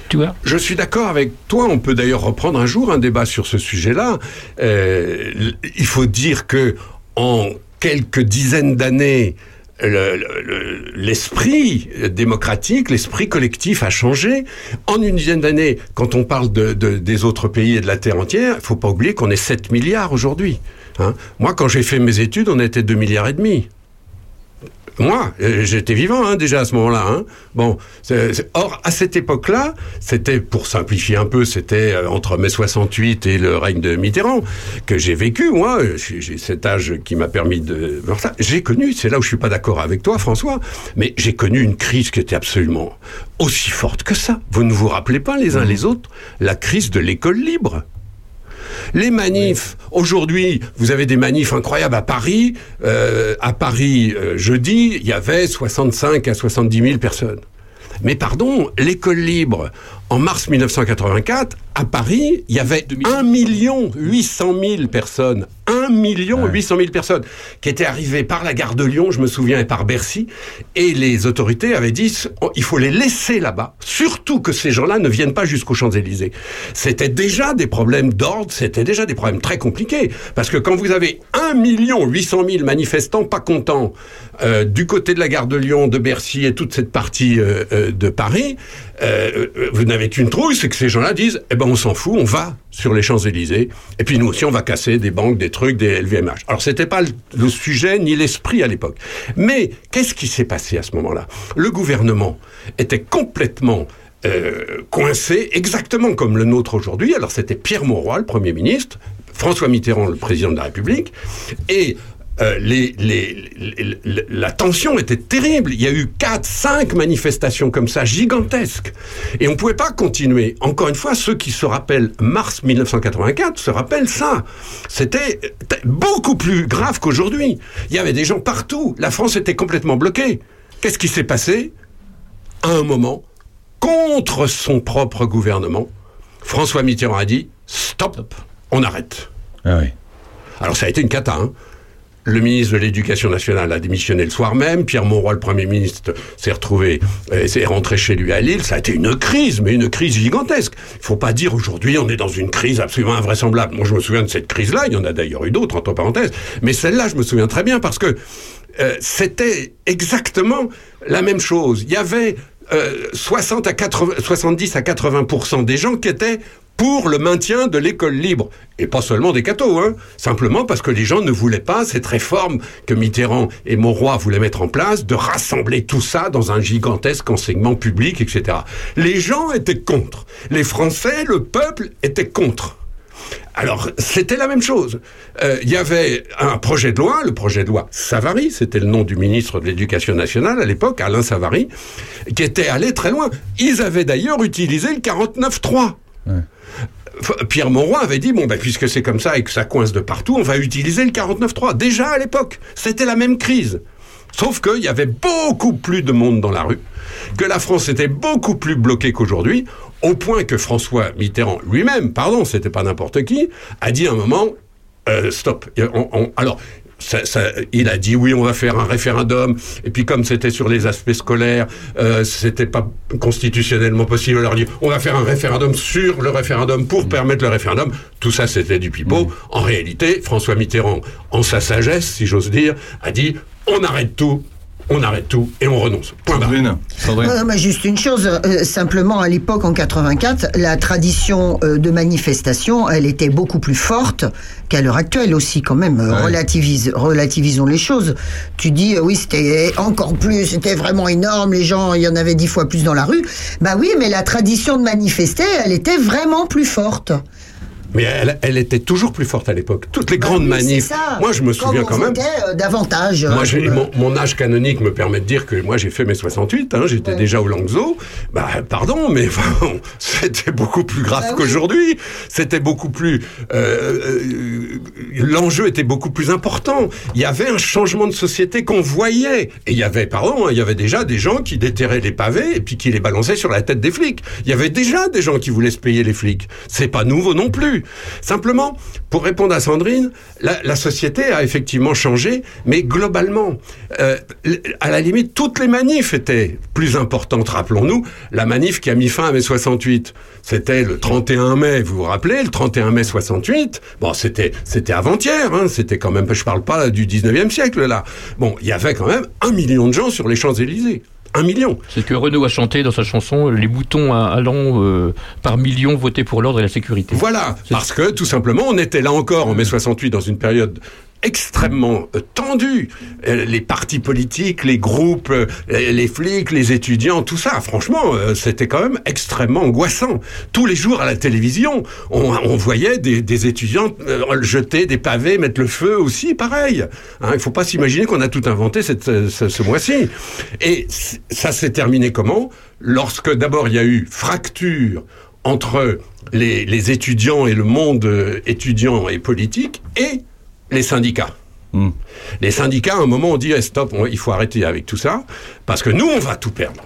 Tu vois? Je suis d'accord avec toi. On peut d'ailleurs reprendre un jour un débat sur ce sujet-là. Euh, il faut dire que en quelques dizaines d'années, le- le- le- l'esprit démocratique, l'esprit collectif a changé. En une dizaine d'années, quand on parle de, de- des autres pays et de la Terre entière, il faut pas oublier qu'on est 7 milliards aujourd'hui. hein. Moi, quand j'ai fait mes études, on était 2 milliards et demi. Moi, euh, j'étais vivant hein, déjà à ce moment-là. hein. Bon, or à cette époque-là, c'était pour simplifier un peu, c'était euh, entre mai 68 et le règne de Mitterrand que j'ai vécu. Moi, j'ai j'ai cet âge qui m'a permis de voir ça. J'ai connu, c'est là où je suis pas d'accord avec toi, François, mais j'ai connu une crise qui était absolument aussi forte que ça. Vous ne vous rappelez pas les uns les autres la crise de l'école libre. Les manifs, aujourd'hui, vous avez des manifs incroyables à Paris. Euh, à Paris, euh, jeudi, il y avait 65 à 70 000 personnes. Mais pardon, l'école libre, en mars 1984, à Paris, il y avait 1 million 800 000 personnes, 1 million 800 000 personnes qui étaient arrivées par la gare de Lyon, je me souviens, et par Bercy, et les autorités avaient dit, oh, il faut les laisser là-bas, surtout que ces gens-là ne viennent pas jusqu'aux Champs-Élysées. C'était déjà des problèmes d'ordre, c'était déjà des problèmes très compliqués, parce que quand vous avez 1 million 800 000 manifestants pas contents euh, du côté de la gare de Lyon, de Bercy et toute cette partie euh, euh, de Paris, vous n'avez qu'une trouille, c'est que ces gens-là disent, eh ben on s'en fout, on va sur les Champs-Élysées, et puis nous aussi on va casser des banques, des trucs, des LVMH. Alors c'était pas le, sujet ni l'esprit à l'époque. Mais qu'est-ce qui s'est passé à ce moment-là? Le gouvernement était complètement euh, coincé, exactement comme le nôtre aujourd'hui. Alors c'était Pierre Mauroy, le Premier ministre, François Mitterrand, le Président de la République, et euh, les, les, les- les- la tension était terrible. Il y a eu 4, 5 manifestations comme ça, gigantesques. Et on ne pouvait pas continuer. Encore une fois, ceux qui se rappellent mars 1984 se rappellent ça. C'était euh, beaucoup plus grave qu'aujourd'hui. Il y avait des gens partout. La France était complètement bloquée. Qu'est-ce qui s'est passé? À un moment, contre son propre gouvernement, François Mitterrand a dit stop, on arrête. Alors ça a été une cata. hein. Le ministre de l'Éducation nationale a démissionné le soir même. Pierre Mauroy, le Premier ministre, s'est retrouvé, euh, s'est rentré chez lui à Lille. Ça a été une crise, mais une crise gigantesque. Il faut pas dire aujourd'hui on est dans une crise absolument invraisemblable. Moi, je me souviens de cette crise-là. Il y en a d'ailleurs eu d'autres, entre parenthèses. Mais celle-là, je me souviens très bien parce que euh, c'était exactement la même chose. Il y avait euh, 60 à 80, 70 à 80% des gens qui étaient pour le maintien de l'école libre. Et pas seulement des cathos, hein. simplement parce que les gens ne voulaient pas cette réforme que Mitterrand et Mauroy voulaient mettre en place, de rassembler tout ça dans un gigantesque enseignement public, etc. Les gens étaient contre. Les Français, le peuple, était contre. Alors, c'était la même chose. Euh, Il y avait un projet de loi, le projet de loi Savary, c'était le nom du ministre de l'Éducation nationale à l'époque, Alain Savary, qui était allé très loin. Ils avaient d'ailleurs utilisé le 49-3. Pierre Mauroy avait dit, bon, ben, puisque c'est comme ça et que ça coince de partout, on va utiliser le 49-3. Déjà à l'époque, c'était la même crise. Sauf qu'il y avait beaucoup plus de monde dans la rue, que la France était beaucoup plus bloquée qu'aujourd'hui, au point que François Mitterrand lui-même, pardon, c'était pas n'importe qui, a dit à un moment, euh, stop. Alors, ça- ça- il a dit oui, on va faire un référendum. Et puis comme c'était sur les aspects scolaires, euh, c'était pas constitutionnellement possible. Alors dit on va faire un référendum sur le référendum pour permettre le référendum. Tout ça c'était du pipeau. En réalité, François Mitterrand, en sa sagesse, si j'ose dire, a dit on arrête tout. On arrête tout et on renonce. Point barre. Euh, mais juste une chose, euh, simplement à l'époque en 84, la tradition euh, de manifestation, elle était beaucoup plus forte qu'à l'heure actuelle aussi quand même. Euh, Relativise, relativisons les choses. Tu dis euh, oui, c'était encore plus, c'était vraiment énorme. Les gens, il y en avait dix fois plus dans la rue. Bah oui, mais la tradition de manifester, elle était vraiment plus forte. Mais elle, elle était toujours plus forte à l'époque. Toutes les grandes Bah Oui, manifs. Moi, je me souviens on quand même. euh, davantage. Moi, euh, euh, mon, mon âge canonique me permet de dire que moi, j'ai fait mes 68, hein, j'étais déjà au Langzo. Bah, pardon, mais enfin, (laughs) c'était beaucoup plus grave Bah qu'aujourd'hui. C'était beaucoup plus... euh, euh, L'enjeu était beaucoup plus important. Il y avait un changement de société qu'on voyait. Et il y avait, pardon, hein, il y avait déjà des gens qui déterraient les pavés et puis qui les balançaient sur la tête des flics. Il y avait déjà des gens qui voulaient se payer les flics. C'est pas nouveau non plus. Simplement, pour répondre à Sandrine, la, société a effectivement changé, mais globalement, euh, à la limite, toutes les manifs étaient plus importantes. Rappelons-nous, la manif qui a mis fin à mai 68, c'était le 31 mai, vous vous rappelez, le 31 mai 68, bon, c'était, c'était avant-hier, hein, c'était quand même, je parle pas du 19e siècle, là. Bon, il y avait quand même un million de gens sur les Champs-Élysées. Un million. C'est ce que Renaud a chanté dans sa chanson Les boutons allant euh, par millions voter pour l'ordre et la sécurité. Voilà, parce que tout simplement, on était là encore en mai 68 dans une période extrêmement euh, tendue. Euh, les partis politiques, les groupes, euh, les flics, les étudiants, tout ça, franchement, c'était quand même extrêmement angoissant. Tous les jours à la télévision, on, voyait des, étudiants jeter des pavés, mettre le feu aussi, pareil. Hein, il faut pas s'imaginer qu'on a tout inventé ce, mois-ci. Et ça s'est terminé comment? Lorsque d'abord il y a eu fracture entre les, les étudiants et le monde étudiant et politique et les syndicats. Les syndicats, à un moment, ont dit eh, stop, on- il faut arrêter avec tout ça, parce que nous, on va tout perdre.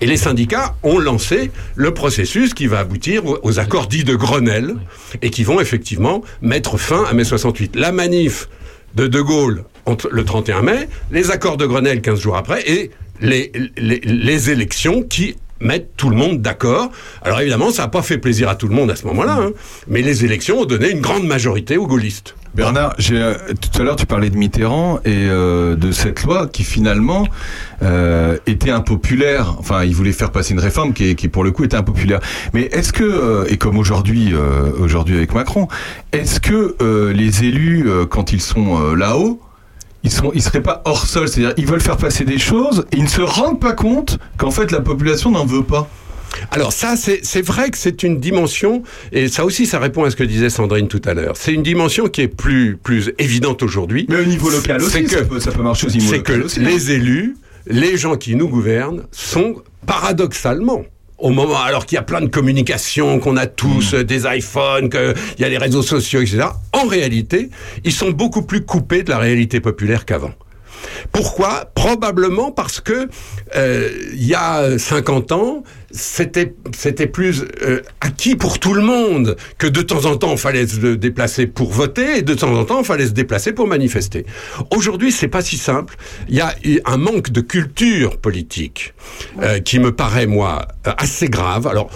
Et les syndicats ont lancé le processus qui va aboutir aux- accords dits de Grenelle et qui vont effectivement mettre fin à mai 68. La manif de De Gaulle entre le 31 mai, les accords de Grenelle 15 jours après et les, les, les élections qui mettent tout le monde d'accord. Alors évidemment, ça n'a pas fait plaisir à tout le monde à ce moment-là, hein, mais les élections ont donné une grande majorité aux gaullistes. Bernard, euh, tout à l'heure tu parlais de Mitterrand et euh, de cette loi qui finalement euh, était impopulaire. Enfin, il voulait faire passer une réforme qui, pour le coup était impopulaire. Mais est-ce que, et comme aujourd'hui, avec Macron, est-ce que les élus, quand ils sont là-haut, ils sont, ils seraient pas hors sol, c'est-à-dire ils veulent faire passer des choses et ils ne se rendent pas compte qu'en fait la population n'en veut pas. Alors ça, c'est vrai que c'est une dimension, et ça aussi, ça répond à ce que disait Sandrine tout à l'heure. C'est une dimension qui est plus, plus évidente aujourd'hui. Mais au niveau local aussi, ça que- peut, ça peut marcher au niveau C'est que aussi, hein. les élus, les gens qui nous gouvernent, sont paradoxalement au moment, alors qu'il y a plein de communications, qu'on a tous Mm. euh, des iPhones, qu'il y a les réseaux sociaux, etc., en réalité, ils sont beaucoup plus coupés de la réalité populaire qu'avant. Pourquoi? Probablement parce que euh, il y a 50 ans, c'était c'était plus euh, acquis pour tout le monde que de temps en temps il fallait se déplacer pour voter et de temps en temps il fallait se déplacer pour manifester. Aujourd'hui, c'est pas si simple. Il y a un manque de culture politique euh, qui me paraît moi assez grave. Alors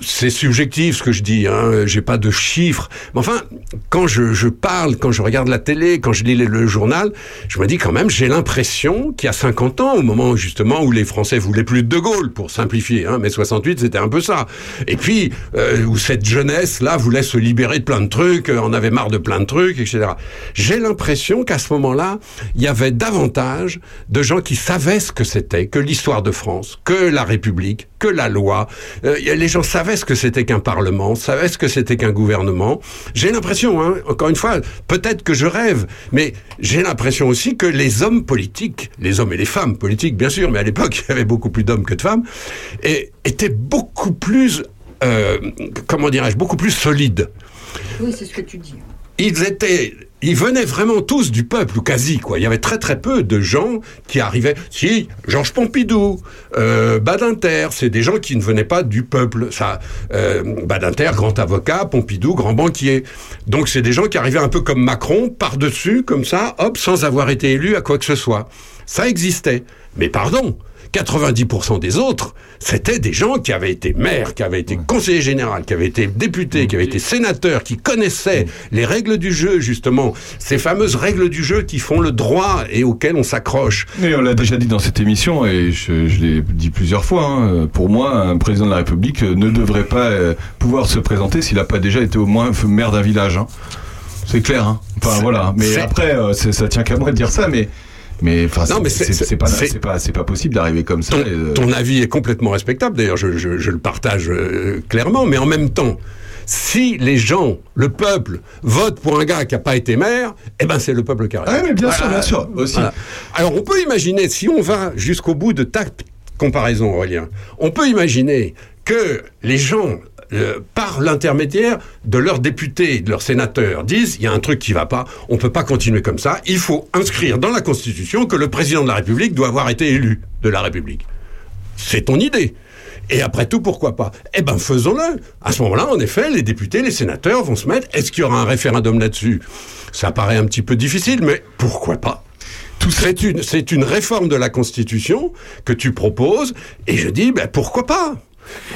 c'est subjectif ce que je dis, hein, j'ai pas de chiffres. Mais enfin, quand je, je parle, quand je regarde la télé, quand je lis le, journal, je me dis quand même, j'ai l'impression qu'il y a 50 ans, au moment justement où les Français voulaient plus de De Gaulle, pour simplifier, hein, mais 68 c'était un peu ça. Et puis, euh, où cette jeunesse-là voulait se libérer de plein de trucs, euh, en avait marre de plein de trucs, etc. J'ai l'impression qu'à ce moment-là, il y avait davantage de gens qui savaient ce que c'était, que l'histoire de France, que la République, que la loi. Euh, les gens savaient ce que c'était qu'un parlement, savaient ce que c'était qu'un gouvernement. J'ai l'impression, hein, encore une fois, peut-être que je rêve, mais j'ai l'impression aussi que les hommes politiques, les hommes et les femmes politiques, bien sûr, mais à l'époque, (laughs) il y avait beaucoup plus d'hommes que de femmes, et, étaient beaucoup plus, euh, comment dirais-je, beaucoup plus solides Oui, c'est ce que tu dis. ils étaient, ils venaient vraiment tous du peuple, ou quasi, quoi. Il y avait très très peu de gens qui arrivaient. Si, Georges Pompidou, euh, Badinter, c'est des gens qui ne venaient pas du peuple. Ça, euh, Badinter, grand avocat, Pompidou, grand banquier. Donc c'est des gens qui arrivaient un peu comme Macron, par-dessus, comme ça, hop, sans avoir été élu à quoi que ce soit. Ça existait. Mais pardon. 90% des autres, c'était des gens qui avaient été maires, qui avaient été conseillers généraux, qui avaient été députés, qui avaient été sénateurs, qui connaissaient les règles du jeu, justement. Ces fameuses règles du jeu qui font le droit et auxquelles on s'accroche. Et on l'a déjà dit dans cette émission, et je, je l'ai dit plusieurs fois, hein, pour moi, un président de la République ne devrait pas euh, pouvoir se présenter s'il n'a pas déjà été au moins maire d'un village. hein. C'est clair. Hein. Enfin voilà. Mais après, euh, ça tient qu'à moi de dire ça, mais. Mais, enfin, Non, mais c'est pas, possible d'arriver comme ça. Ton, euh, ton avis est complètement respectable, d'ailleurs, je, je- je le partage euh, clairement, mais en même temps, si les gens, le peuple, votent pour un gars qui n'a pas été maire, eh ben c'est le peuple qui a raison. Ah, mais bien sûr, bien sûr, aussi. Alors on peut imaginer, si on va jusqu'au bout de ta comparaison, Aurélien, on peut imaginer que les gens, euh, par l'intermédiaire de leurs députés, de leurs sénateurs, disent il y a un truc qui va pas, on peut pas continuer comme ça, il faut inscrire dans la Constitution que le président de la République doit avoir été élu de la République. C'est ton idée. Et après tout, pourquoi pas? Eh ben, faisons-le. À ce moment-là, en effet, les députés, les sénateurs vont se mettre. Est-ce qu'il y aura un référendum là-dessus? Ça paraît un petit peu difficile, mais pourquoi pas? C'est une, c'est une réforme de la Constitution que tu proposes, et je dis, ben pourquoi pas?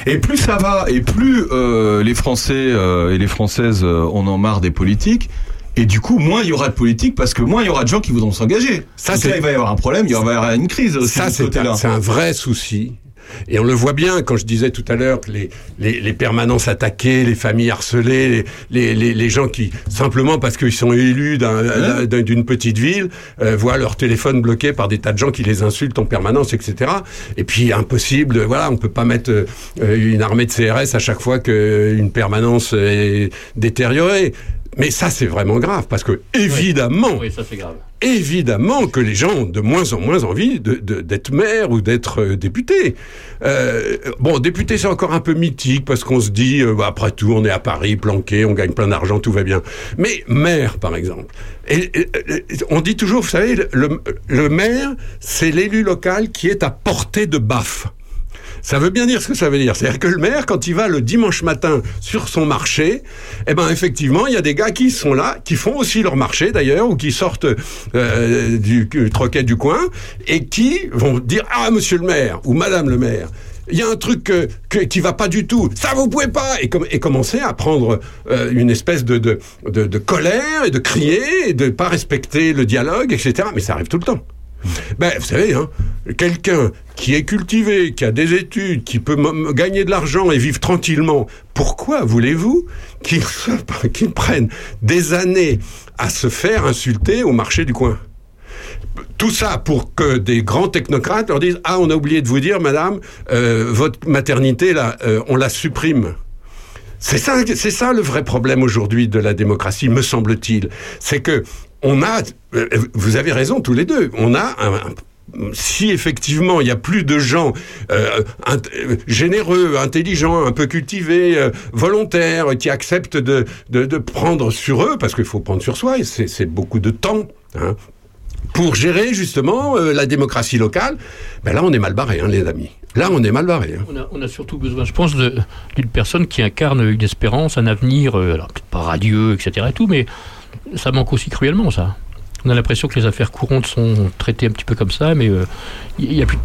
Et plus ça va, et plus euh, les Français euh, et les Françaises euh, en ont marre des politiques. Et du coup, moins il y aura de politique parce que moins il y aura de gens qui voudront s'engager. Ça, c'est- là, il va y avoir un problème, il va y avoir une crise aussi Ça, de ce c'est côté-là. un, c'est un vrai souci. Et on le voit bien quand je disais tout à l'heure que les, les, les permanences attaquées, les familles harcelées, les, les, gens qui, simplement parce qu'ils sont élus d'un- d'un- d'une petite ville, euh, voient leur téléphone bloqué par des tas de gens qui les insultent en permanence, etc. Et puis, impossible, voilà, on peut pas mettre euh, une armée de CRS à chaque fois qu'une permanence est détériorée. Mais ça, c'est vraiment grave, parce que, évidemment, Oui, ça c'est grave. évidemment que les gens ont de moins en moins envie de- de- d'être maire ou d'être euh, député. Euh, bon, député, c'est encore un peu mythique parce qu'on se dit, euh, bah, après tout, on est à Paris, planqué, on gagne plein d'argent, tout va bien. Mais maire, par exemple. Et, et, et, on dit toujours, vous savez, le, le maire, c'est l'élu local qui est à portée de baffe. Ça veut bien dire ce que ça veut dire. C'est-à-dire que le maire, quand il va le dimanche matin sur son marché, eh ben effectivement, il y a des gars qui sont là, qui font aussi leur marché d'ailleurs, ou qui sortent euh, du, du troquet du coin, et qui vont dire ah Monsieur le maire ou Madame le maire. Il y a un truc que, que- qui va pas du tout. Ça, vous pouvez pas. Et, com- et commencer à prendre euh, une espèce de, de, de, de colère et de crier et de pas respecter le dialogue, etc. Mais ça arrive tout le temps. Ben, vous savez, hein, quelqu'un qui est cultivé, qui a des études, qui peut gagner de l'argent et vivre tranquillement, pourquoi voulez-vous (laughs) qu'il prenne des années à se faire insulter au marché du coin? Tout ça pour que des grands technocrates leur disent ah on a oublié de vous dire madame euh, votre maternité euh, on la supprime c'est ça, c'est ça le vrai problème aujourd'hui de la démocratie, me semble-t-il. C'est que on a, euh, vous avez raison tous les deux, on a un, si effectivement il y a plus de gens euh, euh, généreux, intelligents, un peu cultivés, volontaires, qui acceptent de, de, prendre sur eux, parce qu'il faut prendre sur soi, et c'est beaucoup de temps. Hein, pour gérer justement la démocratie locale, ben là on est mal barré, hein, les amis. Là on est mal barré. hein. On a, on a surtout besoin, je pense, d'une personne qui incarne une espérance, un avenir, alors peut-être pas radieux, etc. Et tout, mais ça manque aussi cruellement, ça. On a l'impression que les affaires courantes sont traitées un petit peu comme ça, mais euh, il y a plus.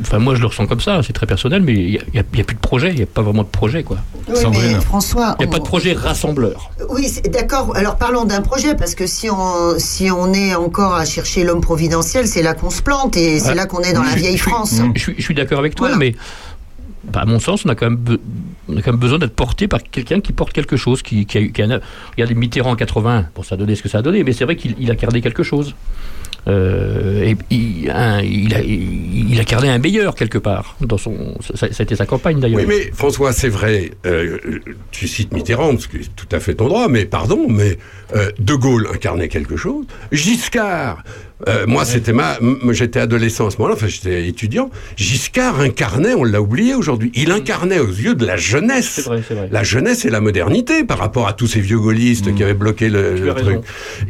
Enfin, moi, je le ressens comme ça, c'est très personnel, mais il n'y a, plus de projet, il n'y a pas vraiment de projet, quoi. Oui, mais François, Il n'y a pas de projet rassembleur. Oui, d'accord. Alors parlons d'un projet, parce que si on, si on est encore à chercher l'homme providentiel, c'est là qu'on se plante et c'est là qu'on est dans la vieille je France. Je suis, je suis d'accord avec toi, mais bah, à mon sens, on a quand même, on a quand même besoin d'être porté par quelqu'un qui porte quelque chose, qui, qui a, eu- qui a, regardez Mitterrand en 80, bon, ça a donné ce que ça a donné, mais c'est vrai qu'il il a gardé quelque chose. Euh, et il, un- il, a, il, il a gardé un meilleur quelque part dans son. Ça, ça a été sa campagne d'ailleurs. Oui, mais François, c'est vrai, euh, tu cites Mitterrand, ce qui est tout à fait ton droit, mais pardon, mais euh, De Gaulle incarnait quelque chose. Giscard, moi, c'était ma, j'étais adolescent à ce moment-là, enfin, j'étais étudiant. Giscard incarnait, on l'a oublié aujourd'hui, il incarnait aux yeux de la jeunesse. La jeunesse et la modernité par rapport à tous ces vieux gaullistes qui avaient bloqué le, truc.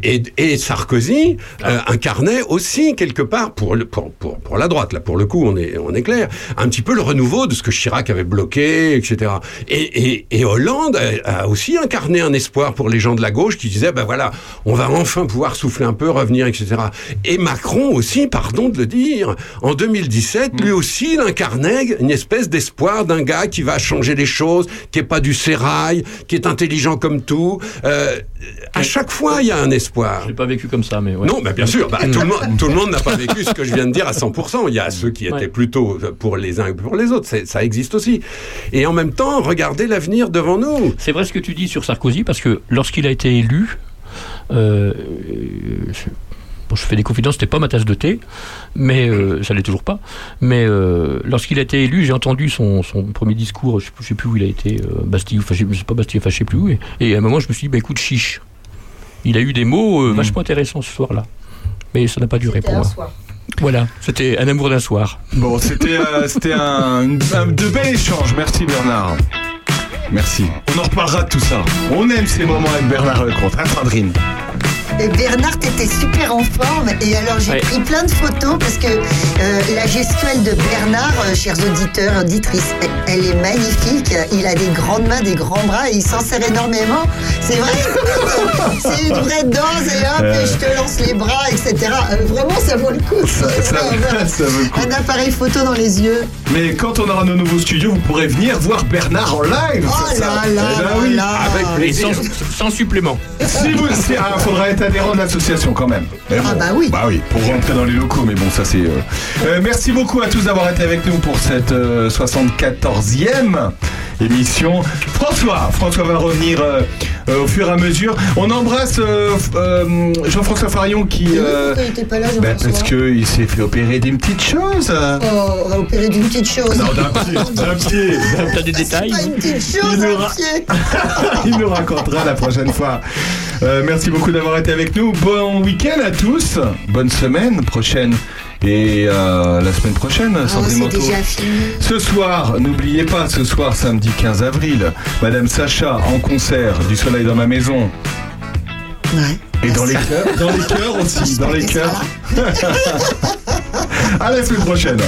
Et, et Sarkozy euh, incarnait aussi quelque part pour, le- pour, pour, pour la droite, là pour le coup on est, on est clair, un petit peu le renouveau de ce que Chirac avait bloqué, etc. Et, et, et Hollande a, a aussi incarné un espoir pour les gens de la gauche qui disaient, ben voilà, on va enfin pouvoir souffler un peu, revenir, etc. Et Macron aussi, pardon de le dire, en 2017, lui aussi il incarnait une espèce d'espoir d'un gars qui va changer les choses, qui est pas du sérail, qui est intelligent comme tout. Euh, à chaque fois, il y a un espoir. Je l'ai pas vécu comme ça, mais ouais. Non, bien sûr, bah, tout, le monde, (laughs) tout le monde n'a pas vécu ce que je viens de dire à 100%. Il y a ceux qui étaient Ouais. plutôt pour les uns et pour les autres. Ça existe aussi. Et en même temps, regardez l'avenir devant nous. C'est vrai ce que tu dis sur Sarkozy, parce que lorsqu'il a été élu, euh, je, bon, je fais des confidences, c'était pas ma tasse de thé, mais euh, ça l'est toujours pas. Mais euh, lorsqu'il a été élu, j'ai entendu son, son premier discours, je, sais- plus où il a été, euh, Bastille, enfin, je sais pas Bastille, enfin, je sais plus où. Et, et à un moment, je me suis dit, bah, écoute, chiche. Il a eu des mots euh, vachement intéressants ce soir-là. Mais ça n'a pas duré pour moi. Voilà, c'était un amour d'un soir. Bon, c'était euh, c'était un, une- un- de bel échange. Merci Bernard. Merci. On en reparlera de tout ça. On aime ces moments avec Bernard Lecomte. Hein, Sandrine Et Bernard, t'étais super en forme. Et alors, j'ai Ouais. pris plein de photos parce que euh, la gestuelle de Bernard, euh, chers auditeurs, auditrices, elle, elle est magnifique. Il a des grandes mains, des grands bras et il s'en sert énormément. C'est vrai. (laughs) C'est une vraie danse et hop, Euh. et je te lance les bras, etc. Euh, vraiment, ça vaut le coup. ça, ça vaut le coup. Un appareil photo dans les yeux. Mais quand on aura nos nouveaux studios, vous pourrez venir voir Bernard en live. Oh ça là là Eh ben là oui. là. Avec plaisir. Sans, sans supplément. Si vous, si, (laughs) ah, faudra être adhérent de l'association quand même. Mais Ah bon, bah oui. Bah oui, pour rentrer dans les locaux, mais bon, ça c'est. euh, euh, merci beaucoup à tous d'avoir été avec nous pour cette euh, 74e émission. François, François va revenir euh, euh, au fur et à mesure. On embrasse euh, euh, Jean-François Farion qui. euh, Pourquoi il était pas là, bah, Jean-François parce qu'il s'est fait opérer d'une petite chose. Oh, on va opérer d'une petite chose. Non, d'un pied, (laughs) d'un pied. T'as des détails Pas une petite chose, Il aura- pied. (laughs) Il nous racontera la prochaine fois. Euh, merci beaucoup d'avoir été avec nous. Bon week-end à tous. Bonne semaine prochaine. Et euh, la semaine prochaine, Oh, déjà fini. Ce soir, n'oubliez pas, ce soir, samedi 15 avril, Madame Sacha en concert du Soleil dans ma maison. Ouais. Et dans les cœurs, dans les cœurs aussi, (laughs) dans les cœurs. (laughs) à la semaine prochaine.